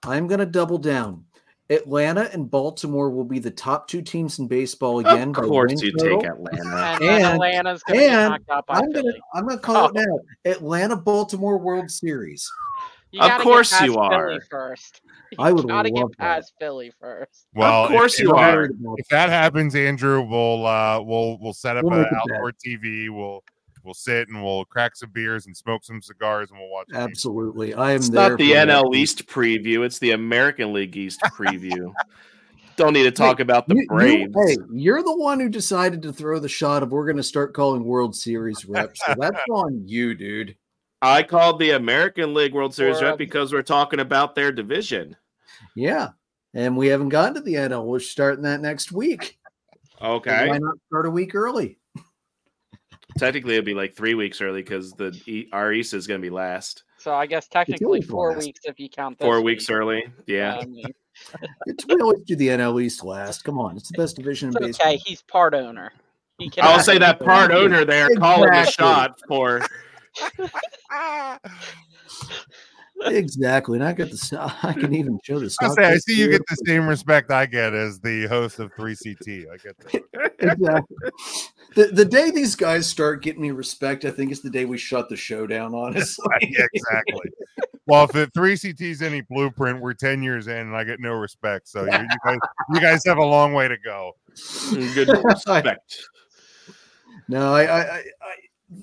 I'm going to double down. Atlanta and Baltimore will be the top two teams in baseball again.
Of course, you
total.
take Atlanta.
And, <laughs>
And-
Atlanta's going to get
and
knocked out by
I'm gonna
Philly.
I'm gonna call it
Oh.
now. Atlanta Baltimore World Series.
You
Of
gotta get
course
past
you
Philly
are.
first. <laughs>
I would
gotta
love
get
that.
past Philly first.
Well,
of course
if,
you
if,
are.
If that happens, Andrew, we'll uh, we'll we'll set up
We'll
an
make a bet.
outdoor TV. We'll we'll sit and we'll crack some beers and smoke some cigars and we'll watch. the game.
Absolutely, I am
It's
there.
not the
for that.
NL East preview. It's the American League East <laughs> preview. Don't need to talk about the
You- you-
Braves.
hey, you're the one who decided to throw the shot of we're going to start calling World Series reps. So that's <laughs> on you, dude.
I called the American League World Series
Or,
rep because we're talking about their division.
Yeah, and we haven't gotten to the NL. We're starting that next week. So
Okay.
Why not start a week early? <laughs>
Technically, it'd be like three weeks early because the E- our East is going to be last.
So I guess technically four
last.
weeks if you count this
Four weeks
week.
early. Yeah.
I <laughs>
It's, we always do the NL East last. Come on, it's the best division in
it's
baseball.
okay. He's part owner. He
I'll say that part owner there calling the shot for <laughs>
Exactly, and I got the. s- <laughs> I can even show the.
I say, I see you get the same respect I get as the host of 3CT. I get that. <laughs>
exactly. The, the day these guys start getting me respect, I think is the day we shut the show down. <laughs> Honestly,
yeah, exactly. Well, if the 3CT's any blueprint, we're 10 years in and I get no respect. So you, you guys, you guys have a long way to go.
good respect.
No, I, I, I, I,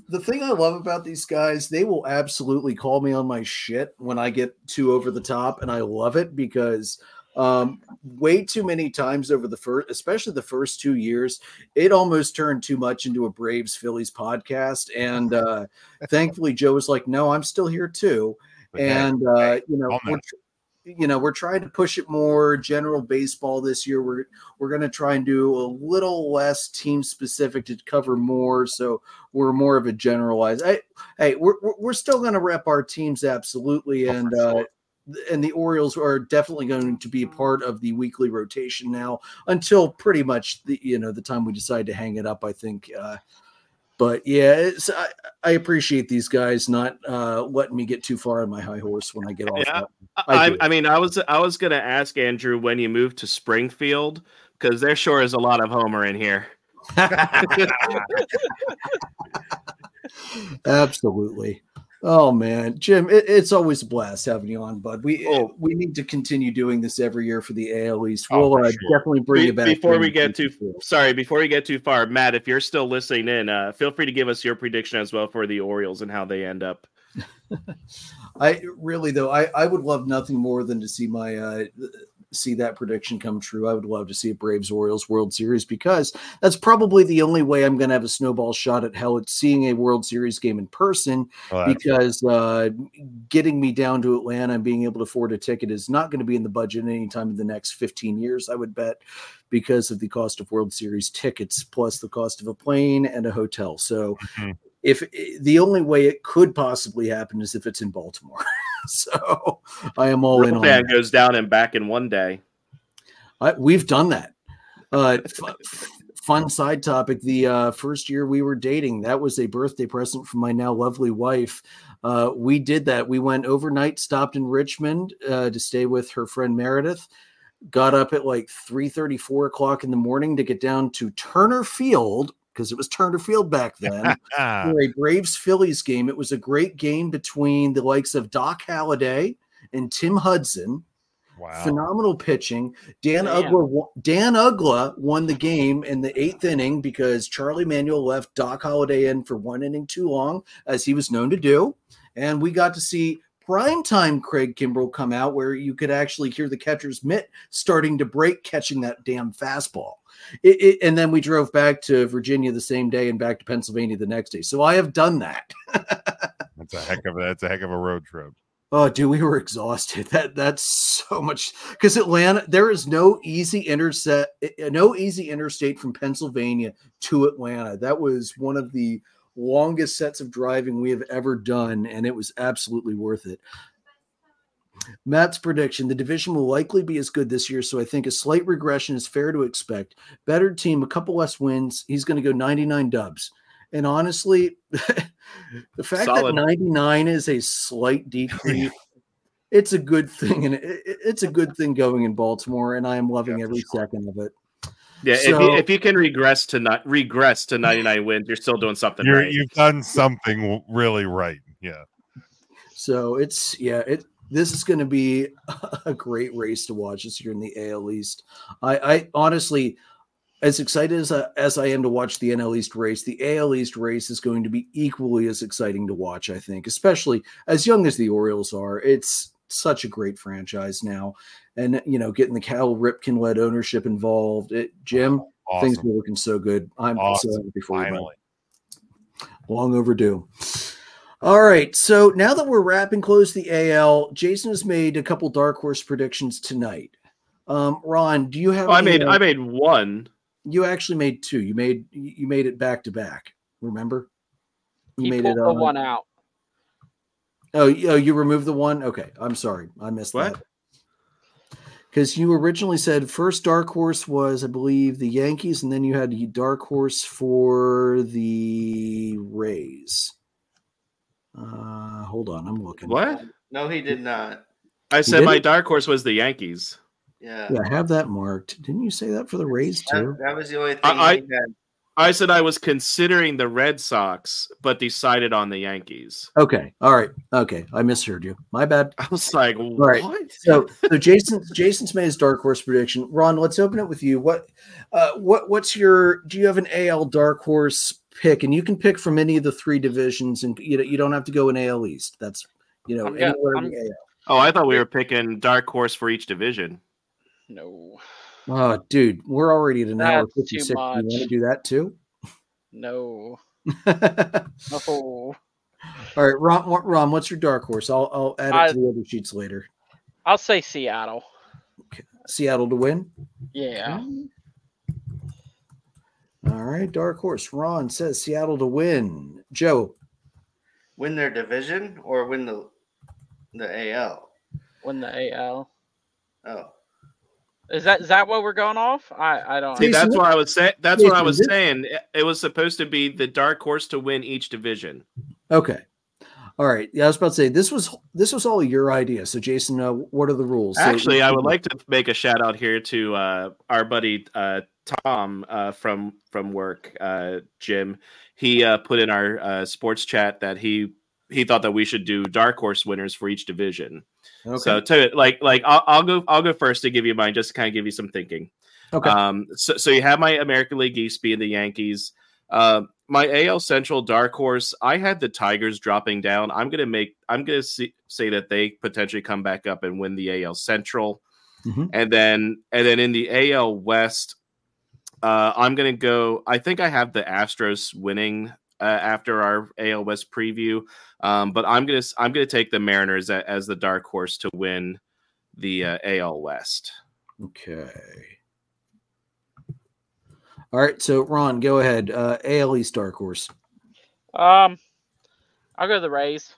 the thing I love about these guys, they will absolutely call me on my shit when I get too over the top, and I love it because um, way too many times over the first, especially the first two years, it almost turned too much into a Braves Phillies podcast. And uh, <laughs> thankfully, Joe was like, "No, I'm still here too."
Okay.
and uh, you know,
Calm
we're,
down.
tr- you know, we're trying to push it more general baseball this year. We're we're going to try and do a little less team specific to cover more, so we're more of a generalized. I, hey, we're we're- still going to rep our teams absolutely, and uh, and the Orioles are definitely going to be a part of the weekly rotation now until pretty much the you know the time we decide to hang it up. I think. Uh, but yeah, I, I appreciate these guys not uh, letting me get too far on my high horse when I get off.
Yeah.
I
I. I mean, I was I was gonna ask Andrew when you moved to Springfield because there sure is a lot of Homer in here. <laughs> <laughs>
Absolutely. Oh man, Jim, it, it's always a blast having you on, bud. We
Oh.
we need to continue doing this every year for the AL East.
Oh,
We'll
for
uh,
sure.
definitely bring
Be-
you back
before we get too sorry, before we get too far, Matt, if you're still listening in, uh, feel free to give us your prediction as well for the Orioles and how they end up. <laughs>
I really though, I I would love nothing more than to see my uh see that prediction come true. I would love to see a Braves Orioles World Series because that's probably the only way I'm going to have a snowball shot at hell at seeing a World Series game in person.
That's-
because uh, getting me down to Atlanta and being able to afford a ticket is not going to be in the budget anytime in the next 15 years, I would bet, because of the cost of World Series tickets plus the cost of a plane and a hotel. So,
Mhm.
if the only way it could possibly happen is if it's in Baltimore. <laughs> <laughs> so, I am all in on
Fan goes down and back in one day.
I, we've done that. Uh, f- fun side topic: the uh, first year we were dating, that was a birthday present from my now lovely wife. Uh, we did that. We went overnight, stopped in Richmond uh, to stay with her friend Meredith. Got up at like three thirty, four o'clock in the morning to get down to Turner Field because it was Turner Field back then <laughs> for a Braves Phillies game. It was a great game between the likes of Doc Halladay and Tim Hudson.
Wow.
phenomenal pitching. Dan
Damn.
Uggla, Dan Uggla won the game in the eighth inning because Charlie Manuel left Doc Halladay in for one inning too long, as he was known to do, and we got to see primetime Craig Kimbrel come out where you could actually hear the catcher's mitt starting to break, catching that damn fastball. It, it, and then we drove back to Virginia the same day and back to Pennsylvania the next day. So I have done that. <laughs>
That's a heck of a that's a heck of a road trip.
Oh, dude, we were exhausted. That that's so much because Atlanta. There is no easy interset, eh, eh, no easy interstate from Pennsylvania to Atlanta. That was one of the longest sets of driving we have ever done, and it was absolutely worth it. Matt's prediction: the division will likely be as good this year, so I think a slight regression is fair to expect. Better team, a couple less wins. He's going to go 99 dubs. And honestly, <laughs> the fact
Solid.
that 99 is a slight decrease, <laughs> it's a good thing, and it, it- it's a good thing going in Baltimore, and I am loving
Yeah,
every
sure.
second of it.
Yeah, if you if you can regress to not regress to 99 wins, you're still doing something
You're,
right.
You've done something really right. Yeah.
So it's yeah, it this is going to be <laughs> a great race to watch this year in the AL East. I, I honestly, as excited as I, as I am to watch the NL East race, the AL East race is going to be equally as exciting to watch. I think, especially as young as the Orioles are, it's such a great franchise now, and you know, getting the Cal Ripken led ownership involved. It, Jim, oh, things
Awesome.
are looking so good. I'm
Awesome.
so happy for you.
Finally.
long overdue. All right, so now that we're wrapping close the AL, Jason has made a couple dark horse predictions tonight. Um, Ron, do you have?
Oh, I made I made one.
you actually made two. You made you made it back to back. Remember? You
He
made
pulled
it.
the
uh,
one out.
Oh, you- oh, you removed the one. Okay, I'm sorry, I missed
What?
that. Because you originally said first dark horse was, I believe, the Yankees, and then you had dark horse for the Rays. Uh, hold on, I'm looking.
What?
No, he did not.
I said
did
my
it?
dark horse was the Yankees.
Yeah.
Yeah, I have that marked. Didn't you say that for the Rays too?
That, that was the only thing
I-
he had.
I said I was considering the Red Sox, but decided on the Yankees.
Okay, all right, okay, I misheard you. My bad.
I was like,
right.
what?
So, so Jason, Jason's made his dark horse prediction. Ron, let's open it with you. What, uh, what, what's your? Do you have an AL dark horse pick? And you can pick from any of the three divisions, and you know, you don't have to go in AL East. That's you know
I'm
anywhere
I'm-
the AL.
Oh, I thought we were picking dark horse for each division.
No,
Oh, dude, we're already at an hour
That's too
fifty six. You want to do that too?
no, <laughs>
all
no.
right, Ron. what- Ron, what's your dark horse? I'll I'll add it
I-
to the other sheets later.
I'll say Seattle. Okay.
Seattle to win.
Yeah.
All right, dark horse. Ron says Seattle to win. Joe,
Win their division or win the the AL.
Win the AL.
Oh,
Is that is that what we're going off? I I don't.
See, that's what I was saying. That's what I was saying. It- It was supposed to be the dark horse to win each division.
Okay. All right. Yeah, I was about to say this was this was all your idea. So, Jason, uh, what are the rules? So-
Actually, I would like to make a shout out here to uh, our buddy uh, Tom uh, from from work, uh, Jim. He uh, put in our uh, sports chat that he he thought that we should do dark horse winners for each division.
Okay.
So, to like like I'll, I'll go I'll go first to give you mine, just to kind of give you some thinking.
okay.
Um, so, so you have my American League East being the Yankees. Uh, my AL Central dark horse. I had the Tigers dropping down. I'm gonna make. I'm gonna see, say that they potentially come back up and win the AL Central,
Mhm.
and then and then in the AL West, uh, I'm gonna go. I think I have the Astros winning uh, after our AL West preview, um, but I'm gonna I'm gonna take the Mariners a, as the dark horse to win the uh, AL West.
okay. All right. So, Ron, go ahead. Uh, AL East dark horse.
Um, I'll go the Rays.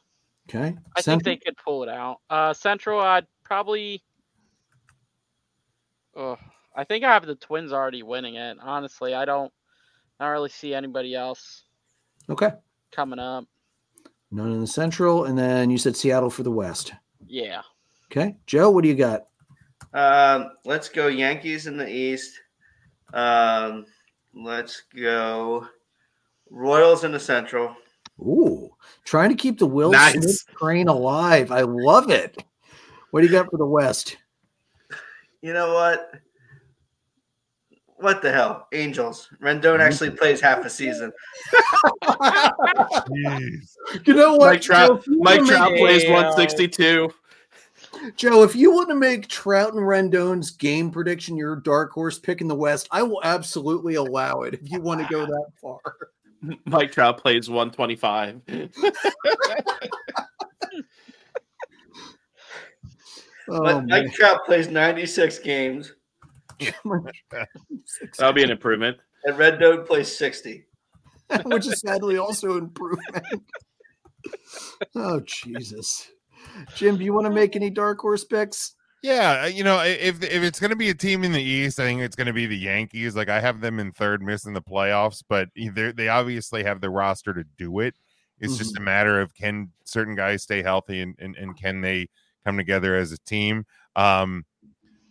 Okay.
I think they could pull it out. Uh, Central, I'd probably. Oh, I think I have the Twins already winning it. Honestly, I don't. I don't really see anybody else
Okay.
coming up.
None in the Central, and then you said Seattle for the West.
Yeah.
Okay. Joe, what do you got?
um, let's go Yankees in the East. Um, let's go Royals in the Central.
Ooh, trying to keep the Will
Nice.
Smith train alive. I love it. What do you got for the West?
You know what? What the hell? Angels. Rendon mm-hmm. actually plays half a season. <laughs>
Jeez.
You know what?
Mike Trout,
Joe, if you
Mike Trout plays 162.
Joe, if you want to make Trout and Rendon's game prediction your dark horse pick in the West, I will absolutely allow it if you want to go <laughs> that far.
Mike Trout plays 125.
Oh,
but
man.
Mike Trout plays 96 games, <laughs>
That'll be an improvement.
and Rendon plays 60. <laughs>
which is sadly also an improvement. oh Jesus, Jim, do you want to <laughs> make any dark horse picks?
Yeah, uh, you know, if if it's going to be a team in the East, I think it's going to be the Yankees. Like I have them in third, missing the playoffs, but either they obviously have the roster to do it. It's just a matter of can certain guys stay healthy and, and and can they come together as a team. Um,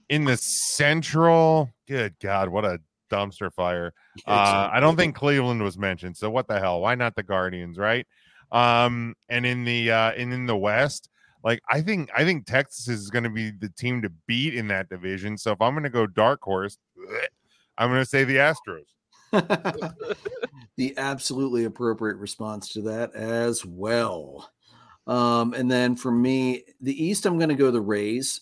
in the Central, good God, what a dumpster fire! <laughs> Uh, I don't think Cleveland was mentioned, so what the hell? Why not the Guardians, right? Um, and in the uh, and in the West, like I think I think Texas is going to be the team to beat in that division. So if I'm going to go dark horse, I'm going to say the Astros. <laughs>
the absolutely appropriate response to that as well. Um, and then for me, the East, I'm going to go the Rays.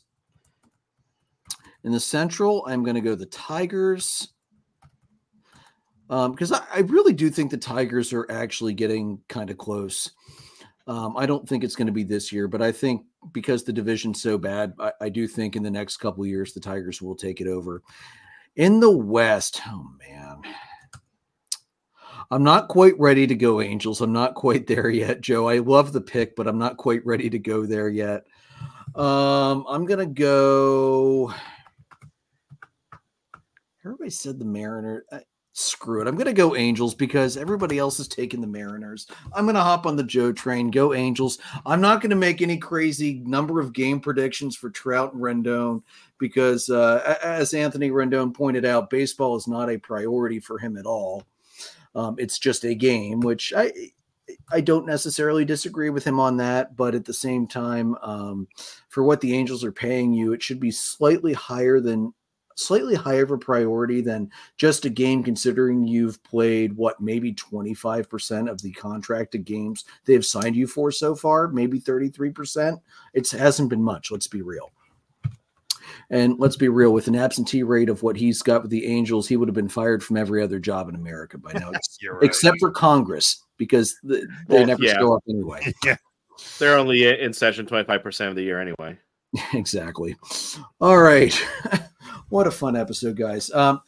In the Central, I'm going to go the Tigers. Um, because I, I really do think the Tigers are actually getting kind of close. Um, I don't think it's going to be this year, but I think because the division's so bad, I, I do think in the next couple years the Tigers will take it over. In the West, oh man, I'm not quite ready to go Angels. I'm not quite there yet, Joe. I love the pick, but I'm not quite ready to go there yet. Um, I'm gonna go. Everybody said the Mariner. Uh, screw it. I'm gonna go Angels because everybody else is taking the Mariners. I'm gonna hop on the Joe train. Go Angels. I'm not gonna make any crazy number of game predictions for Trout and Rendon because, uh, as Anthony Rendon pointed out, baseball is not a priority for him at all. Um, it's just a game, which I I don't necessarily disagree with him on that, but at the same time, um, for what the Angels are paying you, it should be slightly higher than slightly higher of a priority than just a game considering you've played what maybe 25% of the contracted games they have signed you for so far maybe 33% it hasn't been much let's be real and let's be real with an absentee rate of what he's got with the angels he would have been fired from every other job in america by now <laughs>
right.
except for congress because th- they
Well,
never
yeah.
show up anyway <laughs>
yeah,
They're only in session 25% of the year anyway. <laughs>
exactly. All right. What a fun episode, guys. Um,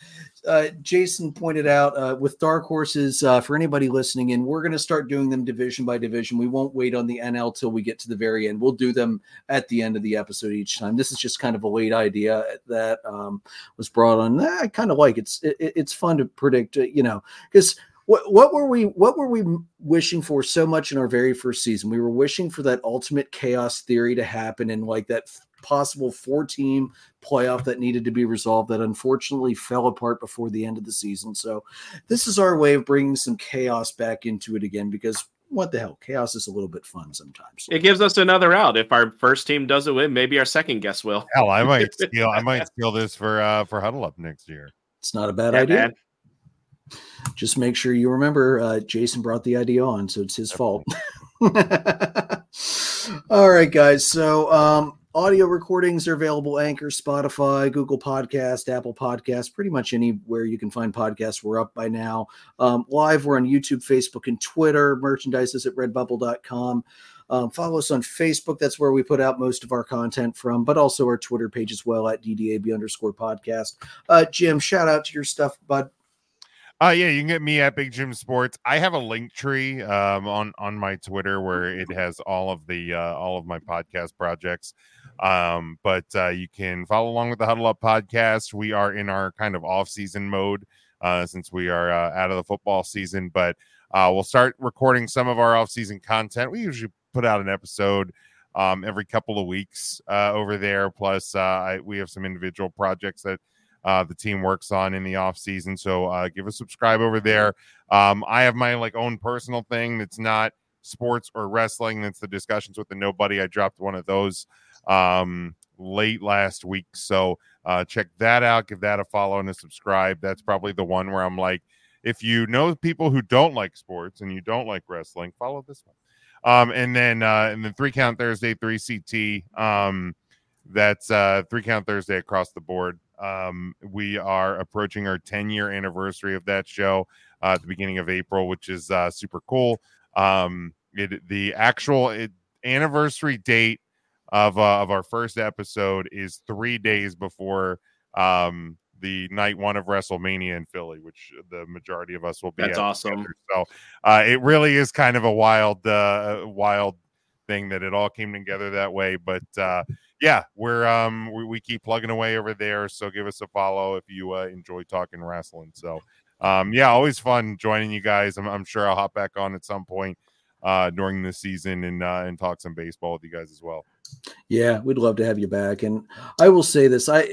uh, Jason pointed out uh, with dark horses, uh, for anybody listening in, we're going to start doing them division by division. We won't wait on the NL till we get to the very end. We'll do them at the end of the episode each time. This is just kind of a late idea that um, was brought on. I kind of like it's it, it's fun to predict, uh, you know, because what what were we what were we wishing for so much in our very first season? We were wishing for that ultimate chaos theory to happen and like that possible four team playoff that needed to be resolved that unfortunately fell apart before the end of the season. So this is our way of bringing some chaos back into it again because what the hell, chaos is a little bit fun sometimes.
It gives us another out. If our first team doesn't win, maybe our second guess will.
hell, I might <laughs> steal. I might steal this for uh for Huddle Up next year.
It's not a bad
Yeah,
idea.
man.
Just make sure you remember uh, Jason brought the idea on, so it's his fault. <laughs> All right, guys. So um, audio recordings are available Anchor, Spotify, Google Podcast, Apple Podcast, pretty much anywhere you can find podcasts. We're up by now. Um, live, we're on YouTube, Facebook, and Twitter. Merchandise is at redbubble.com. Um, follow us on Facebook. That's where we put out most of our content from, but also our Twitter page as well at DDAB underscore podcast. Uh, Jim, shout out to your stuff, bud.
Uh yeah, you can get me at Big Jim Sports. I have a Linktree um on on my Twitter where it has all of the uh all of my podcast projects. Um but uh you can follow along with the Huddle Up podcast. We are in our kind of off-season mode uh since we are uh, out of the football season, but uh we'll start recording some of our off-season content. We usually put out an episode um every couple of weeks uh over there plus uh I, we have some individual projects that uh, the team works on in the off season. So uh, give a subscribe over there. Um, I have my like own personal thing that's not sports or wrestling. That's the discussions with the nobody. I dropped one of those um, late last week. So uh, check that out. Give that a follow and a subscribe. That's probably the one where I'm like, if you know people who don't like sports and you don't like wrestling, follow this one. Um, and then uh, and then three count Thursday, three CT. Um, that's uh, three count Thursday across the board. Um, we are approaching our 10 year anniversary of that show uh, at the beginning of April, which is uh, super cool. Um, it, the actual it, anniversary date of uh, of our first episode is three days before um, the night one of WrestleMania in Philly, which the majority of us will be.
That's awesome.
Together. So uh, it really is kind of a wild, uh, wild thing that it all came together that way. But uh, yeah, we're um, we, we, keep plugging away over there. So give us a follow if you uh, enjoy talking wrestling. So um, yeah, always fun joining you guys. I'm, I'm sure I'll hop back on at some point uh, during the season and uh, and talk some baseball with you guys as well.
Yeah, we'd love to have you back. And I will say this: I,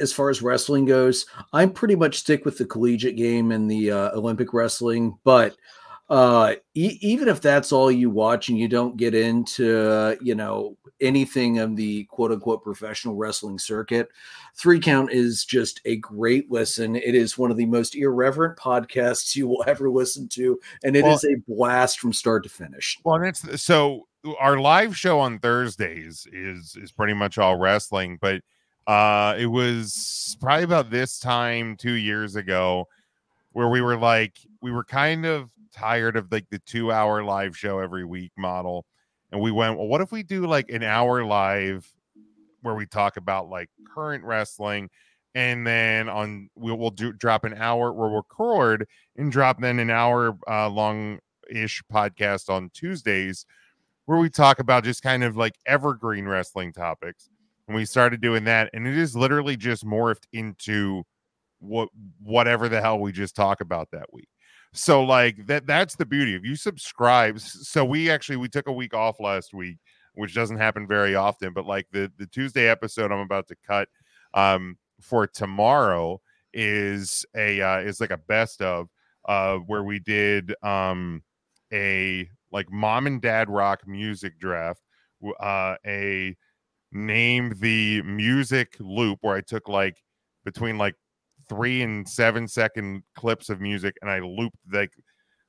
as far as wrestling goes, I'm pretty much stick with the collegiate game and the uh, Olympic wrestling. But uh, e- even if that's all you watch and you don't get into, you know, anything of the quote unquote professional wrestling circuit, Three Count is just a great listen. It is one of the most irreverent podcasts <laughs> you will ever listen to, and it well, is a blast from start to finish.
Well, that's so our live show on Thursdays is is pretty much all wrestling, but uh it was probably about this time 2 years ago where we were like we were kind of tired of like the 2 hour live show every week model and we went well what if we do like an hour live where we talk about like current wrestling and then on we'll, we'll do drop an hour where we'll record and drop then an hour uh, long ish podcast on Tuesdays where we talk about just kind of like evergreen wrestling topics. And we started doing that, and it is literally just morphed into what whatever the hell we just talk about that week. So like that that's the beauty if you subscribe. So we actually we took a week off last week, which doesn't happen very often, but like the the Tuesday episode I'm about to cut um for tomorrow is a uh is like a best of uh where we did um a like mom and dad rock music draft, uh, a name the music loop where I took like between like three and seven second clips of music and I looped like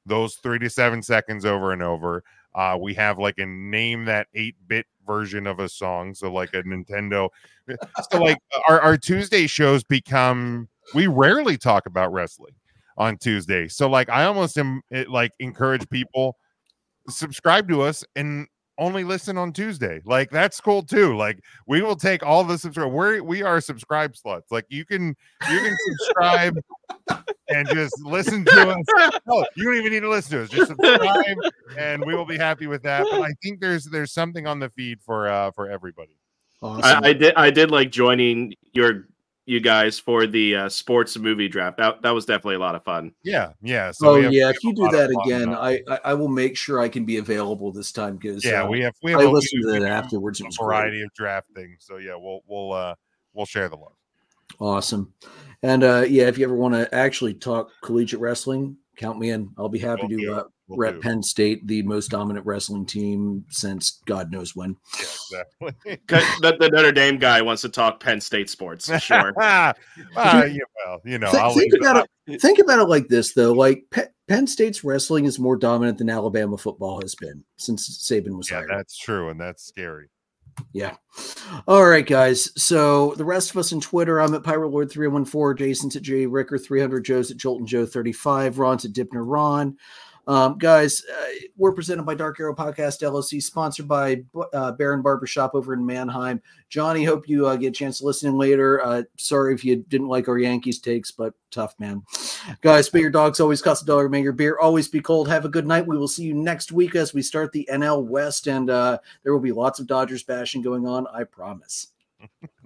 those three to seven seconds over and over. Uh, we have like a name that eight bit version of a song, so like a Nintendo. <laughs> so like our, our Tuesday shows become we rarely talk about wrestling on Tuesday. So like I almost am like encourage people subscribe to us and only listen on Tuesday. Like that's cool too. Like we will take all the subscribe. We're we are subscribe sluts. Like you can you can subscribe and just listen to us. No, you don't even need to listen to us. Just subscribe and we will be happy with that. But I think there's there's something on the feed for uh for everybody.
Awesome. I, I did I did like joining your you guys for the uh, sports movie draft. That that was definitely a lot of fun.
Yeah, yeah.
So oh have, yeah, if you do that again, I, I, I will make sure I can be available this time because
yeah,
uh,
we have we have
I
a,
listened to that afterwards.
A variety great. of draft things. So yeah, we'll we'll uh we'll share the love.
Awesome, and uh yeah, if you ever want to actually talk collegiate wrestling, count me in. I'll be happy we'll to uh, we'll rep do. Penn State, the most dominant wrestling team since God knows when.
Yeah, exactly. <laughs>
the, the, Notre Dame guy wants to talk Penn State sports. <laughs> Sure.
uh, yeah, well, you know,
think, think about it. Think about it like this, though. Like Pe- Penn State's wrestling is more dominant than Alabama football has been since Saban was
yeah,
hired.
That's true, and that's scary.
Yeah. All right, guys. So the rest of us on Twitter, I'm at PyroLord314, Jason's at J Ricker 300, Joe's at Jolton Joe 35, Ron's at Dipner Ron. Um, guys, uh, we're presented by Dark Arrow Podcast LLC, sponsored by uh, Baron Barbershop over in Manheim. Johnny, hope you uh, get a chance to listen later. Uh, sorry if you didn't like our Yankees takes, but tough, man. Guys, spay your dogs always cost a dollar. May your beer always be cold. Have a good night. We will see you next week as we start the NL West, and uh, there will be lots of Dodgers bashing going on. I promise. <laughs>